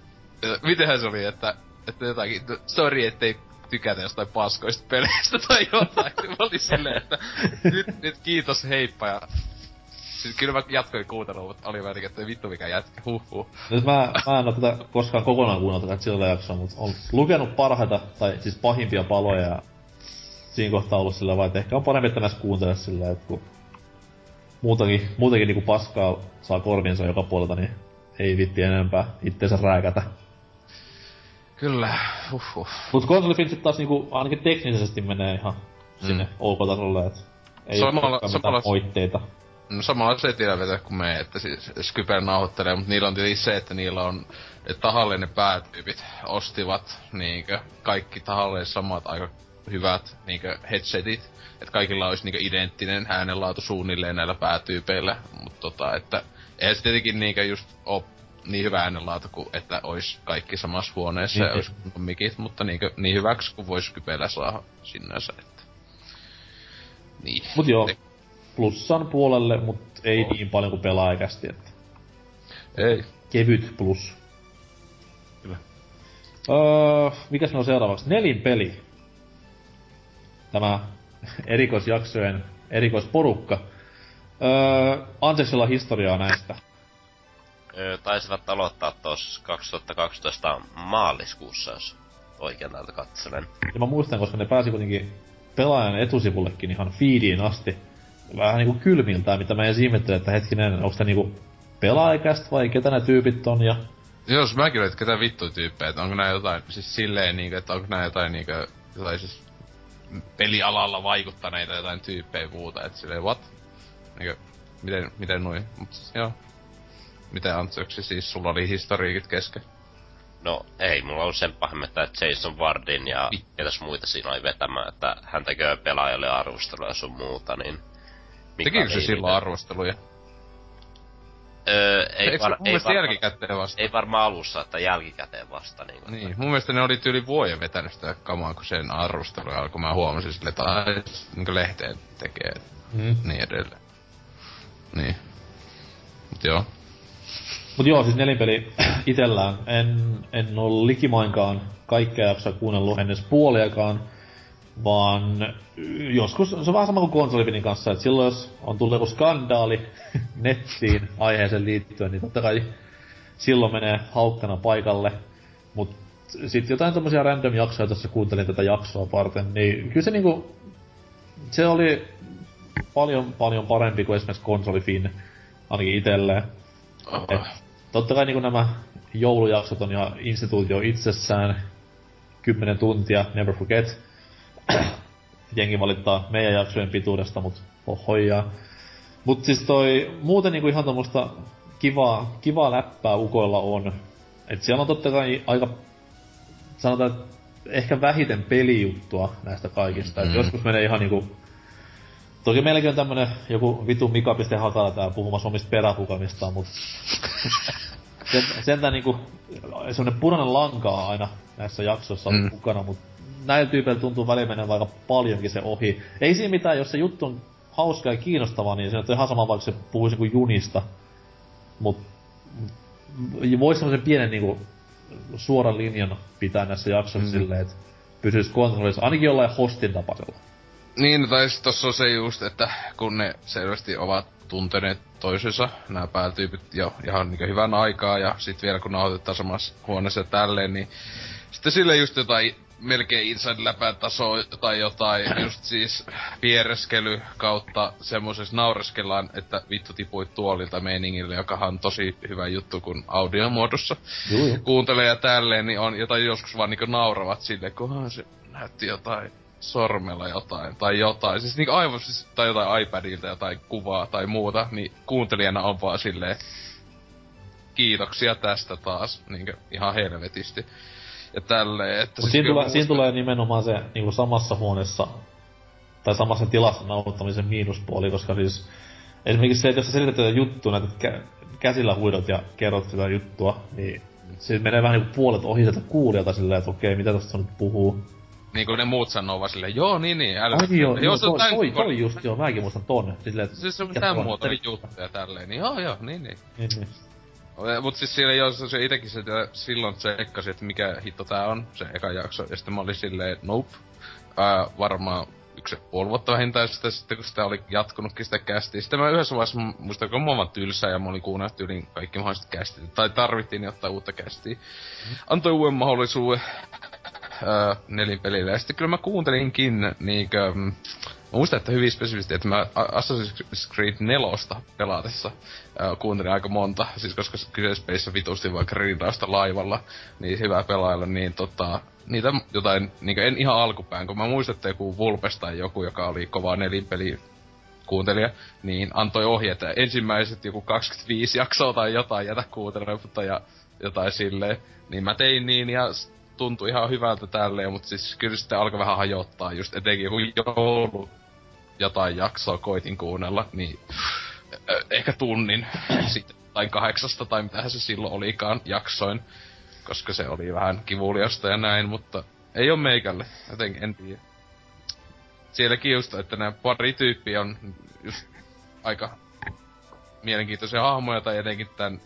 mitenhän se oli, että, että jotakin, no, sorry, ettei tykätä jostain paskoista peleistä tai jotain. mä olin silleen, että nyt, nyt kiitos, heippa ja Siis kyllä mä jatkoin kuuntelua, mutta oli vähän että vittu mikä jätkä, huhhuh. Nyt mä, mä en oo tätä koskaan kokonaan kuunnellut tätä sillä jaksoa, mutta on lukenut parhaita, tai siis pahimpia paloja ja siinä kohtaa ollut sillä vaan, että ehkä on parempi, että näissä kuuntele sillä, että kun muutenkin, muutenkin niinku paskaa saa korvinsa joka puolelta, niin ei vitti enempää itteensä rääkätä. Kyllä, huhhuh. Mut konsolifin sit taas niinku ainakin teknisesti menee ihan sinne Mm. OK-tasolle, et ei Samalla- mitään samalla- moitteita. No samalla se tiedä vetää kuin me, että siis Skyper nauhoittelee, mutta niillä on tietenkin se, että niillä on, että tahalle ne päätyypit ostivat niinkö kaikki tahalle samat aika hyvät niinkö headsetit. Että kaikilla olisi niinkö identtinen äänenlaatu suunnilleen näillä päätyypeillä, mutta tota, että eihän se tietenkin niinkö just oo niin hyvä äänenlaatu kuin että olisi kaikki samassa huoneessa Niin, ja olisi kunnon mikit, mutta niinkö, niin hyväksi kuin voisi Skypeillä saada sinänsä, että... Niin. Mut joo, plussan puolelle, mut ei niin paljon kuin pelaajakästi, että Ei. kevyt plus. Kyllä. Öö, mikäs on seuraavaksi? Nelin peli. Tämä erikoisjaksojen erikoisporukka. Öö, Anseksella on historiaa näistä. Taisivat aloittaa tuossa 2012 maaliskuussa, jos oikein täältä katselen. Ja mä muistan, koska ne pääsi kuitenkin pelaajan etusivullekin ihan feediin asti. Vähän niinku kylmiltään, mitä mä en ihmettele, että hetkinen, onko tää niinku pelaajakästä vai ketä nämä tyypit on ja Jos mäkin olin, että ketä vittu tyyppejä, että onko nää jotain, siis silleen niinkö, että onko nää jotain niinkö, jotain siis pelialalla vaikuttaneita jotain tyyppejä muuta, että silleen what? Niinkö, miten, miten noin, mut siis joo. Miten Antsöksi siis, sulla oli historiikit kesken? No ei, mulla on sen pahemmin, että Jason Wardin ja ketäs muita siinä oli vetämään, että hän tekee pelaajalle arvostelua ja sun muuta, niin Tekikö se silloin arvosteluja? Öö, ei, Eikö var, mun ei, varma, jälkikäteen vasta? ei varmaan alussa, että jälkikäteen vasta. Niin, kuin, Niin, mun mielestä ne oli yli vuoden vetänyt sitä kamaa, kun sen arvostelu alkoi. Mä huomasin sille, että niin lehteen tekee Mm. niin edelleen. Niin. Mut joo. Mut joo, siis nelinpeli itellään. En, en oo likimainkaan kaikkea jaksoa kuunnellut ennen puoliakaan. Vaan joskus, se on vähän sama kuin konsolipinin kanssa, että silloin jos on tullut joku skandaali nettiin aiheeseen liittyen, niin totta kai silloin menee haukkana paikalle. Mut sitten jotain tommosia random jaksoja tässä kuuntelin tätä jaksoa varten, niin kyllä se niinku, se oli paljon paljon parempi kuin esimerkiksi konsolifin, ainakin itselleen. Et, totta kai niin nämä joulujaksot on ihan instituutio itsessään. 10 tuntia, never forget. Jengi valittaa meidän jaksojen pituudesta, mut hohojaa. Mut siis toi muuten niinku ihan tommoista kivaa, kivaa läppää ukoilla on. Et siellä on totta kai aika, sanotaan, että ehkä vähiten pelijuttua näistä kaikista. Mm. Et joskus menee ihan niinku Toki meilläkin on tämmönen joku vitu Mika Hakala täällä puhumassa omista peräpukamistaan, mut sen, sentään niinku semmonen punainen lanka on aina näissä jaksoissa Mm. mukana, mut näillä tyypeillä tuntuu väliin menevän aika paljonkin se ohi. Ei siinä mitään, jos se juttu on hauska ja kiinnostava, niin se on ihan sama vaikka se puhuisi kuin junista. Mut voisi semmoisen pienen niinku suoran linjan pitää näissä jaksoissa mm. silleen, että pysyisi kontrollissa, ainakin jollain hostin tapaisella. Niin, tai sit tossa on se just, että kun ne selvästi ovat tunteneet toisensa, nämä päätyypit jo ihan niin hyvän aikaa, ja sit vielä kun nauhoitetaan samassa huoneessa tälleen, niin sitten sille just jotain melkein inside läpän tasoa tai jotain. Just siis piereskely kautta semmosessa naureskellaan, että vittu tipuit tuolilta meiningille, joka on tosi hyvä juttu kun audiomuodossa kuuntelee ja tälleen, niin on jotain joskus vaan niinku nauravat silleen, kunhan se näytti jotain sormella jotain, tai jotain, siis niinku aivan, siis, tai jotain iPadilta jotain kuvaa tai muuta, niin kuuntelijana on vaan silleen, kiitoksia tästä taas, niinku ihan helvetisti. Ja tälleen, että Mut siis siinä, tulee, siinä musta- tulee nimenomaan se niinku samassa huoneessa tai samassa tilassa nauhoittamisen miinuspuoli, koska siis esimerkiksi se, että jos sä selität tätä juttua, näitä kä- käsillä huidot ja kerrot sitä juttua, niin siis menee vähän niinku puolet ohi sieltä kuulijalta silleen, että okei, mitä tästä nyt puhuu. Niin kuin ne muut sanoo vaan silleen, joo niin niin, älä... Ai joo, joo se on toi, toi, toi, just joo, mäkin muistan ton. Silleen, Siis se on tuo- muotoinen juttu ja tälleen, niin joo joo, niin niin. Niin, niin. Mut siis siellä jos se itekin se silloin tsekkasi, että mikä hitto tää on, se eka jakso, ja sitten mä olin silleen, nope. Ää, varmaan yksi ja puoli vuotta vähintään sitä, sitten kun sitä oli jatkunutkin sitä kästiä. Sitten mä yhdessä vaiheessa, mu- muistan, kun mä oon vaan tylsä ja mä olin kuunnellut tyyliin kaikki mahdolliset kästit, tai tarvittiin jotain uutta kästiä. Antoi uuden mahdollisuuden ää, nelinpelille. Ja sitten kyllä mä kuuntelinkin niinkö... mm, Mä muistan, että hyvin spesifisti, että mä Assassin's Creed 4 pelaatessa kuuntelin aika monta, siis koska pelissä vitusti vaikka grindausta laivalla, niin hyvä pelailla, niin tota, niitä jotain, niin en ihan alkupään, kun mä muistan, että joku Vulpes tai joku, joka oli kova nelinpeli kuuntelija, niin antoi ohje, että ensimmäiset joku 25 jaksoa tai jotain jätä kuuntelematta ja jotain silleen. Niin mä tein niin ja tuntui ihan hyvältä tälleen, mutta siis kyllä sitten alkoi vähän hajottaa, just etenkin joku joulu jotain jaksoa koitin kuunnella, niin ehkä tunnin sitten, tai kahdeksasta tai mitähän se silloin olikaan jaksoin, koska se oli vähän kivuliasta ja näin, mutta ei ole meikälle, jotenkin en tiedä. Sielläkin just, että nämä pari tyyppiä on just aika mielenkiintoisia hahmoja, tai etenkin tän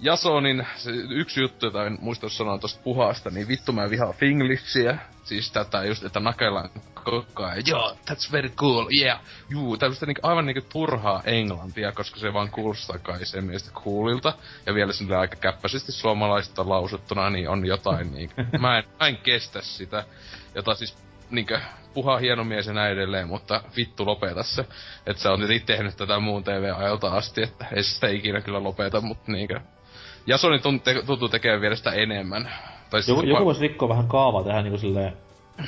Jasonin, se yksi juttu, jota en muista sanoa tosta puhasta, niin vittu mä vihaan Finglishia. Siis tätä just, että nakellaan koko ajan, joo, that's very cool, yeah, juu, tällaista niinku, aivan niinku turhaa englantia, koska se vaan kuulostaa kai sen mielestä coolilta. Ja vielä sille aika käppäisesti suomalaista lausuttuna, niin on jotain niinku, mä en, mä en kestä sitä. Jota siis niinkö puhaa hieno mies ja näin edelleen, mutta vittu lopeta se. Että sä on tietenkin tehnyt tätä muun TV-ajalta asti, että ei sitä ikinä kyllä lopeta, mutta niinkö... Jasoni tuntuu, tuntuu tekemään vielä sitä enemmän. Tai siis Joku, joku voisi rikkoa vähän kaavaa tähän niinku silleen,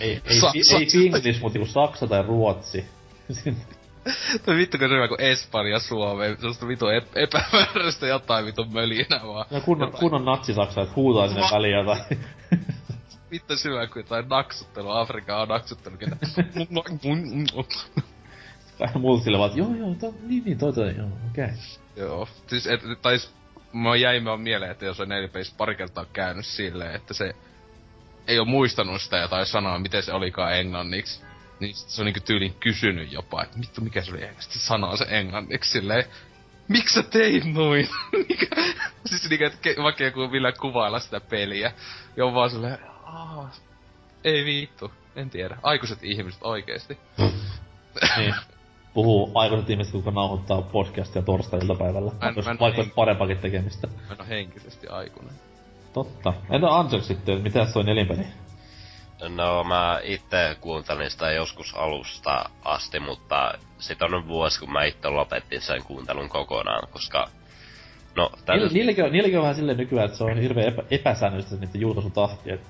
ei, ei, ei, ei Finglish, mutta niinku Saksa tai Ruotsi. Tai vittu kun se on joku Espanja Suomeen, sellaista vitu ep- epämääräistä jotain vitu mölinä vaan. Ja kunnon, kunnon natsi-Saksa, että huutaa sinne väliin jotain. Vittu syvä kuin jotain naksuttelu, Afrikan on naksuttelu, ketä... Mulla sille vaan, joo joo, to, niin niin, toi toi, joo, okei. Okay. Joo. Siis, et, tai mä jäin vaan mieleen, että jos on nelipelissä pari kertaa käynyt silleen, että se ei oo muistanut sitä jotain sanaa, miten se olikaan englanniksi. Niin sit se on niinku tyylin kysynyt jopa, että vittu mikä se oli englanniksi sanaa se englanniksi silleen. Miksi sä teit noin? Siis niinku, että ke- vaikka joku millä kuvailla sitä peliä. Ja on vaan silleen, "Aa, ei vittu, en tiedä. Aikuiset ihmiset oikeesti. Niin. Puhuu aikuiset ihmiset, kuka nauhoittaa podcastia torstai-iltapäivällä. Mä en- Jos mä en- vaikka olisi parempakin tekemistä. Mä en oo henkisesti aikuinen. Totta. Entä Anjak sitten, mitä se on nelinpeli? No mä itse kuuntelin sitä joskus alusta asti, mutta sit on vuosi kun mä itse lopetin sen kuuntelun kokonaan, koska No, täytyy... niilläkin, on, niilläkin on vähän silleen nykyään, että se on hirveän epä, epäsäännöllistä se niiden julkaisutahti. Et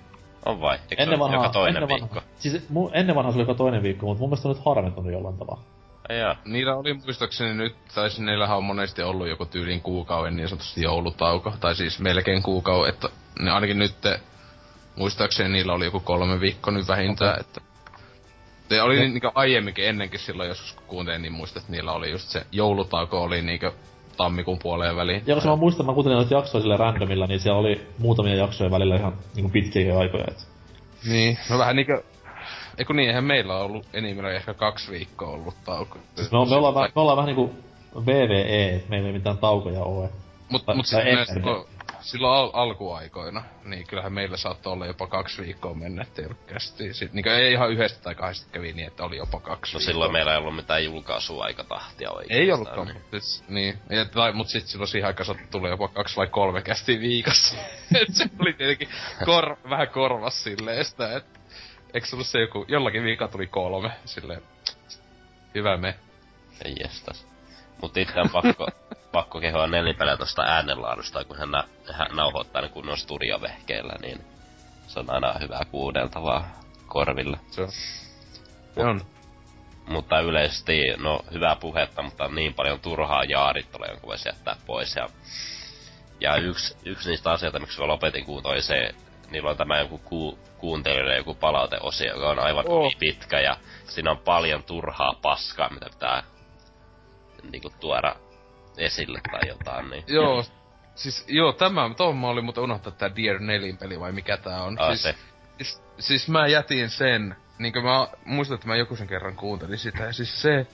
On vai? Eikö ennen se ole vanhaa, joka toinen ennen viikko? Vanha, siis mu, ennen vanhaa se oli joka toinen viikko, mutta mun mielestä on nyt harventunut jollain tavalla. Jaa. Niillä oli muistaakseni nyt, tai siis niillähän on monesti ollut joku tyylin kuukauden niin sanotusti joulutauko, tai siis melkein kuukauden, että ne ainakin nyt muistaakseni niillä oli joku kolme viikkoa nyt vähintään, okay. että se oli niin, niinku aiemminkin ennenkin silloin joskus kun kuuntelin, niin muistat, että niillä oli just se joulutauko oli niinku tammikuun puoleen väliin. Ja koska mä muistan, mä kuuntelin noita jaksoja sille randomilla, niin siellä oli muutamia jaksoja välillä ihan niinku pitkiä aikoja. Et. Niin, no vähän niinku... Eiku niin, eihän meillä on ollut enimmillään ehkä kaksi viikkoa ollut tauko. Siis me, me, ollaan, vähän- me ollaan vähän niinku VVE, et meillä ei mitään taukoja oo. Mut, Tai- mut tai sitten ennen. silloin, silloin al- alkuaikoina, niin kyllähän meillä saattoi olla jopa kaksi viikkoa mennä, ettei ollut kästi. Sit, niin ei ihan yhdestä tai kahdesta kävi niin, että oli jopa kaksi No viikkoa. silloin meillä ei ollut mitään julkaisuaikatahtia oikeastaan. Ei ollutkaan, Niin. mutta siis, niin. Ja, tai, mut sit silloin siihen aikaan saattoi tulla jopa kaksi vai kolme kästi viikossa. et se oli tietenkin kor, vähän korvas silleen sitä, et eikö se ollut se joku, jollakin viikolla tuli kolme, silleen, hyvä me. Ei jestas. Mut itse on pakko, pakko kehoa nelipelejä tosta äänenlaadusta, kun hän, nä, hän nauhoittaa ne kunnon studiovehkeillä, niin se on aina hyvää kuunneltavaa korville. Se on. Se on. Mutta yleisesti, no hyvää puhetta, mutta niin paljon turhaa jaarittelua, jonka voisi jättää pois. Ja, ja yksi, yksi niistä asioista, miksi mä lopetin oli se, niillä on tämä joku ku, kuuntelijoiden joku palauteosio, joka on aivan Oh. pitkä ja siinä on paljon turhaa paskaa, mitä pitää niinku tuoda esille tai jotain, niin... Joo, siis joo, tämä, tuohon mä olin muuten unohtaa tää Dear Nelin peli vai mikä tää on. Ah, siis, se. Siis, siis mä jätin sen, niinkö mä muistan, että mä joku sen kerran kuuntelin sitä, ja siis se,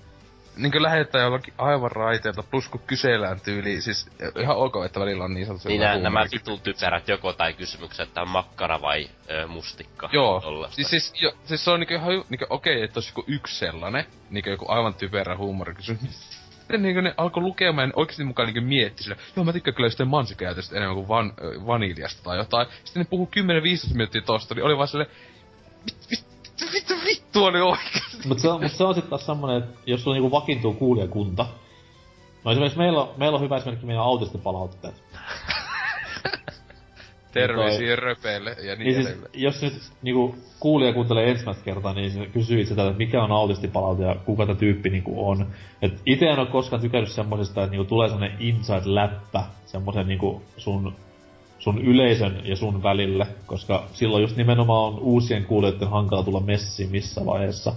niinkö lähettää jollakin aivan raiteelta, plus kun kysellään tyyli, siis ihan ok, että välillä on niin sanotusti Niin nämä, vitun typerät joko tai kysymykset, että on makkara vai ö, mustikka. Joo, Tollasta. siis, siis, jo, siis se on niinku ihan niinku okei, että olisi joku yksi sellainen, niinku joku aivan typerä huumorikysymys. Sitten niinku ne alkoi lukemaan ja oikeesti mukaan niinku mietti sille, joo mä tykkään kyllä jostain mansikäytöstä enemmän kuin van, vaniljasta tai jotain. Sitten ne puhuu 10-15 minuuttia tosta, niin oli vaan sille, vittu, vittu, vittu, vittu oli oikeesti. Mutta se, on- mut se on sitten taas semmonen, että jos sulla niinku vakiintuu kuulijakunta, No esimerkiksi meillä on, meillä on hyvä esimerkki meidän autistipalautteet. Terveisiä röpeille ja niin, Niin siis, jos nyt niinku kuulija kuuntelee ensimmäistä kertaa, niin se kysyy itseltä, että mikä on autistipalaute ja kuka tämä tyyppi niinku on. Et ite en ole koskaan tykännyt semmosesta, että niinku tulee semmonen inside-läppä semmosen niinku sun, sun yleisön ja sun välille, koska silloin just nimenomaan on uusien kuulijoiden hankala tulla messiin missä vaiheessa.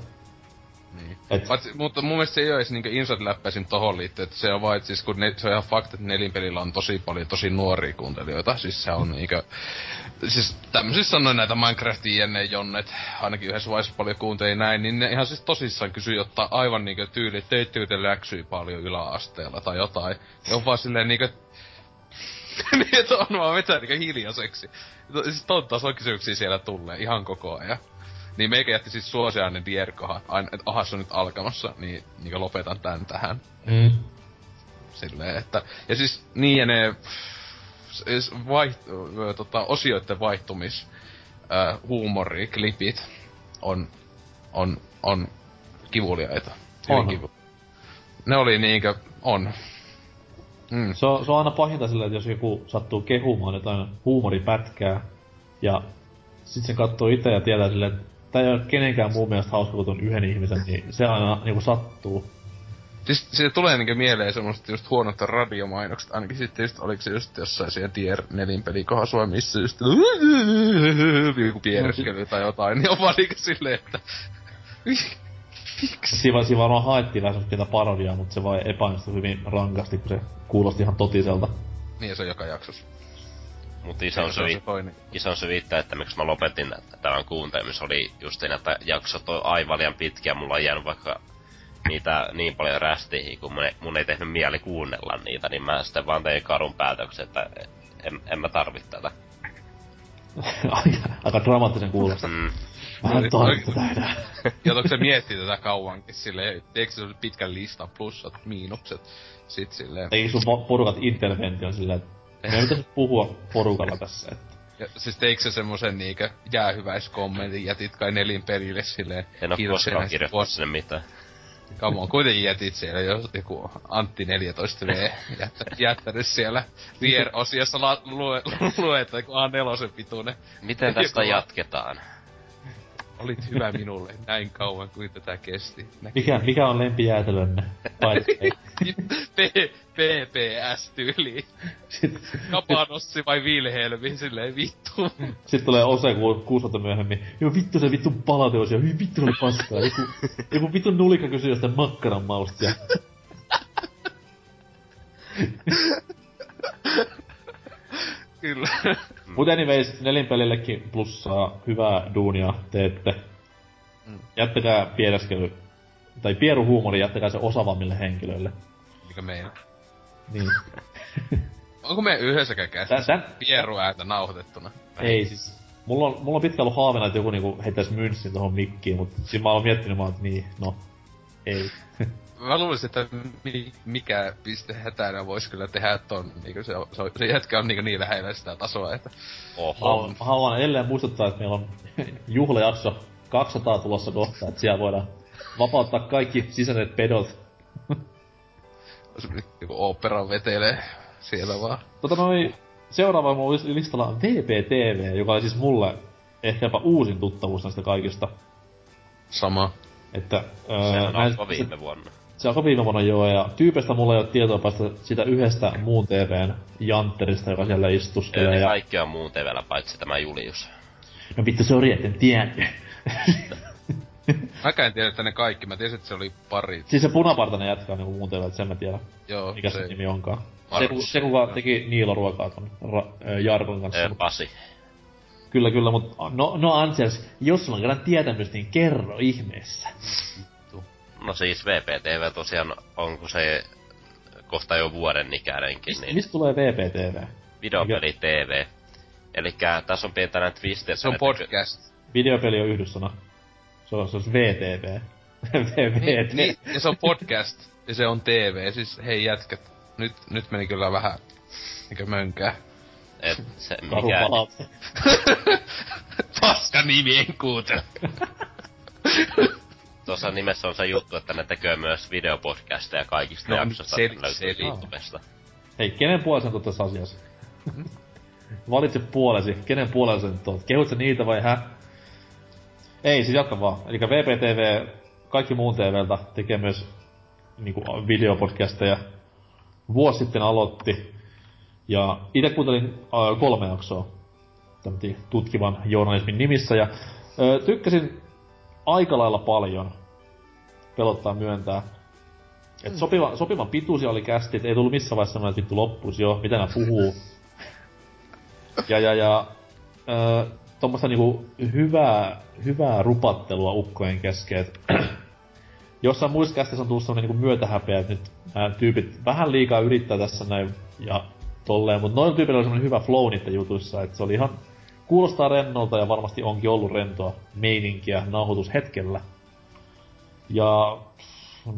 Niin. Et, Paitsi, mutta mun mielestä se ei ole edes niinku inside-läppäisin tohon liittyen, että se on vaan, siis kun ne, se on ihan fakta, että nelinpelillä on tosi paljon tosi nuoria kuuntelijoita, siis se on niinkö, siis tämmöisissä sanoin näitä Minecraftin jenne jonnet, ainakin yhdessä vaiheessa paljon kuunteli näin, niin ne ihan siis tosissaan kysyy jotain aivan niinkö tyyli, teittekö te läksyy paljon yläasteella tai jotain, ja on vaan silleen niinkö, niin että on vaan vetää niinkö hiljaiseksi. Siis ton tason kysymyksiä siellä tulee ihan koko ajan. Niin meikä jätti siis suosiainen Dierkohan, aina, että aha, se on nyt alkamassa, niin, niin lopetan tän tähän. mm, Silleen, että, ja siis niin ja ne siis vaiht, tota, osioiden vaihtumis äh, huumori, klipit on, on, on kivuliaita. On. kivu. Ne oli niinkö, on. Mm. se, on, se on aina pahinta silleen, että jos joku sattuu kehumaan jotain huumoripätkää, ja sit se katsoo itse ja tietää silleen, että tää ei ole kenenkään muun mielestä hauska kuin yhden ihmisen, niin se aina niinku sattuu. Siis siitä tulee niinku mieleen semmoset just huonot radiomainokset, ainakin sitten just, oliko se just jossain siellä Tier 4 pelikohdassa missä just joku piereskely tai jotain, niin on vaan niinku silleen, että Siinä, siinä varmaan haettiin vähän pientä parodiaa, mutta se vaan epäonnistui hyvin rankasti, kun se kuulosti ihan totiselta. Niin, se on joka jaksossa. Mut iso Se on se iso itse, että miksi mä lopetin tämän kuuntelemisen, oli just siinä, että jaksot on aivan liian pitkiä. Mulla on jäänyt vaikka niitä niin paljon rästiä, kun mun ei, mun ei tehnyt mieli kuunnella niitä, niin mä sitten vaan tein karun päätöksen, että en, en mä tarvitse tätä. aika, aika dramaattisen kuulosta. Mm. Mä en Oli- tarvitse oli- tätä enää. Jotenkin se miettii tätä kauankin silleen, teekö se pitkän listan, plussat, miinukset, sit silleen. Teki sun po- porukat intervention silleen, että meidän pitäisi puhua porukalla tässä, että Ja, siis teikö se semmosen niinkö jäähyväiskommentin, jätit kai nelin perille silleen. En oo koskaan kirjoittanut sinne mitään. Come on, kuitenkin jätit siellä jos joku Antti 14V jättä, jättänyt siellä vier-osiossa la, lue, lueta, kun A4 pituinen. Miten tästä Joku- jatketaan? Olit hyvä minulle näin kauan kuin tätä kesti. Mikä, mikä on lempijäätelönne? PPS tyyli. Sitten Kapanossi vai Vilhelmi, silleen vittu. sit tulee Ose ku, kuusi vuotta myöhemmin. Joo vittu se vittu palateos ja vittu oli paskaa. Joku, joku vittu nulika kysyy jostain makkaran mausta. Kyllä. Mut anyways, nelinpelillekin plussaa, hyvää duunia teette. Mm. Jättäkää piereskely, tai pieruhuumori, jättäkää se osavammille henkilöille. Mikä meillä? Niin. Onko me yhdessäkään käsissä tän, pieruääntä nauhoitettuna? ei siis. Mulla on, mulla on pitkä ollut haaveena, että joku niinku heittäis mynssin tohon mikkiin, mut siinä mä oon miettinyt vaan, että niin, no, ei. Mä luulisin, että mi- mikä piste hätänä vois kyllä tehdä ton, niinku se, on- se, se jätkä on niinku niin lähellä sitä tasoa, että Oho. Haluan, haluan edelleen muistuttaa, että meillä on juhlajakso 200 tulossa kohta, että siellä voidaan vapauttaa kaikki sisäiset pedot. joku opera vetelee siellä vaan. Tota noin, seuraava mun lis- listalla on VPTV, joka on siis mulle ehkä jopa uusin tuttavuus näistä kaikista. Sama. Että, Se öö, on näin- viime vuonna. Se alkoi viime vuonna joo, ja tyypestä mulla ei ole tietoa päästä sitä yhdestä muun TVn jantterista, joka siellä istuskelee. Eli Ja... kaikki on muun TVllä paitsi tämä Julius. No vittu, sori, etten tiennyt. Mäkään en tiedä, että ne kaikki. Mä tiesin, että se oli pari. siis se punapartainen jätkä on niinku muun TVllä, sen mä tiedän. Joo, Mikä se, se, nimi onkaan? Se, Markus. se kuka teki Niilo ruokaa ton ra- äh, Jarkon kanssa. Mut, Pasi. kyllä, kyllä, mutta no, no Ansels, jos sulla on kerran tietämys, niin kerro ihmeessä. No siis VPTV tosiaan, onko se kohta jo vuoden ikäinenkin, Mist, niin mistä tulee VPTV? videopeli TV. Elikkä tässä on pientä näitä twistejä. se on että podcast. Videopeli on yhdyssana. Se on, se on VTV. VVT. Niin, niin, ja se on podcast. ja se on TV. Siis hei jätkät. Nyt, nyt meni kyllä vähän niinkö mönkää. Et se, mikä. Paska nimi en kuuntele. tuossa nimessä on se juttu, että ne tekee myös videopodcasteja kaikista No, jaksoista, seli- että löytyy seli. YouTubesta. Hei, kenen puolesta on tässä asiassa? Valitse puolesi. Kenen puolella sä nyt oot? Niitä vai hä? Ei, siis jatka vaan. Eli VPTV, kaikki muun TVltä tekee myös niinku, videopodcasteja. Vuosi sitten aloitti. Ja itse kuuntelin äh, kolme jaksoa tutkivan journalismin nimissä. Ja äh, tykkäsin aika lailla paljon. Pelottaa myöntää. Et sopiva, sopivan pituisia oli kästi, et ei tullut missään vaiheessa semmoinen, että vittu loppuisi jo, mitä nää puhuu. Ja, ja, ja öö, niinku hyvää, hyvää rupattelua ukkojen kesken. Jossain muissa kästissä on tullut semmonen niinku myötähäpeä, että nyt nämä tyypit vähän liikaa yrittää tässä näin ja tolleen, mutta noilla tyypillä oli semmonen hyvä flow niiden jutuissa, että se oli ihan kuulostaa rennolta ja varmasti onkin ollut rentoa meininkiä nauhoitushetkellä. Ja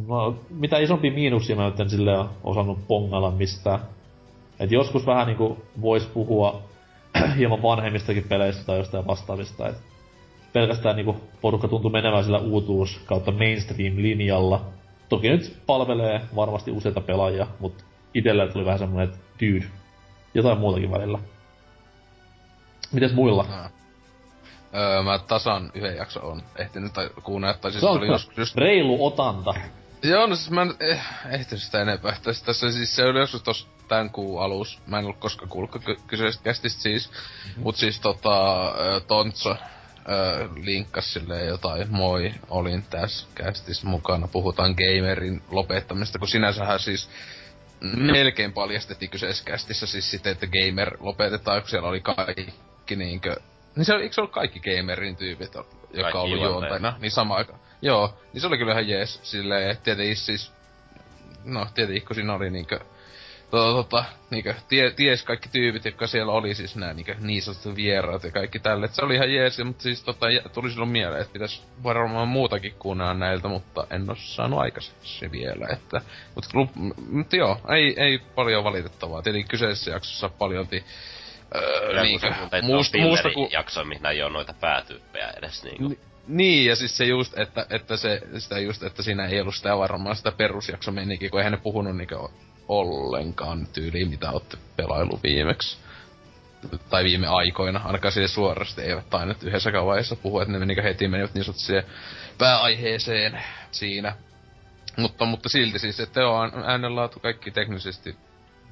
no, mitä isompi miinuksia mä nyt en silleen osannut pongalla mistään. Et joskus vähän niinku vois puhua hieman vanhemmistakin peleistä tai jostain vastaavista. Et pelkästään niinku porukka tuntuu menevän sillä uutuus kautta mainstream-linjalla. Toki nyt palvelee varmasti useita pelaajia, mutta itellä tuli vähän semmonen, että dude, jotain muutakin välillä. Mites muilla? Öö, mä tasan yhden jakson on ehtinyt tai kuunnella, tai siis Se oli joskus just... reilu otanta. Joo, no siis mä en eh, ehtinyt sitä enempää. Tässä, tässä siis se oli joskus tossa tän kuun alus. Mä en ollut koskaan kuullut ky- kyseisestä kästistä siis. Mm-hmm. Mut siis tota, Tontso, öö, linkkas silleen jotain, moi, olin tässä kästissä mukana, puhutaan gamerin lopettamista, kun sinänsähän siis melkein paljastettiin kyseessä kästissä siis sitten, että gamer lopetetaan, kun siellä oli kaikki niinkö... Niin se, eikö se ollut kaikki gamerin tyypit, jotka oli juontajana, niin sama aika. Joo, niin se oli kyllä ihan jees, silleen, että tietenkin siis... No, tietenkin kun siinä oli niinkö tota, tota, niinkö, tie, ties kaikki tyypit, jotka siellä oli, siis nää niinkö, niin sanotut vieraat ja kaikki tälle. Et se oli ihan jees, mutta siis tota, tuli silloin mieleen, että pitäis varmaan muutakin kuunnella näiltä, mutta en oo saanut aikaiseksi vielä, että... Mut, mut joo, ei, ei paljon valitettavaa. Tietenkin kyseisessä jaksossa paljolti Öö, niinkö, muusta, muusta ku... jakso, mihin ei oo noita päätyyppejä edes niinku. Ni, niin, ja siis se just, että, että se, sitä just, että siinä ei ollut sitä varmaan sitä perusjakso menikin, kun eihän ne puhunut niinkö ollenkaan tyyliin, mitä olette pelailu viimeksi. Tai viime aikoina, ainakaan sille suorasti eivät tainnut yhdessäkään vaiheessa puhua, että ne meni heti menivät niin siihen pääaiheeseen siinä. Mutta, mutta silti siis, että joo, äänenlaatu kaikki teknisesti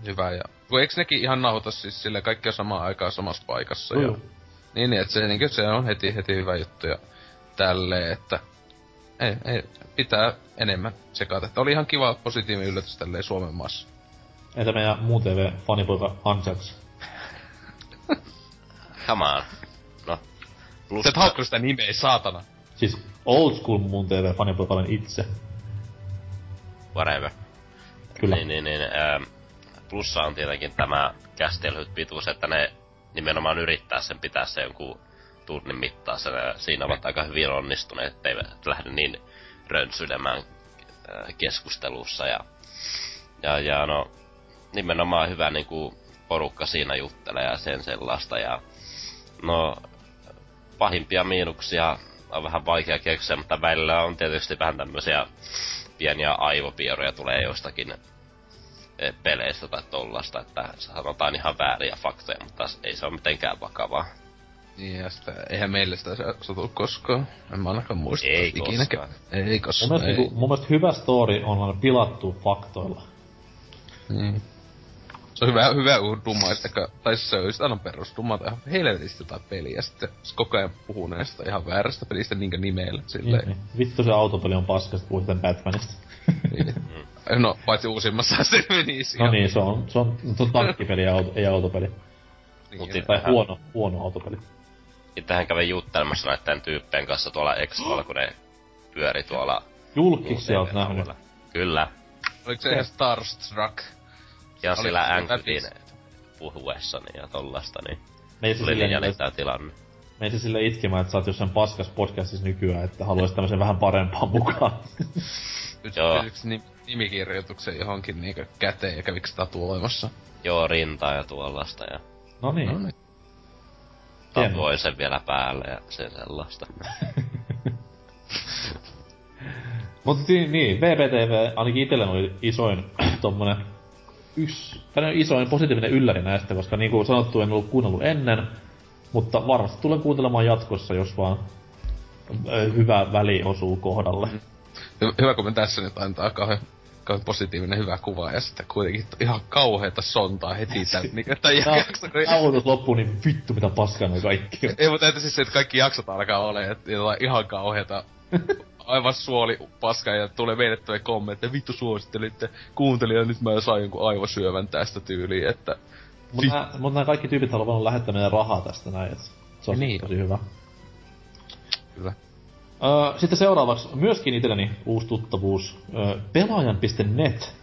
hyvä ja... Kun eikö nekin ihan nauhoita siis sille kaikkea samaan aikaan samassa paikassa mm. ja... Niin, niin että se, niin se on heti, heti hyvä juttu ja tälleen, että ei, ei, pitää enemmän sekata. Että oli ihan kiva positiivinen yllätys tälleen Suomen maassa. Entä meidän muun TV-fanipoika Anjaks? Come on. No. Plus Sä et sitä nimeä, saatana. Siis old school muun TV-fanipoika olen itse. Whatever. Kyllä. Niin, niin, niin. Ähm, plussa on tietenkin tämä kästelyt pituus, että ne nimenomaan yrittää sen pitää se jonkun tunnin mittaisen. Ja siinä ovat aika hyvin onnistuneet, ettei lähde niin rönsyilemään äh, keskustelussa. Ja, ja, ja no nimenomaan hyvä niinku porukka siinä juttelee ja sen sellaista. Ja no pahimpia miinuksia on vähän vaikea keksiä, mutta välillä on tietysti vähän tämmöisiä pieniä aivopieroja tulee jostakin peleistä tai tollasta, että sanotaan ihan vääriä faktoja, mutta ei se ole mitenkään vakavaa. Niin, ja sitä, eihän meille sitä satu koskaan. En mä ainakaan muista. Ei ikinä. koskaan. Ei koskaan. Mun mielestä, ei. Niinku, mun mielestä hyvä story on pilattu faktoilla. Niin. Se on hyvä, hyvä dummaista, tai se on just aina perus dummata ihan helvetistä jotain peliä, sitten se koko ajan puhuu näistä ihan väärästä pelistä niinkö nimellä, silleen. Niin, niin. Vittu se autopeli on paska, sit puhuu Batmanista. niin. No, paitsi uusimmassa se meni No niin, se on, se on, se on tankkipeli, ei autopeli. Niin, tai huono, huono autopeli itsehän kävin juttelemassa näiden tyyppien kanssa tuolla Expoilla, kun ne pyöri tuolla... Julkiksi oot nähnyt. Kyllä. Oliko se ihan Starstruck? Ja sillä Angrin puhuessani ja tollasta, niin Meitä tuli niin jännittää tilanne. Meitä sille itkemään, että sä oot jossain paskas podcastissa nykyään, että haluaisit tämmösen vähän parempaa mukaan. Joo. nim- nimikirjoituksen johonkin niinku käteen ja käviks tatuoimassa? Joo, rintaa ja tuollaista ja... No niin. No niin tapoin sen vielä päälle ja sen sellaista. Mutta niin, VPTV ainakin itsellä oli isoin tommonen yksi, isoin positiivinen ylläri näistä, koska niin kuin sanottu en ollut kuunnellut ennen, mutta varmasti tulen kuuntelemaan jatkossa, jos vaan hyvä väli osuu kohdalle. Hyvä, kun me tässä nyt antaa kauhean kauhean positiivinen hyvä kuva ja sitten kuitenkin ihan kauheeta sontaa heti tän, niin, tämän jakso. Kun... loppuu, niin vittu mitä paskaa ne kaikki Ei, mutta että siis että kaikki jaksot alkaa olemaan, että ihan kauheeta aivan suoli paska ja tulee menettäviä kommentteja, vittu suosittelitte kuuntelija, nyt mä sain jonkun aivosyövän tästä tyyliin, että... Mutta mut nämä kaikki tyypit haluaa lähettää meidän rahaa tästä näin, että se on niin. tosi hyvä. Kyllä. Öö, sitten seuraavaksi myöskin itselleni uusi tuttavuus. Öö, pelaajan.net.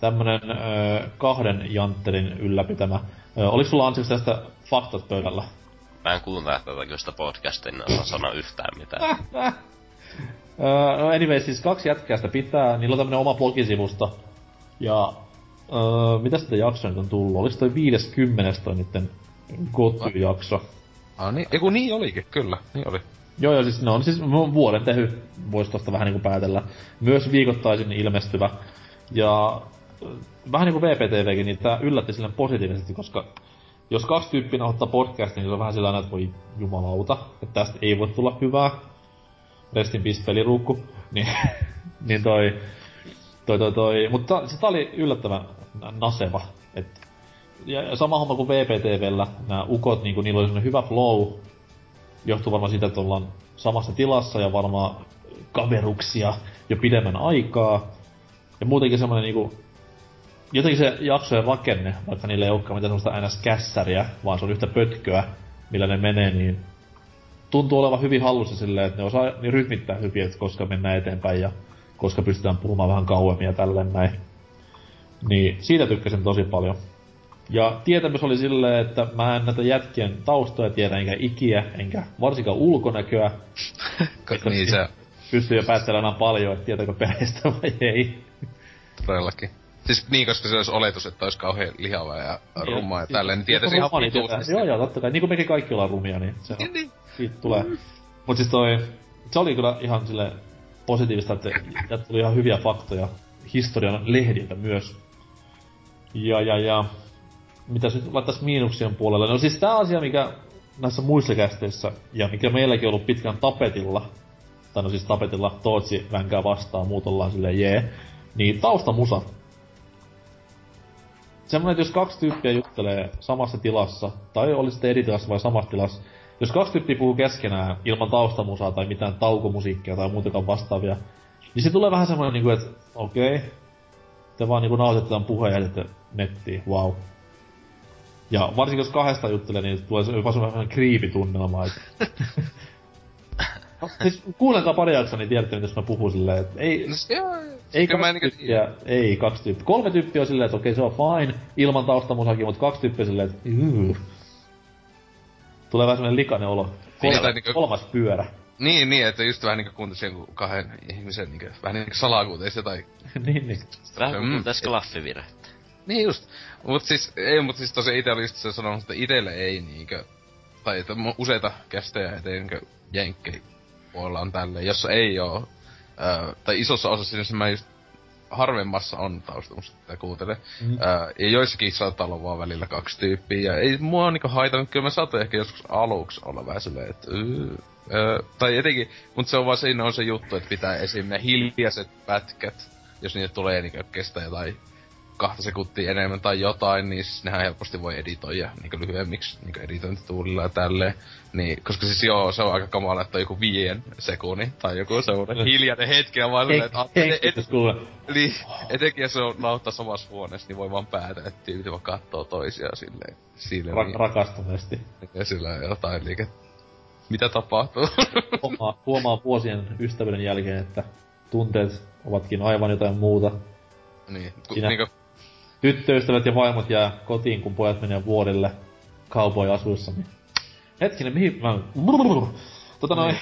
Tämmönen öö, kahden jantterin ylläpitämä. Öö, oliko sulla anteeksi tästä faktat pöydällä? Mä en kuuntele tätä kyllä sitä podcastin, en sano yhtään mitään. öö, no anyway, siis kaksi jätkästä pitää. Niillä on tämmönen oma blogisivusto. Ja öö, mitä sitä jaksoa nyt on tullut? Oliko toi 50 toi niitten Gotu-jakso? Ah, niin, eiku niin olikin, kyllä, niin oli. Joo, joo, siis ne on siis vuoden tehy, voisi tosta vähän niinku päätellä. Myös viikoittaisin ilmestyvä. Ja äh, vähän niinku VPTVkin, niin tää yllätti silleen positiivisesti, koska jos kaksi tyyppiä ottaa podcastin, niin se on vähän sillä että voi jumalauta, että tästä ei voi tulla hyvää. Restin peace peliruukku. Niin, niin toi, toi, toi, toi. Mutta se oli yllättävän naseva. Et, ja, ja sama homma kuin VPTVllä, nämä ukot, niin niillä oli hyvä flow, johtuu varmaan siitä, että ollaan samassa tilassa ja varmaan kaveruksia jo pidemmän aikaa. Ja muutenkin semmoinen niinku, jotenkin se jaksojen rakenne, vaikka niillä ei olekaan mitään semmoista ns kässäriä, vaan se on yhtä pötköä, millä ne menee, niin tuntuu olevan hyvin hallussa silleen, että ne osaa niin rytmittää hyvin, että koska mennään eteenpäin ja koska pystytään puhumaan vähän kauemmin ja tälleen näin. Niin siitä tykkäsin tosi paljon. Ja tietämys oli silleen, että mä en näitä jätkien taustoja tiedä, enkä ikiä, enkä varsinkaan ulkonäköä. niin se Pystyy jo päättelemään paljon, että tietääkö perheestä vai ei. todellakin. Siis niin, koska se olisi oletus, että olisi kauhean lihava ja rumma ja Siis- tälleen, niin jos tietäisi ihan niin vituusti. Joo, joo, totta kai. Niin kuin mekin kaikki ollaan rumia, niin se on, Niin, niin. siitä tulee. Mut siis toi, se oli kyllä ihan sille positiivista, että sieltä tuli ihan hyviä faktoja historian lehdiltä myös. Ja, ja, ja, mitä nyt laittais miinuksien puolelle? No siis tää asia, mikä näissä muissa kästeissä, ja mikä meilläkin on ollut pitkän tapetilla, tai no siis tapetilla Tootsi vänkää vastaan, muut ollaan silleen jee, niin taustamusa. Semmoinen, että jos kaksi tyyppiä juttelee samassa tilassa, tai oli sitten eri tilassa vai samassa tilassa, jos kaksi tyyppiä puhuu keskenään ilman taustamusaa tai mitään taukomusiikkia tai muutakaan vastaavia, niin se tulee vähän semmoinen, niinku, että okei, okay, te vaan niinku nautitte tämän puheen ja jätätte nettiin, wow. Ja varsinkin jos kahdesta juttelee, niin tulee jopa semmoinen kriipitunnelma, että... No, siis kuunnelkaa pari jaksoa, niin tiedätte, mitä mä puhun silleen, että ei, No, s- joo, ei kyllä mä kaksi niinku tyyppiä, ei kaksi tyyppiä. Kolme tyyppiä on silleen, että okei se on fine, ilman taustamusakin, mutta kaksi tyyppiä silleen, että yh. Tulee vähän semmonen likainen olo. Kolmas, tai niinku- kolmas pyörä. Niin, niin, että just vähän niinku kuuntelisi jonkun kahden ihmisen niinku, vähän niinku salakuuteista tai... niin, niin. Vähän kuin Mm. kuuntaisiko laffivirettä. Niin just. Mut siis, ei, mut siis tosiaan ite oli just se sanonut, että itelle ei niinkö... Tai että useita kästejä etenkö jenkkei puolella on tälleen, jossa ei oo... Ää, tai isossa osassa sinne mä just harvemmassa on taustamusta, että kuuntele. Mm. Mm. Ää, ja joissakin saattaa olla vaan välillä kaksi tyyppiä. Ja ei mua niinku haitannut, kyllä mä saatoin ehkä joskus aluksi olla vähän silleen, että ää, tai etenkin, mutta se on vaan siinä on se juttu, että pitää esim. ne hiljaiset pätkät, jos niitä tulee niinku kestä jotain kahta sekuntia enemmän tai jotain, niin siis nehän helposti voi editoida niin lyhyemmiksi niin editointituulilla ja tälleen. Niin, koska siis joo, se on aika kamala, että on joku viien sekunnin tai joku semmoinen hiljainen hetki ja vaan silleen, että et, et, niin, etenkin jos se on nauttaa samassa huoneessa, niin voi vaan päätä, että tyypit vaan kattoo toisiaan silleen. Silleen, Ra- niin, rakastuneesti. ja sillä on jotain liike. Mitä tapahtuu? Huomaa, huomaa vuosien ystävyyden jälkeen, että tunteet ovatkin aivan jotain muuta. niin, ku, Siinä- niinku, Tyttöystävät ja vaimot jää kotiin, kun pojat menee vuodelle cowboy-asuissa, niin... Hetkinen, mihin mä... Tota noin...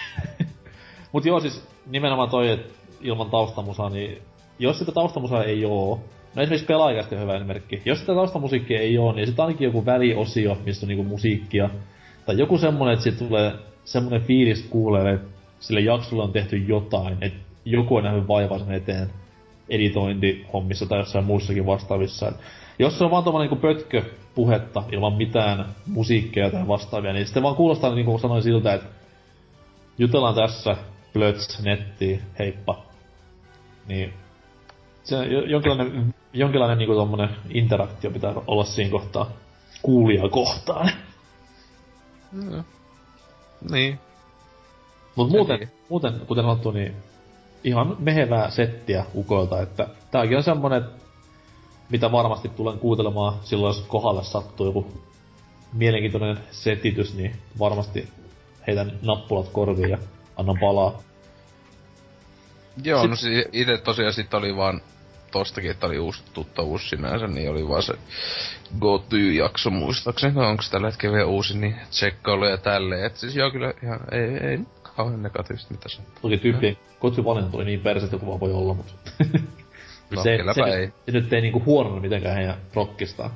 Mut joo, siis nimenomaan toi, että ilman taustamusaa, niin jos sitä taustamusaa ei oo, no esimerkiksi pelaajakästi on hyvä esimerkki. Jos sitä taustamusiikkia ei oo, niin sitten ainakin joku väliosio, missä on niinku musiikkia. Tai joku semmonen, että siitä tulee semmonen fiilis kuulee, että sille jaksolle on tehty jotain, että joku on nähnyt vaivaa sen eteen editointihommissa tai jossain muissakin vastaavissa. Et jos se on vaan tommonen niinku pötkö puhetta ilman mitään musiikkia tai vastaavia, niin sitten vaan kuulostaa niin kuin sanoin siltä, että jutellaan tässä, plöts, nettiin, heippa. Niin se jo- jonkinlainen, jonkinlainen niinku tommonen interaktio pitää olla siinä kohtaa kuulijaa kohtaan. niin. Mut muuten, Niin. muuten, kuten sanottu, niin ihan mehevää settiä ukoilta, että tääkin on semmonen, mitä varmasti tulen kuuntelemaan silloin, jos kohdalle sattuu joku mielenkiintoinen setitys, niin varmasti heitän nappulat korviin ja annan palaa. Joo, Sit- no siis ite tosiaan sit oli vaan tostakin, että oli uusi tuttavuus sinänsä, niin oli vaan se Go jakso muistaakseni, onko tällä hetkellä vielä uusi, niin tsekkailu ja tälleen. Et siis joo kyllä ihan, ei, ei kauhean negatiivista mitä se Toki tyyppien kotivalinta oli niin persettä kuin vaan voi olla, mutta... No, se, se, ei. se, nyt ei niinku huononna mitenkään heidän rockistaan.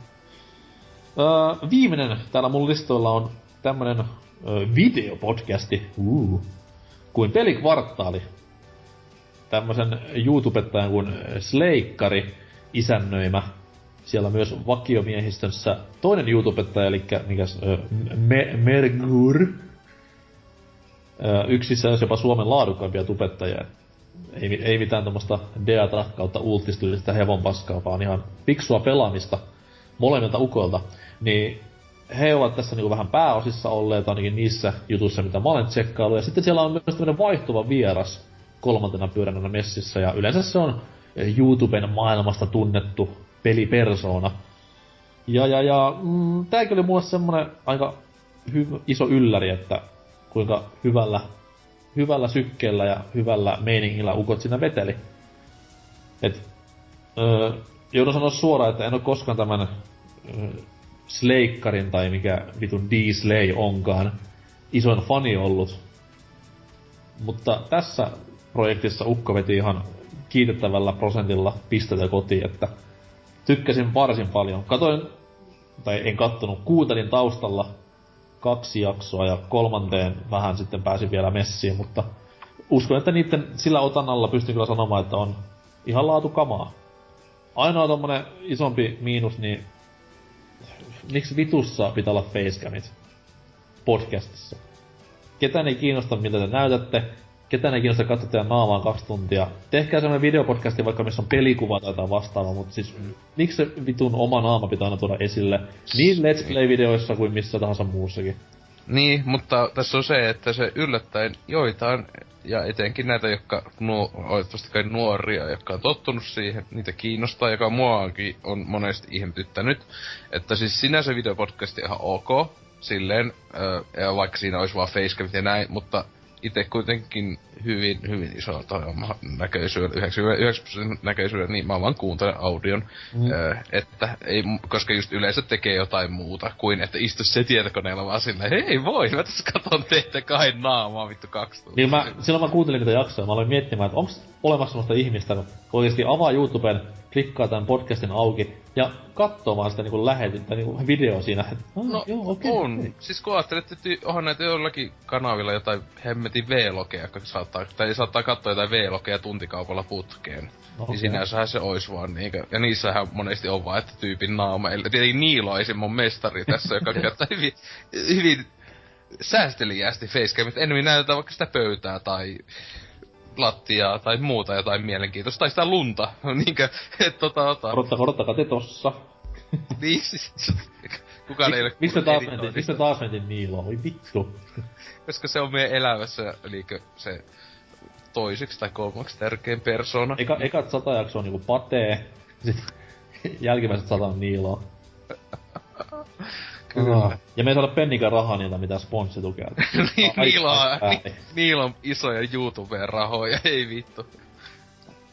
Öö, viimeinen täällä mun listoilla on tämmönen öö, videopodcasti, uh, kuin Pelikvartaali. Tämmösen YouTubettajan kuin Sleikkari isännöimä. Siellä myös vakiomiehistössä toinen YouTubettaja, eli mikäs, öö, Me- Mergur. Öö, yksi itse asiassa jopa Suomen laadukkaimpia tubettajia. Ei, ei mitään tämmöstä Deata kautta ultistyylistä hevon paskaa, vaan ihan fiksua pelaamista molemmilta ukoilta. Niin he ovat tässä niinku vähän pääosissa olleet ainakin niissä jutuissa, mitä mä olen tsekkaillut. Ja sitten siellä on myös tämmöinen vaihtuva vieras kolmantena pyöränä messissä. Ja yleensä se on YouTuben maailmasta tunnettu pelipersona. Ja, ja, ja mm, tääkin oli mulle semmonen aika hy- iso ylläri, että kuinka hyvällä, hyvällä sykkeellä ja hyvällä meiningillä ukot siinä veteli. Et, öö, joudun sanoa suoraan, että en ole koskaan tämän öö, Sleikkarin tai mikä vitun D-Slay onkaan isoin fani ollut. Mutta tässä projektissa Ukko veti ihan kiitettävällä prosentilla pisteitä kotiin, että tykkäsin varsin paljon. Katoin, tai en kattonut, kuuntelin taustalla kaksi jaksoa ja kolmanteen vähän sitten pääsin vielä messiin, mutta uskon, että niiden sillä otannalla pystyn kyllä sanomaan, että on ihan laatukamaa. Ainoa tommonen isompi miinus, niin miksi vitussa pitää olla facecamit podcastissa? Ketään ei kiinnosta, mitä te näytätte, ketään ei kiinnosta katsoa teidän naamaan kaksi tuntia. Tehkää semmonen videopodcasti vaikka missä on pelikuva tai jotain vastaavaa, mutta siis miksi se vitun oma naama pitää aina tuoda esille? Niin Let's Play-videoissa kuin missä tahansa muussakin. Niin, mutta tässä on se, että se yllättäen joitain, ja etenkin näitä, jotka nuo, kai nuoria, jotka on tottunut siihen, niitä kiinnostaa, joka muakin on monesti ihmetyttänyt. Että siis sinänsä videopodcasti ihan ok, silleen, ja vaikka siinä olisi vaan facecamit ja näin, mutta itse kuitenkin hyvin, hyvin iso näköisyydellä, 99 prosentin näköisyydellä, niin mä vaan kuuntelen audion. Mm. Öö, että ei, koska just yleensä tekee jotain muuta kuin, että istu se tietokoneella vaan silleen, hei voi, mä tässä katon teitä kahden naamaa vittu kaksi tuntia. Niin mä, silloin mä kuuntelin niitä jaksoja, mä aloin miettimään, että onko olemassa sellaista ihmistä, kun oikeesti avaa YouTuben, klikkaa tämän podcastin auki ja katsoo vaan sitä niinku lähetystä, niinku videoa siinä. Että, ah, no, joo, okay, on. Siis kun ajattelet, että onhan näitä jollakin kanavilla jotain hemmetin V-logeja, jotka saattaa, tai saattaa katsoa jotain V-logeja tuntikaupalla putkeen. Okay. Niin sinänsähän se ois vaan niinkö. Ja niissähän monesti on vaan, että tyypin naama. Eli tietenkin Niilo on mun mestari tässä, joka käyttää hyvin, hyvin säästeliäästi facecamit. Ennemmin näytetään vaikka sitä pöytää tai lattiaa tai muuta jotain mielenkiintoista. Tai sitä lunta. Niinkö, et tota ota. Odottakaa, odottakaa te tossa. niin siis... Kukaan ei ole Mistä taas mentiin, mistä taas mentiin Niiloon? Oi vittu. Koska se on meidän elämässä, eli se toiseksi tai kolmaksi tärkein persona. Eka, ekat sata jaksoa on niinku patee, sit jälkimmäiset sata on Niiloa. Kyllä. Ja me ei saada pennikään rahaa niiltä mitään sponssitukea. niin, niillä on, ni, niillä on isoja YouTubeen rahoja, ei vittu.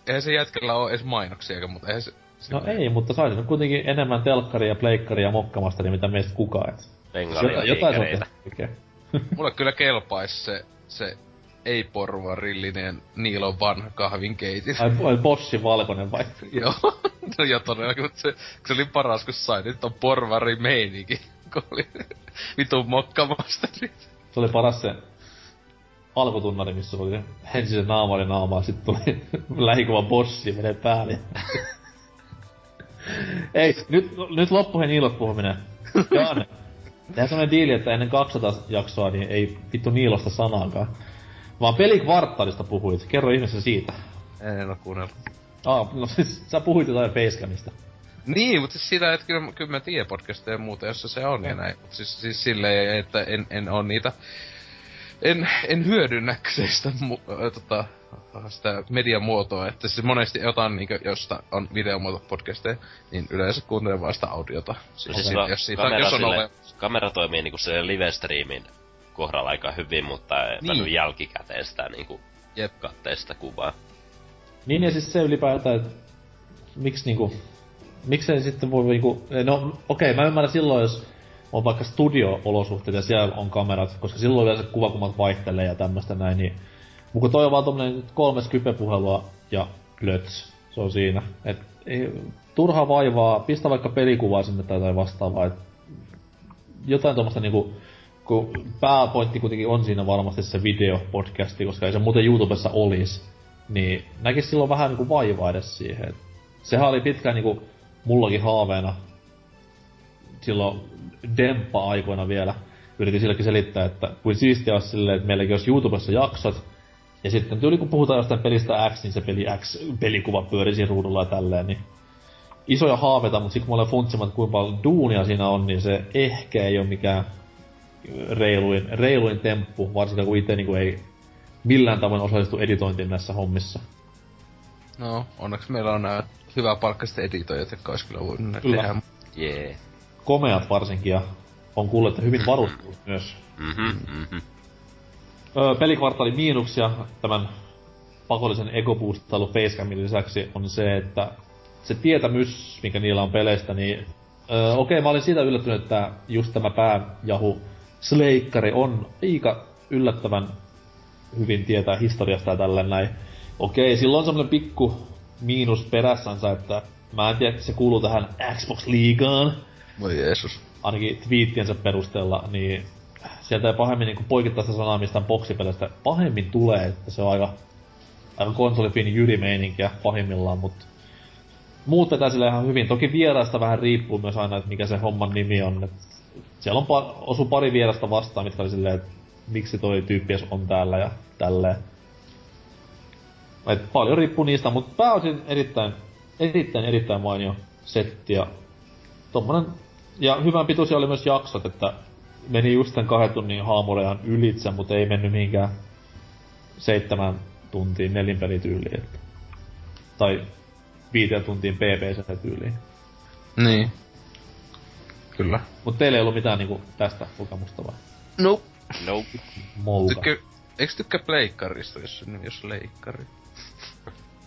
Eihän se jätkällä ole edes mainoksia, mutta eihän se... No ei, mutta saisin kuitenkin enemmän telkkaria, pleikkaria ja mokkamasta, niin mitä meistä kukaan. Et. Jotain, jotain se on Mulle kyllä kelpaisi se, se ei-porvarillinen Niilon vanha kahvinkeitin. Ai, ai bossi valkoinen vai? Joo, no joo todellakin, mutta se, se oli paras, kun sai nyt on porvari meininki kun oli vitun mokkamasteri. Se oli paras se alkutunnari, missä oli ensin se naama oli naamaa, sit tuli lähikuva bossi menee päälle. Ei, nyt, nyt loppuhen Niilot puhuminen. Jaane, tehdään semmonen diili, että ennen 200 jaksoa niin ei vittu Niilosta sanaakaan. Vaan pelikvartaalista puhuit. Kerro ihmeessä siitä. En oo kuunnellut. Ah, no siis sä puhuit jotain Facecamista. Niin, mutta siis sitä, että kyllä, kyllä mä tiedän podcasteja ja muuta, jossa se on ja näin. Mutta siis, siis silleen, että en, en on niitä... En, en hyödynnä kyseistä äh, tota, sitä mediamuotoa, että siis monesti jotain, niin, josta on videomuoto podcasteja, niin yleensä kuuntelen vaan sitä audiota. Siis, siis okay. jos, siitä, kamera, jos on sille, ole... kamera toimii niinku se live-streamin kohdalla aika hyvin, mutta niin. jälkikäteen sitä niinku Jep. katteesta kuvaa. Niin ja siis se ylipäätään, että miksi niinku miksei sitten voi niinku, no okei, okay, mä ymmärrän silloin, jos on vaikka studio-olosuhteet ja siellä on kamerat, koska silloin yleensä kuvakumat vaihtelee ja tämmöstä näin, niin mutta toi on vaan tommonen kolme skype-puhelua ja plöts. Se on siinä. Et ei, turha vaivaa, pistä vaikka pelikuvaa sinne tai jotain vastaavaa. Et jotain tuommoista niinku, kun pääpointti kuitenkin on siinä varmasti se videopodcasti, koska ei se muuten YouTubessa olisi, niin näkis silloin vähän niinku vaivaa edes siihen. Et sehän oli pitkään niinku mullakin haaveena silloin demppa-aikoina vielä yritin silläkin selittää, että kuin siistiä olisi silleen, että meilläkin olisi YouTubessa jaksot, ja sitten tuli kun puhutaan jostain pelistä X, niin se peli X pelikuva pyörisi ruudulla ja tälleen, niin isoja haaveita, mutta sitten kun mä olen funtsimaan, kuinka paljon duunia siinä on, niin se ehkä ei ole mikään reiluin, reiluin temppu, varsinkin kun itse niin ei millään tavoin osallistu editointiin näissä hommissa. No, onneksi meillä on nämä hyvää palkkaista editoijat, jotka olisi kyllä voinut Kyllä. tehdä. Jee. Komeat varsinkin ja on kuullut, että hyvin varustunut myös. Mhm, mhm. Öö, miinuksia tämän pakollisen egoboostailun facecamin lisäksi on se, että se tietämys, mikä niillä on peleistä, niin öö, okei, mä olin siitä yllättynyt, että just tämä pääjahu Sleikkari on aika yllättävän hyvin tietää historiasta ja tälleen näin. Okei, sillä on semmonen pikku miinus perässänsä, että mä en tiedä, että se kuuluu tähän Xbox-liigaan, Voi Jeesus. ainakin twiittiensä perusteella, niin sieltä ei pahemmin niin poikittaista sanaa mistään boksipeleistä pahemmin tulee, että se on aika, aika konsolifin jyrimeininkiä pahimmillaan, mutta muut vetää sille ihan hyvin. Toki vieraista vähän riippuu myös aina, että mikä se homman nimi on. Et siellä on pa- osu pari vierasta vastaan, mitkä oli silleen, että miksi toi tyyppi on täällä ja tälleen. Et paljon riippuu niistä, mutta pääosin erittäin, erittäin, erittäin mainio setti ja tommonen, ja hyvän pituisia oli myös jaksot, että meni just tämän kahden tunnin haamurejan ylitse, mutta ei mennyt mihinkään seitsemän tuntiin nelinpelityyliin. Että. Tai viiteen tuntiin PPC tyyliin. Niin. Kyllä. Mutta teillä ei ollut mitään niinku tästä kokemusta vai? No. Nope. Mouka. Tykkää, eiks tykkää pleikkarista, jos, jos leikkari?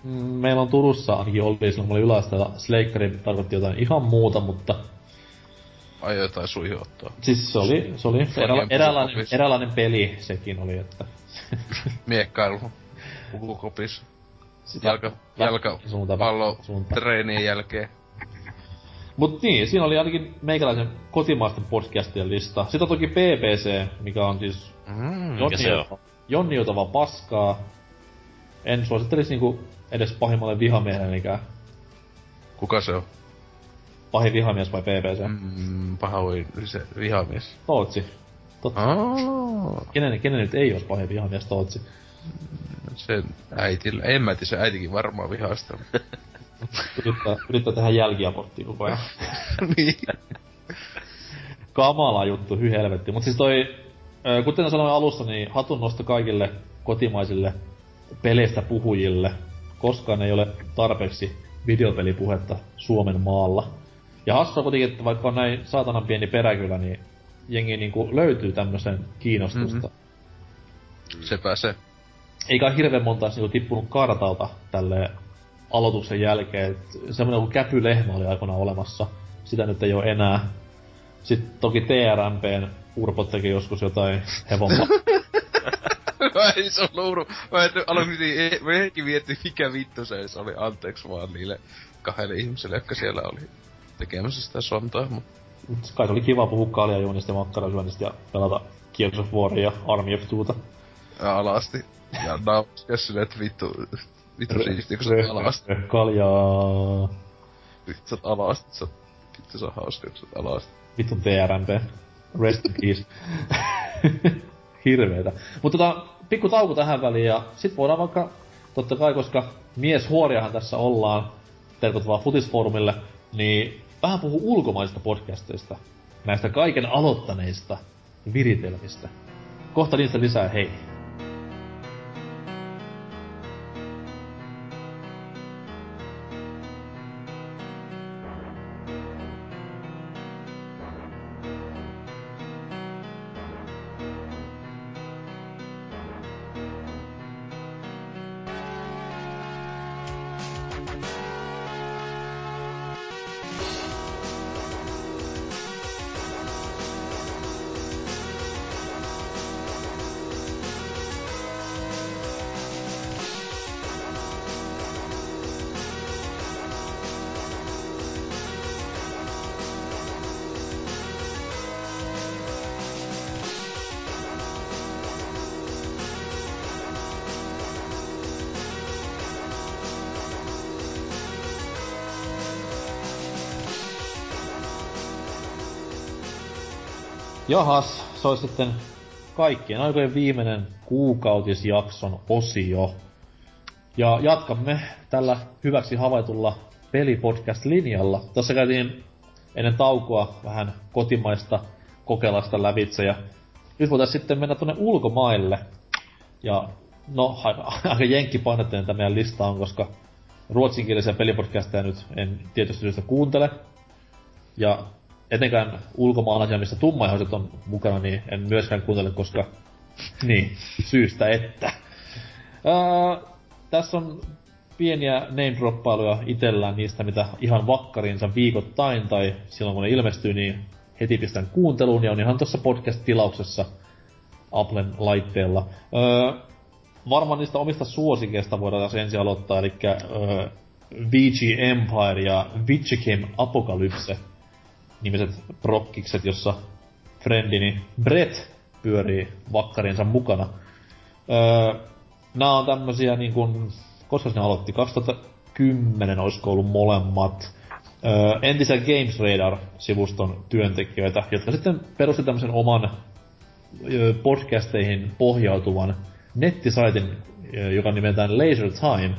Meillä on Turussa ainakin oli silloin, kun mä olin yläasteella, Sleikkari tarkoitti jotain ihan muuta, mutta Ai jotain suihottaa. siis se oli, se oli erä, eräänlainen, eräänlainen peli sekin oli, että Miekkailu. Pukukopis. sitä Jalka, jalka, pallo, treenien jälkeen. Mut niin, siinä oli ainakin meikäläisen kotimaisten podcastien lista. Sitten on toki BBC, mikä on siis Mm. On? jonniutava paskaa. En suosittelisi niinku edes pahimmalle vihamiehellekään. Kuka se on? Pahin vihamies vai BBC? Mm. Mm, pahoin se vihamies. Tootsi. Totta. Aa, Kenen, kenen nyt ei olisi pahin vihamies Tootsi? se äitillä. En mä tiedä, se äitikin varmaan vihasta. Yrittää, yrittää tehdä jälkiaborttia koko ajan. niin. Kamala juttu, hy helvetti. Mut siis toi, kuten sanoin alussa, niin hatun nosto kaikille kotimaisille peleistä puhujille. Koskaan ei ole tarpeeksi videopelipuhetta Suomen maalla. Ja hassua kuitenkin, että vaikka on näin saatanan pieni peräkylä, niin jengi niinku löytyy tämmösen kiinnostusta. Mm-hmm. Sepä se. Eikä hirveän monta olisi niinku tippunut kartalta tälle aloituksen jälkeen. Et semmoinen kuin Käpylehmä oli aikoinaan olemassa. Sitä nyt ei ole enää. Sitten toki TRMPn Urpot teki joskus jotain hevon Mä en se ollut uru. Mä en aloin miettiä, mä heti miettiä, mikä vittu se edes oli. Anteeksi vaan niille kahdelle ihmiselle, jotka siellä oli tekemässä sitä sontaa, mut Mut kai se oli kiva puhua kaljajuonista ja makkarasyönnistä ja pelata Gears of Waria ja Army of Twota. alasti. Ja nauskas silleen, että vittu, vittu siistiä, kun sä oot alasti. Kaljaa. Vittu sä oot alasti, sä oot, vittu se on hauska, kun sä oot alasti. Vittun TRMP. Rest in peace. Hirveetä. Mutta tota, pikku tauko tähän väliin ja sit voidaan vaikka, totta kai koska mies huoriahan tässä ollaan, tervetuloa Futisfoorumille, niin vähän puhu ulkomaisista podcasteista. Näistä kaiken aloittaneista viritelmistä. Kohta niistä lisää, hei. Jahas, se olisi sitten kaikkien aikojen viimeinen kuukautisjakson osio. Ja jatkamme tällä hyväksi havaitulla pelipodcast-linjalla. Tuossa käytiin ennen taukoa vähän kotimaista kokelasta lävitse ja nyt voitaisiin sitten mennä tuonne ulkomaille. Ja no, aika, aika jenkkipainotteinen tämä meidän lista on, koska ruotsinkielisiä pelipodcasteja nyt en tietysti syystä kuuntele. Ja etenkään ulkomaalaisia, missä tummaihoiset on mukana, niin en myöskään kuuntele, koska niin, syystä että. Ää, tässä on pieniä name-droppailuja itellään niistä, mitä ihan vakkariinsa viikoittain tai silloin kun ne ilmestyy, niin heti pistän kuunteluun ja on ihan tuossa podcast-tilauksessa Applen laitteella. Öö, varmaan niistä omista suosikeista voidaan taas ensin aloittaa, eli öö, VG Empire ja Vichikim Apocalypse nimiset prokkikset, jossa friendini Brett pyörii vakkarinsa mukana. Öö, nää on tämmösiä niin kuin, koska ne aloitti? 2010 olisiko ollut molemmat öö, entisen Games Radar-sivuston työntekijöitä, jotka sitten perusti tämmöisen oman öö, podcasteihin pohjautuvan nettisaitin, öö, joka nimetään Laser Time.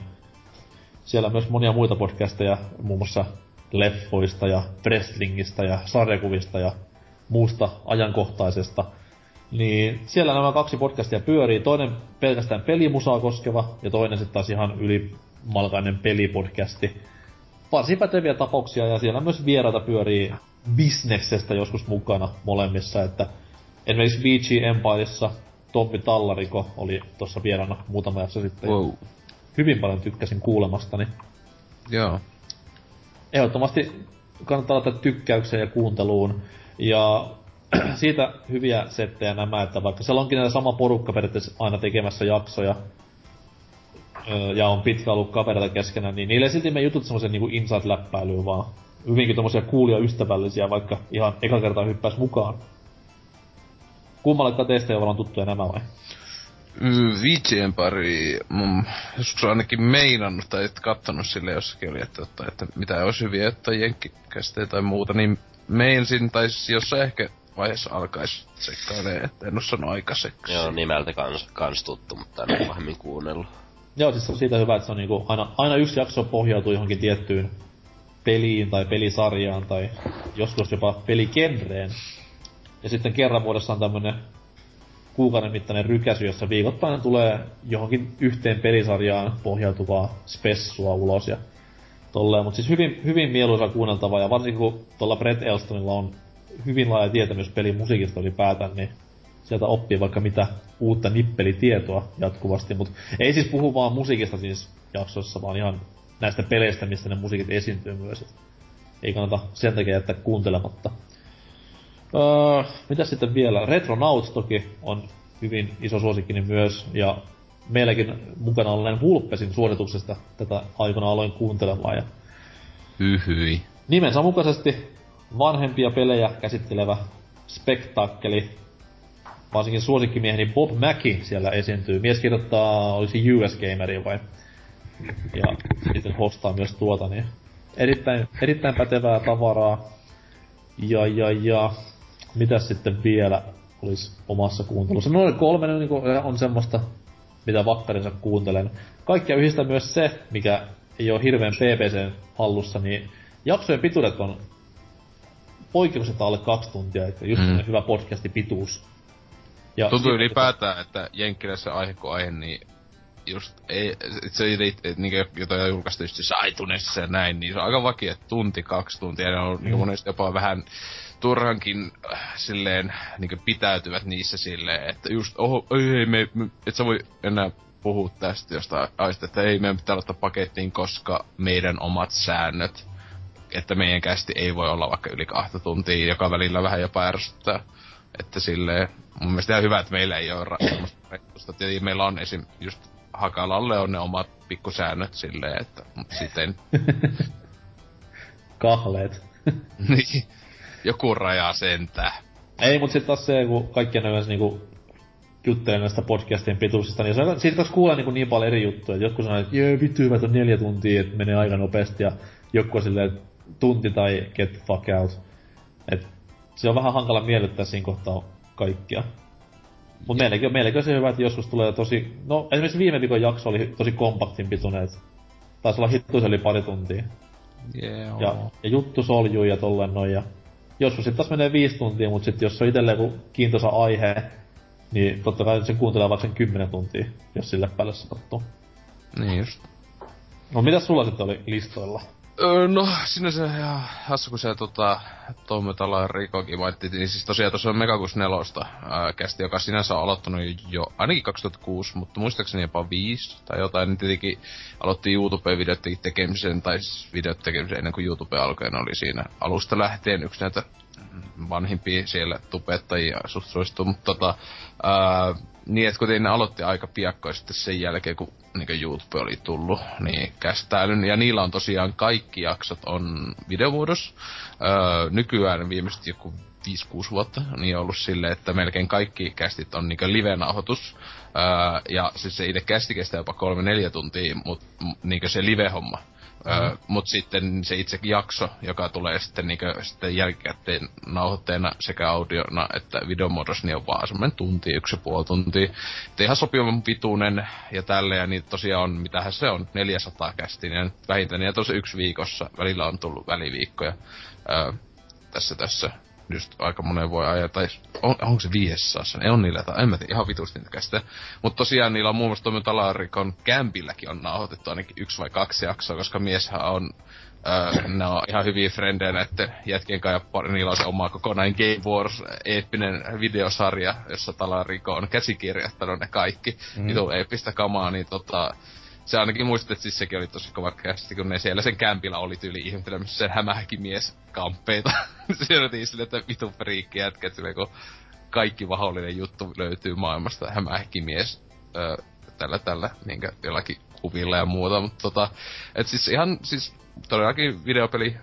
Siellä on myös monia muita podcasteja, muun muassa leffoista ja wrestlingistä ja sarjakuvista ja muusta ajankohtaisesta. Niin siellä nämä kaksi podcastia pyörii. Toinen pelkästään pelimusaa koskeva ja toinen sitten taas ihan ylimalkainen pelipodcasti. Varsin päteviä tapauksia ja siellä myös vieraita pyörii bisneksestä joskus mukana molemmissa, että esimerkiksi VG Empiressa Tommi Tallariko oli tuossa vieraana muutama jakso sitten. Wow. Hyvin paljon tykkäsin kuulemastani. Joo. Ehdottomasti kannattaa laittaa tykkäykseen ja kuunteluun. Ja siitä hyviä settejä nämä, että vaikka siellä onkin sama porukka periaatteessa aina tekemässä jaksoja, ja on pitkä ollut kavereita keskenään, niin niille silti me jutut semmoisen niinku inside-läppäilyyn, vaan hyvinkin tommosia kuulia ystävällisiä, vaikka ihan eka kertaa hyppäis mukaan. Kummallekaan teistä ei ole tuttuja nämä vai? Viitsien pari, mm, joskus ainakin meinannut tai et kattonut sille jossakin oli, että, että, että mitä olisi hyviä, että jenkkikästejä tai muuta, niin meinsin, tai siis jos ehkä vaiheessa alkaisi tsekkailee, että en oo sanonut aikaiseksi. Joo, nimeltä kans, kans tuttu, mutta en oo pahemmin kuunnellut. Joo, siis se on siitä hyvä, että se on niinku aina, aina yksi jakso pohjautuu johonkin tiettyyn peliin tai pelisarjaan tai joskus jopa pelikenreen. Ja sitten kerran vuodessa on tämmönen kuukauden mittainen rykäsy, jossa viikoittain tulee johonkin yhteen pelisarjaan pohjautuvaa spessua ulos ja tolleen. Mutta siis hyvin, hyvin mieluisa kuunneltava ja varsinkin kun tuolla Brett Elstonilla on hyvin laaja tietämys pelin musiikista ylipäätään, niin sieltä oppii vaikka mitä uutta nippelitietoa jatkuvasti, mutta ei siis puhu vaan musiikista siis jaksossa, vaan ihan näistä peleistä, mistä ne musiikit esiintyy myös. Et ei kannata sen takia jättää kuuntelematta. Öö, mitä sitten vielä? Retronauts toki on hyvin iso suosikkini myös, ja meilläkin mukana olleen Vulpesin suosituksesta tätä aikana aloin kuuntelemaan. Ja Hyhyi. nimensä mukaisesti vanhempia pelejä käsittelevä spektaakkeli. Varsinkin suosikkimieheni Bob Mackie siellä esiintyy. Mies kirjoittaa, olisi US Gameri vai? Ja sitten hostaa myös tuota, niin erittäin, erittäin pätevää tavaraa. Ja, ja, ja, mitäs sitten vielä olisi omassa kuuntelussa? Noin kolme niin kuin, on semmoista, mitä vakkarinsa kuuntelen. Kaikkia yhdistää myös se, mikä ei ole hirveän PPCn hallussa, niin jaksojen pituudet on poikkeuksetta alle kaksi tuntia, että just Mm. hyvä podcasti pituus. Ja Tuntuu ylipäätään, että Jenkkilässä aihe kuin aihe, niin just ei, se ei niinku jotain julkaistu just siis iTunesissa ja näin, niin se on aika vakio, että tunti, kaksi tuntia, ja on mm. monesti jopa vähän turhankin äh, silleen niinku pitäytyvät niissä silleen, että just, oho, ei, ei, me, me, et sä voi enää puhua tästä jostain aista, että ei meidän pitää ottaa pakettiin, koska meidän omat säännöt, että meidän kästi ei voi olla vaikka yli kahta tuntia, joka välillä vähän jopa ärsyttää. Että silleen, mun mielestä ihan hyvä, että meillä ei ole rajoitusta. Tietenkin meillä on esim. just Hakalalle on ne omat pikkusäännöt silleen, että, mutta sitten, Kahleet. niin, joku raja sentää. Ei, mut sit taas se, kun kaikki ne myös niinku juttelee näistä podcastien pituuksista, niin on, siitä kanssa kuulee niinku niin paljon eri juttuja. Jotkut sanoo, että jee, vittu hyvät on neljä tuntia, että menee aika nopeasti, ja joku on silleen, että tunti tai get the fuck out. Et se on vähän hankala miellyttää siinä kohtaa kaikkia. Mut meilläkin on, meilläkin on se hyvä, että joskus tulee tosi... No, esimerkiksi viime viikon jakso oli tosi kompaktin pituinen, et taisi olla hittuisen yli pari tuntia. Yeah. ja, ja juttu soljuu ja tolleen noin. Ja joskus sitten taas menee viisi tuntia, mutta sitten jos on itselleen joku kiintoisa aihe, niin totta kai se kuuntelee vaikka sen kymmenen tuntia, jos sille päälle sattuu. Niin just. No mitä sulla sitten oli listoilla? No, sinne se ihan hassu, kun se tota, Tomme Tala Rikokin mainittiin, niin siis tosiaan tuossa on Megakus 4 ää, kästi, joka sinänsä on aloittanut jo ainakin 2006, mutta muistaakseni jopa 5 tai jotain, niin tietenkin aloitti YouTube-videoiden tekemisen, tai siis videot tekemisen ennen kuin YouTube alkoi, oli siinä alusta lähtien. Yksi näitä vanhimpia siellä tubettajia suht suosittu, mutta tota, ää, niin, että kuten ne aloitti aika piakkoin sitten sen jälkeen, kun niin YouTube oli tullut, niin kästäilyn. Ja niillä on tosiaan kaikki jaksot on videomuodossa. Öö, nykyään viimeiset joku 5-6 vuotta, niin on ollut silleen, että melkein kaikki kästit on niinku live-nauhoitus. Öö, ja siis se itse kästi kestää jopa 3-4 tuntia, mutta niinku se live-homma Mm-hmm. Öö, mut sitten se itse jakso, joka tulee sitten, niinkö, sitten jälkikäteen nauhoitteena sekä audiona että videomuodossa, niin on vaan semmonen tunti, yksi ja puoli tuntia. Et ihan sopivan pituinen ja tälle ja niin tosiaan on, mitähän se on, 400 kästin ja vähintään ja tosi yksi viikossa, välillä on tullut väliviikkoja öö, tässä tässä just aika monen voi ajaa, tai on, onko se 500, ei on niillä, tai en mä tiedä, ihan vitusti niitä. Mutta tosiaan niillä on muun muassa Tomi Talarikon kämpilläkin on nauhoitettu ainakin yksi vai kaksi jaksoa, koska mieshän on Öö, ne on ihan hyviä frendejä näitten jätkien kanssa, ja niillä on se oma kokonainen Game Wars eeppinen videosarja, jossa Talariko on käsikirjoittanut ne kaikki. Mm. Niin eeppistä kamaa, niin tota, se ainakin muistat, että siis sekin oli tosi kova kästi, kun ne siellä sen kämpillä oli tyyli ihmettelemässä sen hämähäkimies kamppeita. se oli sille, että vitu friikki jätkät, kun kaikki mahdollinen juttu löytyy maailmasta hämähäkimies öö, tällä tällä niinkö jollakin kuvilla ja muuta, mutta tota, et siis ihan siis todellakin videopeli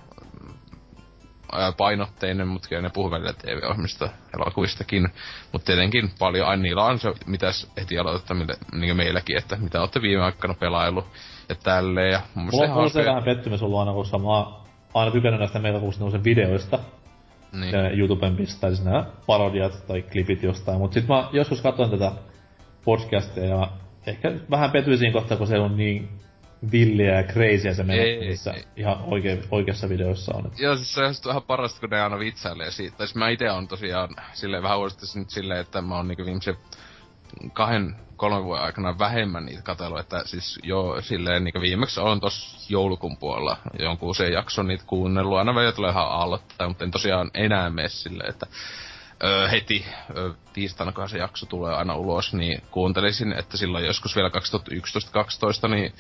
painotteinen, mutta kyllä ne puhuu välillä TV-ohjelmista, elokuvistakin. Mutta tietenkin paljon, aina niillä on se, mitäs heti aloitetta, niin meilläkin, että mitä olette viime aikana pelaillut ja tälleen. Ja Mulla on se vähän pettymys ollut aina, koska mä oon aina tykännyt näistä meilläkuvistakin videoista. Niin. Ja YouTuben pistää siis nämä parodiat tai klipit jostain. Mutta sitten mä joskus katsoin tätä podcastia ja ehkä vähän pettyisin siinä kohtaa, kun se on niin villiä ja crazyä se menee, missä ei. ihan oike, oikeassa videossa on. Joo, siis se on vähän parasta, kun ne aina vitsailee siitä. Tai siis mä itse on tosiaan silleen vähän uudestaan nyt silleen, että mä oon niinku viimeisen kahden, kolmen vuoden aikana vähemmän niitä katsellut, että siis jo silleen niinku viimeksi on tossa joulukuun puolella jonkun se jakson niitä kuunnellut. Aina välillä tulee ihan aloittaa, mutta en tosiaan enää mene silleen, että öö, heti öö, tiistaina, kun se jakso tulee aina ulos, niin kuuntelisin, että silloin joskus vielä 2011-2012, niin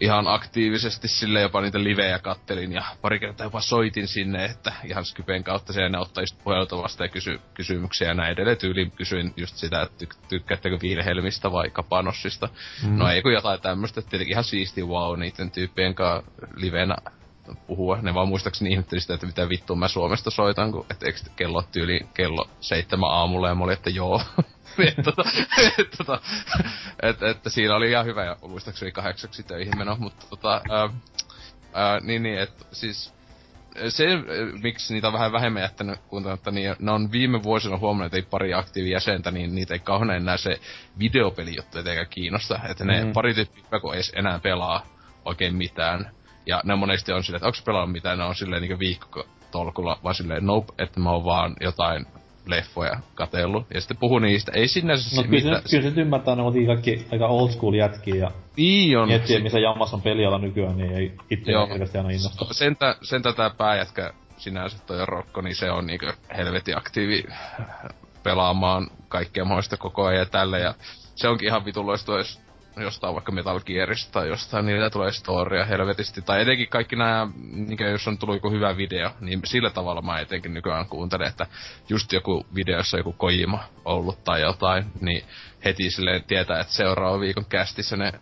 ihan aktiivisesti sille jopa niitä livejä kattelin ja pari kertaa jopa soitin sinne, että ihan Skypen kautta se ne ottaa just puheluita vasta ja kysy, kysymyksiä ja näin edelleen tyyliin kysyin just sitä, että tyk- tykkäättekö Vilhelmistä vai Kapanossista. Mm. No ei kun jotain tämmöistä, tietenkin ihan siisti wow niiden tyyppien kanssa livenä puhua. Ne vaan muistaakseni ihmetteli sitä, että mitä vittua mä Suomesta soitan, kun et, eikö kello tyyli kello seitsemän aamulla ja mä olin, että joo. että, tota, et, tota, et, että siinä oli ihan hyvä ja muistaakseni kahdeksaksi töihin meno, mutta tota, ää, ää, niin, niin, että siis se, miksi niitä on vähän vähemmän jättänyt kuuntelematta, niin ne on viime vuosina huomannut, että ei pari aktiivia jäsentä, niin niitä ei kauhean enää se videopelijuttu etenkään kiinnosta. Että ne mm. pari tyyppiä, kun ei enää pelaa oikein mitään. Ja ne monesti on silleen, että onko pelannut mitään, ne on silleen niin viikko tolkulla, vaan silleen, nope, että mä oon vaan jotain leffoja katellut. Ja sitten puhu niistä. Ei sinne se no, kyllä, se, kyllä se ymmärtää, ne on kaikki aika old school jätkiä ja niin on. miettiä, missä jammas on peliala nykyään, niin ei itse hirveästi aina innosta. Sentä, sentä tää pääjätkä sinänsä toi Rokko, niin se on niinkö helvetin aktiivi pelaamaan kaikkea mahdollista koko ajan ja tälle. Ja se onkin ihan vitulloista, jos jostain vaikka Metal Gearista tai jostain, niitä tulee storia helvetisti. Tai etenkin kaikki nämä, niin jos on tullut joku hyvä video, niin sillä tavalla mä etenkin nykyään kuuntelen, että just joku videossa joku Kojima ollut tai jotain, niin heti silleen tietää, että seuraava viikon kästissä ne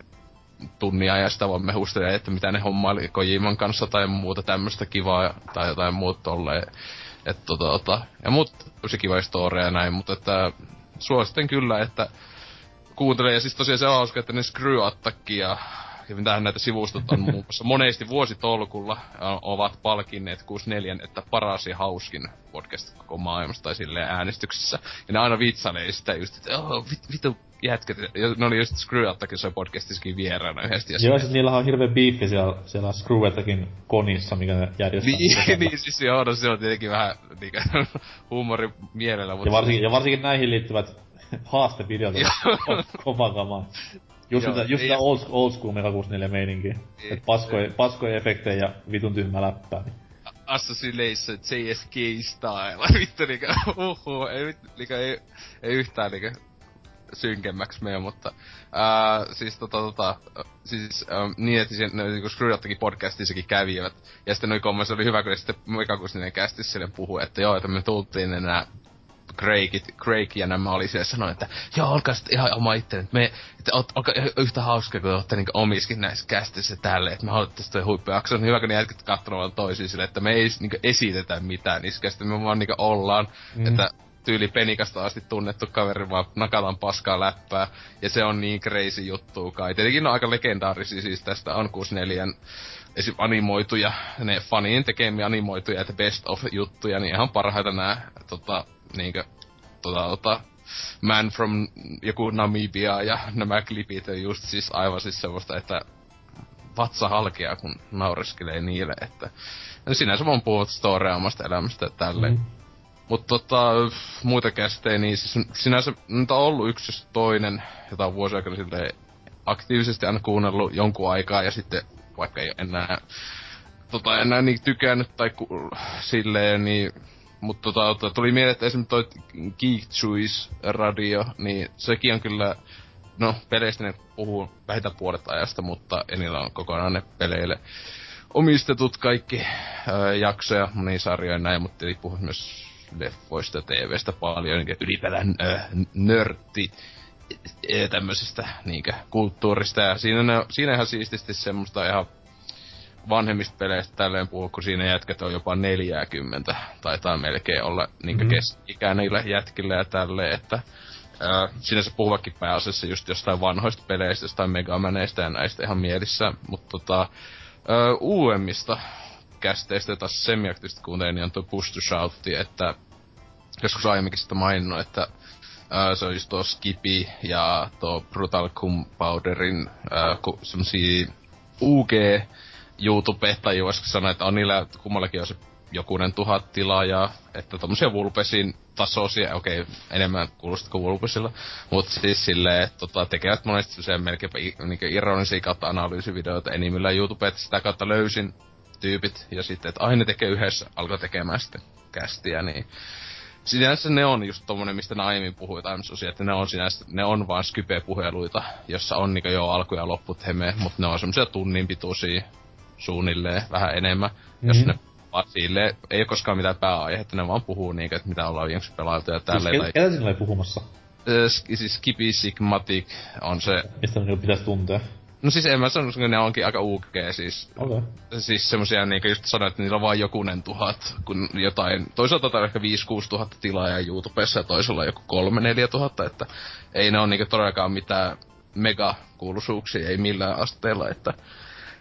tunnia ja sitä vaan mehustelee, että mitä ne hommaili Kojiman kanssa tai muuta tämmöistä kivaa tai jotain muuta tolleen. Että tota, tota, ja muut tosi kiva ja näin, mutta että suosittelen kyllä, että kuuntelee. Ja siis tosiaan se on hauska, että ne Screw Attack ja, ja mitähän näitä sivustot on muun muassa monesti vuositolkulla ovat palkinneet 64, että paras ja hauskin podcast koko maailmasta tai silleen äänestyksessä. Ja ne aina vitsailee sitä just, että oh, vit, vitu jätket, ja ne oli just Screw-Attakin se podcastissakin vieraana yhdesti. Ja Joo, siis niillä on hirveä biifi siellä, siellä Screw-Attakin konissa, mikä ne järjestää. Niin, niin siis joo, no se on tietenkin vähän niinkö huumori mielellä, mutta... Ja varsinkin, ja varsinkin näihin liittyvät haastevideot on kova kama. Just Joo, sitä, just ei- sitä old, old school Mega 64 meininkiä. Ei- Et paskoja, paskoja efektejä ja vitun tyhmä läppää. Niin. Assassination JSK style. Vittu niinkö, uhu, ei, niinkö, ei, ei yhtään niinkö synkemmäksi mene, mutta ää, siis tota, tota, siis ää, niin, että siinä, ne niinku Screwjottakin podcastissakin kävivät, ja sitten noin kommentti oli hyvä, kun ne sitten Mekakustinen kästissä sille puhui, että joo, että me tultiin enää Craigit, Craig ja nämä oli siellä sanoi, että joo, olkaa sitten ihan oma itteni, että me, että oot, olkaa yhtä hauskaa, kun olette niinku omiskin näissä kästissä tälle, että me haluttaisiin toi huippujakso. On hyvä, kun ne jätkät katsonut vaan toisiin silleen, että me ei niinku esitetä mitään niissä kästissä, me vaan niinku ollaan, Mm. että tyyli penikasta asti tunnettu kaveri vaan nakataan paskaa läppää, ja se on niin crazy juttu kai. Tietenkin ne on aika legendaarisia siis tästä on 64 esim. animoituja, ne fanien tekemiä animoituja, että best of juttuja, niin ihan parhaita nää tota, niinkö, tota, tota, Man from joku Namibia ja nämä klipit on just siis aivan siis semmoista, että vatsa halkeaa, kun naureskelee niille, että no sinänsä vaan puhut storea omasta elämästä ja tälleen. Mm. Mutta tota, muita kästejä, niin siis sinänsä nyt on ollut yksi jos toinen, jota on vuosia aikana silleen aktiivisesti aina kuunnellut jonkun aikaa ja sitten vaikka ei enää, tota, enää niin tykännyt tai ku, silleen, niin mutta tota, tuli mieleen, että esimerkiksi toi Geek Juice radio, niin sekin on kyllä, no peleistä ne puhuu vähintään puolet ajasta, mutta ei niillä on kokonaan ne peleille omistetut kaikki ää, jaksoja, niin sarjoja näin, mutta ei puhu myös leffoista ja TVstä paljon, niin ylipäätään ää, nörtti ää, tämmöisestä niinkö kulttuurista, ja siinä, ne, ihan siististi semmoista ihan vanhemmista peleistä tälleen puhua, kun siinä jätkät on jopa 40, taitaa melkein olla niinkö Mhm. mm-hmm. keski niillä jätkillä ja tälleen, että Ää, sinänsä puhuvakin pääasiassa just jostain vanhoista peleistä, jostain Megamaneista ja näistä ihan mielissä, mutta tota, ää, uudemmista kästeistä, jota semiaktiivisesti kuuntelin, niin on tuo Push to Shout, että joskus aiemminkin sitä maininnut, että ää, se on just tuo Skippy ja tuo Brutal ku, semmosia UG YouTube-tehtajia, voisiko sanoa, että on niillä kummallakin on se jokunen tuhat tilaajaa, että tommosia Vulpesin tasoisia, okei, okay, enemmän kuulostaa kuin Vulpesilla, mutta siis silleen, että tota, tekevät monesti semmosia melkeinpä i- niinku ironisia kautta analyysivideoita enimmillään YouTube, että sitä kautta löysin tyypit, ja sitten, että aina tekee yhdessä, alkoi tekemään sitten kästiä, niin sinänsä ne on just tommonen, mistä ne aiemmin puhui Timesosia, että ne on sinänsä, ne on vaan Skype-puheluita, jossa on niinku jo alku ja lopput heme, mutta ne on semmosia tunnin pituisia suunnilleen, vähän enemmän, mm-hmm. jos ne vaan silleen, ei ole koskaan mitään pääaihetta, ne vaan puhuu niinkö, että mitä ollaan viimeksi pelailtu ja Siis tälleen. tai, ketä oli puhumassa? Sk- siis Skippy Sigmatic on se, Mistä ne pitäisi tuntea? no siis en mä sano, koska ne onkin aika UG, siis Okei. Okay. siis semmosia niinku just sanoin, että niillä on vaan jokunen tuhat, kun jotain, toisaalta tai ehkä 5-6 tuhatta tilaajaa YouTubessa ja toisella joku 3-4 tuhatta, että ei ne on niinku todellakaan mitään megakuuluisuuksia, ei millään asteella, että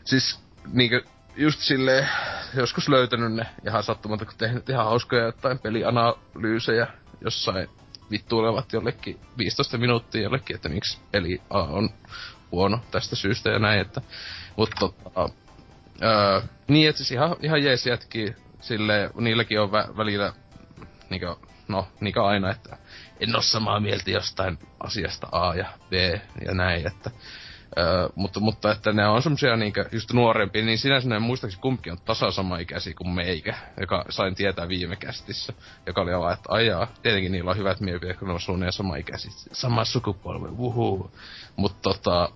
siis niinku just silleen joskus löytänyt ne ihan sattumalta, kun tehnyt ihan hauskoja jotain pelianalyysejä jossain vittuilevat jollekin 15 minuuttia jollekin, että miksi peli A on huono tästä syystä ja näin, että mutta tota, öö, niin, että siis ihan, ihan jees jätki, sille niilläkin on vä- välillä, niinkö, no, niinkö aina, että en oo samaa mieltä jostain asiasta A ja B ja näin, että Öö, mutta, mutta että ne on semmosia niinkö just nuorempia, niin sinänsä ne muistaakseni kumpikin on tasa sama ikäisiä kuin meikä, joka sain tietää viime kästissä, joka oli vaan, että ajaa, tietenkin niillä on hyvät mielipiteet, kun ne on suunnilleen sama ikäisiä, sama sukupolvi, wuhuu. Mutta tota,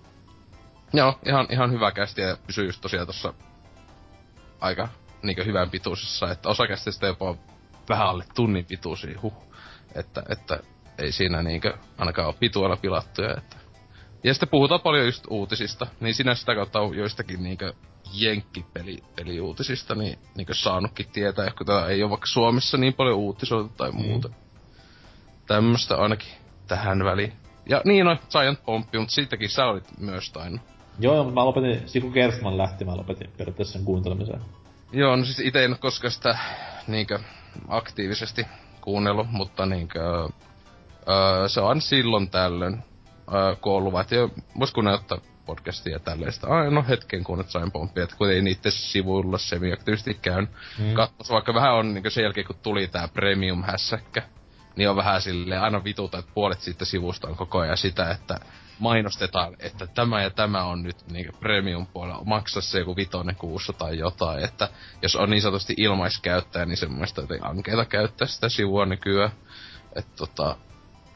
joo, ihan, ihan hyvä kästi ja pysyy just tosiaan tossa aika niinkö hyvän pituisessa, että osa kästistä jopa vähän alle tunnin pituisia, huh. Että, että ei siinä niinkö ainakaan ole pituilla pilattuja, että ja sitten puhutaan paljon just uutisista, niin sinä sitä kautta on joistakin niinkö jenkkipeli peliuutisista niin, niinkö saanutkin tietää, kun täällä ei ole vaikka Suomessa niin paljon uutisoita tai muuta. Mm. Tämmöstä ainakin tähän väliin. Ja niin no, Giant Pompi, mutta siitäkin sä olit myös tainnut. Joo, mutta mä lopetin, sit kun Gerstman lähti, mä lopetin periaatteessa sen kuuntelemisen. Joo, no siis ite en koskaan sitä niinkö aktiivisesti kuunnellut, mutta niinkö... Öö, se on silloin tällöin. Öö, kun on ollut, että jo, vois kuunnella podcastia ja. Sitä, ai, no hetken kun nyt sain pomppia, että kun ei niitte sivuilla semi-aktiivisesti käyn. Mm. Katsos, vaikka vähän on niin sen jälkeen, kun tuli tää premium-hässäkkä, niin on vähän sille aina vituta, että puolet siitä sivusta on koko ajan sitä, että mainostetaan, että tämä ja tämä on nyt niin premium puolella, maksaa se joku vitonen kuussa tai jotain, että jos on niin sanotusti ilmaiskäyttäjä, niin semmoista jotenkin ankeita käyttää sitä sivua nykyään. Että tota,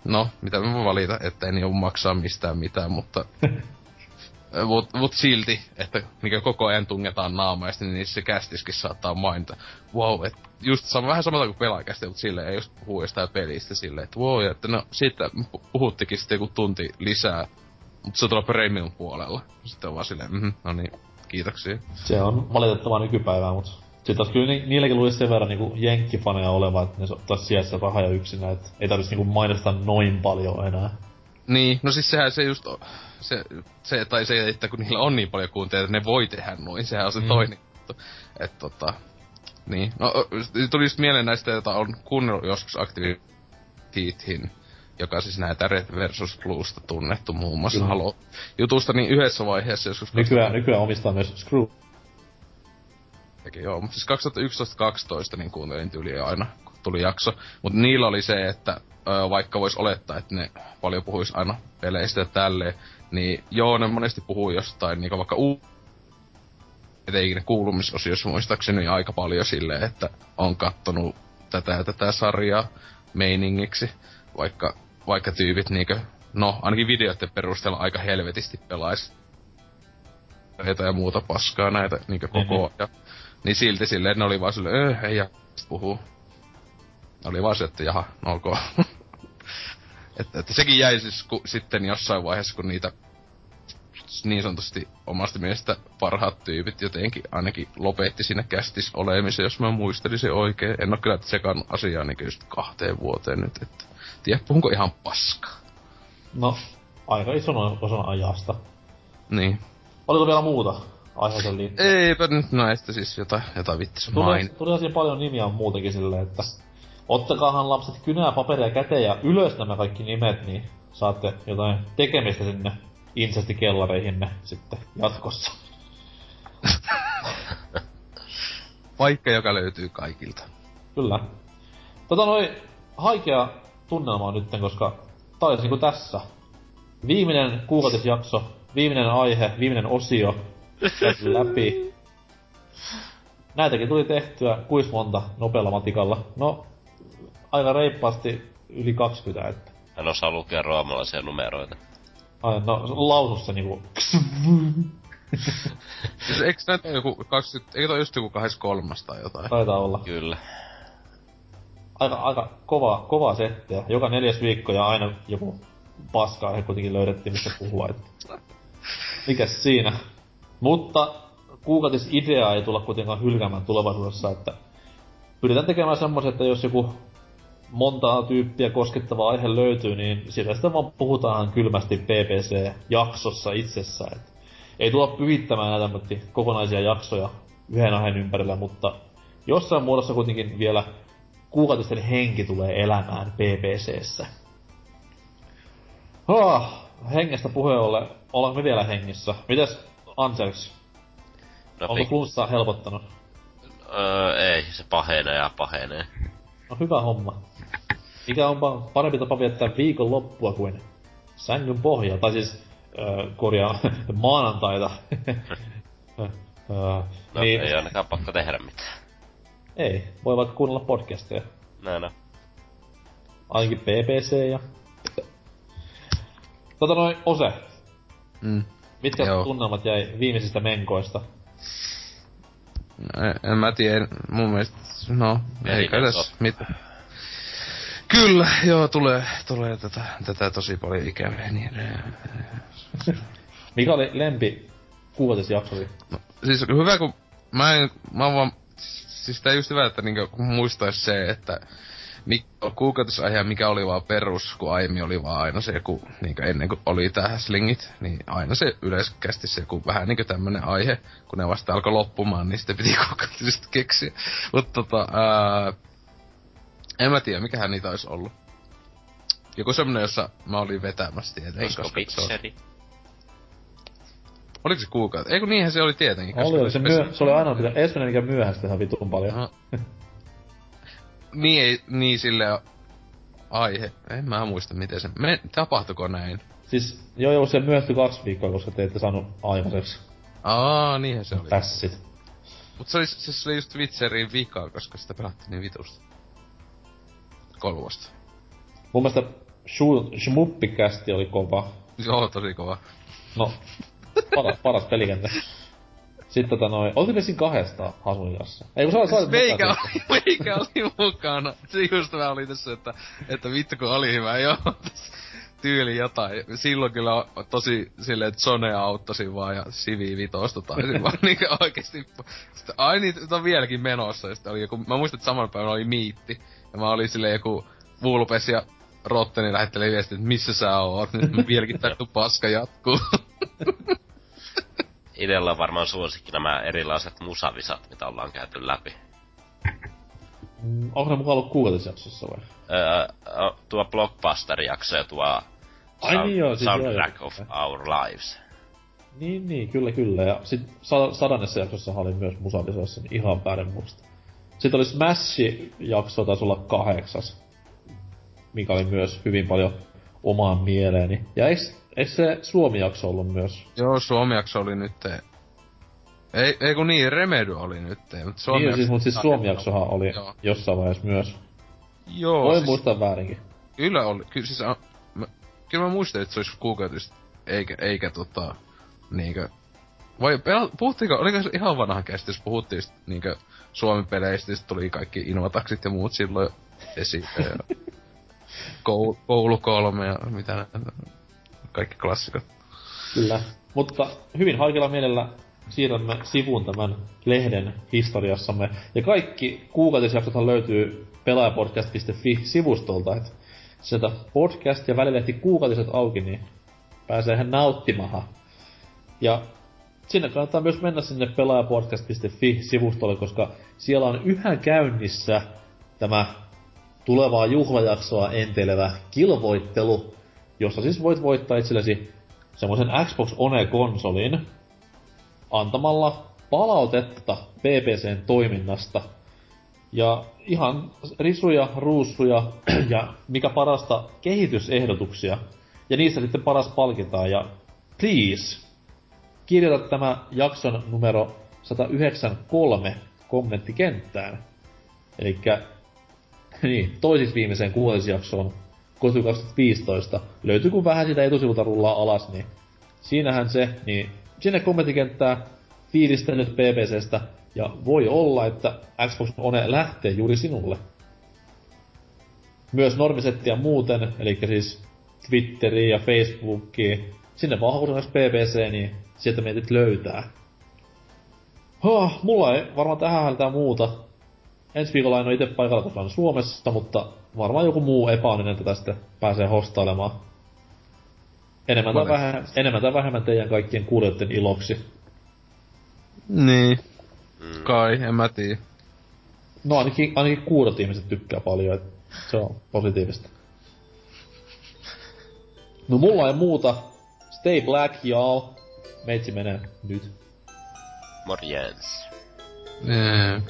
no, mitä mä valita, että en joudu maksaa mistään mitään, mutta Mut, mut silti, että mikä koko ajan tungetaan naamaista, niin niissä kästiskin saattaa mainita. Wow, et just sama, vähän samalla kuin pelaajakästi, mutta silleen, ei just puhuu jostain pelistä silleen, että wow, että no siitä puhuttikin sitten joku tunti lisää, mutta se on tuolla premium puolella. Sitten on vaan silleen, mm, no niin, kiitoksia. Se on valitettavaa nykypäivää, mutta sitten taas kyllä ni- niilläkin luisi sen verran niinku jenkkifaneja oleva, että ne ottais sijassa rahaa ja yksinä, että ei tarvitsisi niinku mainostaa noin paljon enää. Niin, no siis sehän se just, se, se, tai se, että kun niillä on niin paljon kuuntelijoita, ne voi tehdä noin, sehän on se mm. toinen juttu. Että tota, niin. No, tuli just mieleen näistä, joita on kuunnellut joskus Activitiin, joka siis näitä Red versus Bluesta tunnettu muun muassa mm. Halo jutusta, niin yhdessä vaiheessa joskus... Nykyään, nykyään omistaa myös Screw. Eikä joo, mutta siis 2011-2012 niin kuuntelin tyyliä aina, kun tuli jakso. Mutta niillä oli se, että ö, vaikka vois olettaa, että ne paljon puhuis aina peleistä ja tälleen, niin joo, ne monesti puhuu jostain, niin vaikka uu... Etenkin kuulumisosiossa muistaakseni aika paljon silleen, että on kattonut tätä ja tätä sarjaa meiningiksi, vaikka, vaikka tyypit niinkö, no ainakin videoiden perusteella aika helvetisti pelais näitä ja muuta paskaa näitä niinkö koko mm-hmm. ajan. Niin silti silleen, ne oli vaan silleen, öö, ei ja puhuu. Oli vaan se, että jaha, no ok. että, että sekin jäi siis ku, sitten jossain vaiheessa, kun niitä niin sanotusti omasta mielestä parhaat tyypit jotenkin ainakin lopetti sinne kästis olemisen, jos mä muistelisin oikein. En oo kyllä sekaan asiaa niin just kahteen vuoteen nyt, että tiedä puhunko ihan paskaa. No, aika ison osan ajasta. Niin. Oliko vielä muuta aiheeseen liittyen? Eipä nyt näistä siis jotain, jotain vittis main. Tuli, tuli paljon nimiä muutenkin silleen, että ottakaahan lapset kynää paperia käteen ja ylös nämä kaikki nimet, niin saatte jotain tekemistä sinne incestikellareihinne sitten jatkossa. Paikka, joka löytyy kaikilta. Kyllä. Tota noin, haikea tunnelma on nyt, koska tää olisi niinku tässä. Viimeinen kuukautisjakso, viimeinen aihe, viimeinen osio läpi. Näitäkin tuli tehtyä kuis monta nopealla matikalla. No, aika reippaasti yli 20, että. En osaa lukea roomalaisia numeroita. Ai, no lausu se niinku... siis eikö näitä joku 20, eikö toi just joku 23 tai jotain? Taitaa olla. Kyllä. Aika, aika kova, kova settiä. Joka neljäs viikko ja aina joku paska aihe kuitenkin löydettiin, mistä puhua. Että... Mikäs siinä? Mutta kuukautisidea ei tulla kuitenkaan hylkäämään tulevaisuudessa, että pyritään tekemään semmoisen, että jos joku montaa tyyppiä koskettava aihe löytyy, niin siitä sitten vaan puhutaan kylmästi PPC-jaksossa itsessään. Et ei tulla pyhittämään näitä kokonaisia jaksoja yhden aiheen ympärillä, mutta jossain muodossa kuitenkin vielä kuukautisten henki tulee elämään PPCssä. Oh, hengestä puheen ollen, ollaanko me vielä hengissä? Mites Anselks? No, Onko flunssa helpottanut? Öö, ei, se pahenee ja pahenee. No hyvä homma. Mikä onpa parempi tapa viettää viikon loppua kuin sängyn pohja, tai siis äh, korjaa maanantaita. äh, no, niin, ei ainakaan pakko tehdä mitään. Ei, voi vaikka kuunnella podcasteja. Näin no. Ainakin BBC ja... Tota noin, Ose. Mm. Mitkä Joo. tunnelmat jäi viimeisistä menkoista? No, en, en mä tiedä, mun mielestä, no, ei tässä mitään. Kyllä, joo, tulee, tulee tätä, tätä tosi paljon ikävää niin Mikä oli lempi kuukatisjaksosi? No, siis hyvä kun mä en, mä vaan, siis tää just hyvä, että niinku muistais se, että kuukautisaihe mikä oli vaan perus, kun aiemmin oli vaan aina se joku, niin ennen kuin oli tää slingit, niin aina se yleiskästi se joku vähän niinku tämmönen aihe, kun ne vasta alkoi loppumaan, niin sitten piti kuukautisesti keksiä. Mutta tota, ää, en mä tiedä, mikähän niitä olisi ollut. joku semmonen, jossa mä olin vetämässä tietenkin. Olisiko koska se on- Witcheri? Oliko se kuukausi? Ei kun niinhän se oli tietenkin. Oli, oli se, myö, se oli aina mitä, ensimmäinen mikä myöhästi ihan vitun paljon. Aha. niin ei, niin sille aihe. En mä muista miten se, me, tapahtuko näin? Siis joo joo, se myöhästyi kaksi viikkoa, koska te ette saanut aikaiseksi Aa, niinhän se oli. pässit. Mut se oli, siis se oli just Witcherin vikaa, koska sitä pelattiin niin vitusta. Kolmosta. Mun mielestä Shmuppikästi oli kova. Joo, tosi kova. No, paras, paras pelikenttä. Sitten tota noin, oltiin me siinä kahdesta Hasun kanssa. Ei kun sä olet Meikä oli, meikä oli mukana. Se just mä oli tässä, että, että vittu kun oli hyvä, joo. Tyyli jotain. Silloin kyllä tosi silleen, että Sone auttasi vaan ja Sivi vitosta taisin vaan niinku oikeesti. Sitten, ai niin, on vieläkin menossa. Ja sitten oli joku, mä muistan, että samana päivänä oli miitti. Ja mä olin silleen joku Vulpes ja Rotteni lähetteli viestiä, että missä sä oot. Nyt mä vieläkin tää paska jatkuu. Itellä on varmaan suosikki nämä erilaiset musavisat, mitä ollaan käyty läpi. Mm, Onko ne mukaan ollut kuukautisjaksossa vai? Öö, tuo Blockbuster-jakso ja tuo Ai niin joo, siis Soundtrack joo, of. Our Lives. Niin, niin, kyllä, kyllä. Ja sit sa- sadannessa jaksossa oli myös musavisoissa, niin ihan väärin muista. Sitten oli Smash-jakso, taisi olla kahdeksas, mikä oli myös hyvin paljon omaan mieleeni. Ja eiks, eiks se Suomi-jakso ollut myös? joo, Suomi-jakso oli nyt ei, ei kun niin, Remedy oli nyt, mutta Suomi niin, siis, mutta siis Suomi-jaksohan oli Joo. jossain vaiheessa myös. Joo, Voi siis, muistaa väärinkin. Kyllä oli, kyllä siis, a, mä, kyllä mä muistan, että se olisi kuukautista, eikä, eikä tota, niinkö, vai puhuttiinko, oliko se ihan vanha käsitys, jos puhuttiin sit, niinkö Suomi-peleistä, sit tuli kaikki Invataksit ja muut silloin esiin, ja koulu, koulu kolme ja mitä näitä, kaikki klassikot. Kyllä. Mutta hyvin haikella mielellä siirrämme sivuun tämän lehden historiassamme. Ja kaikki kuukautisjaksothan löytyy pelaajapodcast.fi-sivustolta. Et sieltä podcast ja välilehti kuukautiset auki, niin pääsee hän nauttimahan. Ja sinne kannattaa myös mennä sinne pelaajapodcast.fi-sivustolle, koska siellä on yhä käynnissä tämä tulevaa juhlajaksoa enteilevä kilvoittelu, jossa siis voit voittaa itsellesi semmoisen Xbox One-konsolin antamalla palautetta BBCn toiminnasta. Ja ihan risuja, ruusuja ja mikä parasta kehitysehdotuksia. Ja niistä sitten paras palkitaan. Ja please, kirjoita tämä jakson numero 193 kommenttikenttään. Eli niin, toisiksi viimeiseen kuulisjaksoon kotu 2015. Löytyy kun vähän sitä etusivulta rullaa alas, niin siinähän se, niin sinne kommenttikenttää fiilistellyt BBCstä, ja voi olla, että Xbox One lähtee juuri sinulle. Myös normisettiä muuten, eli siis Twitteriin ja Facebookiin. Sinne vaan hakusanas BBC, niin sieltä mietit löytää. Huh, mulla ei varmaan tähän häältää muuta. Ensi viikolla en ole itse paikalla, koska Suomessa, mutta varmaan joku muu epäoninen tätä sitten pääsee hostailemaan. Enemmän tai, vähemmän, enemmän tai vähemmän teidän kaikkien kuulijoiden iloksi. Niin, Mm. kai, en mä tiedä. No ainakin, ainakin kuudot ihmiset tykkää paljon, et se on positiivista. No mulla ei muuta. Stay black, y'all. Meitsi menee nyt. Morjens. Ee,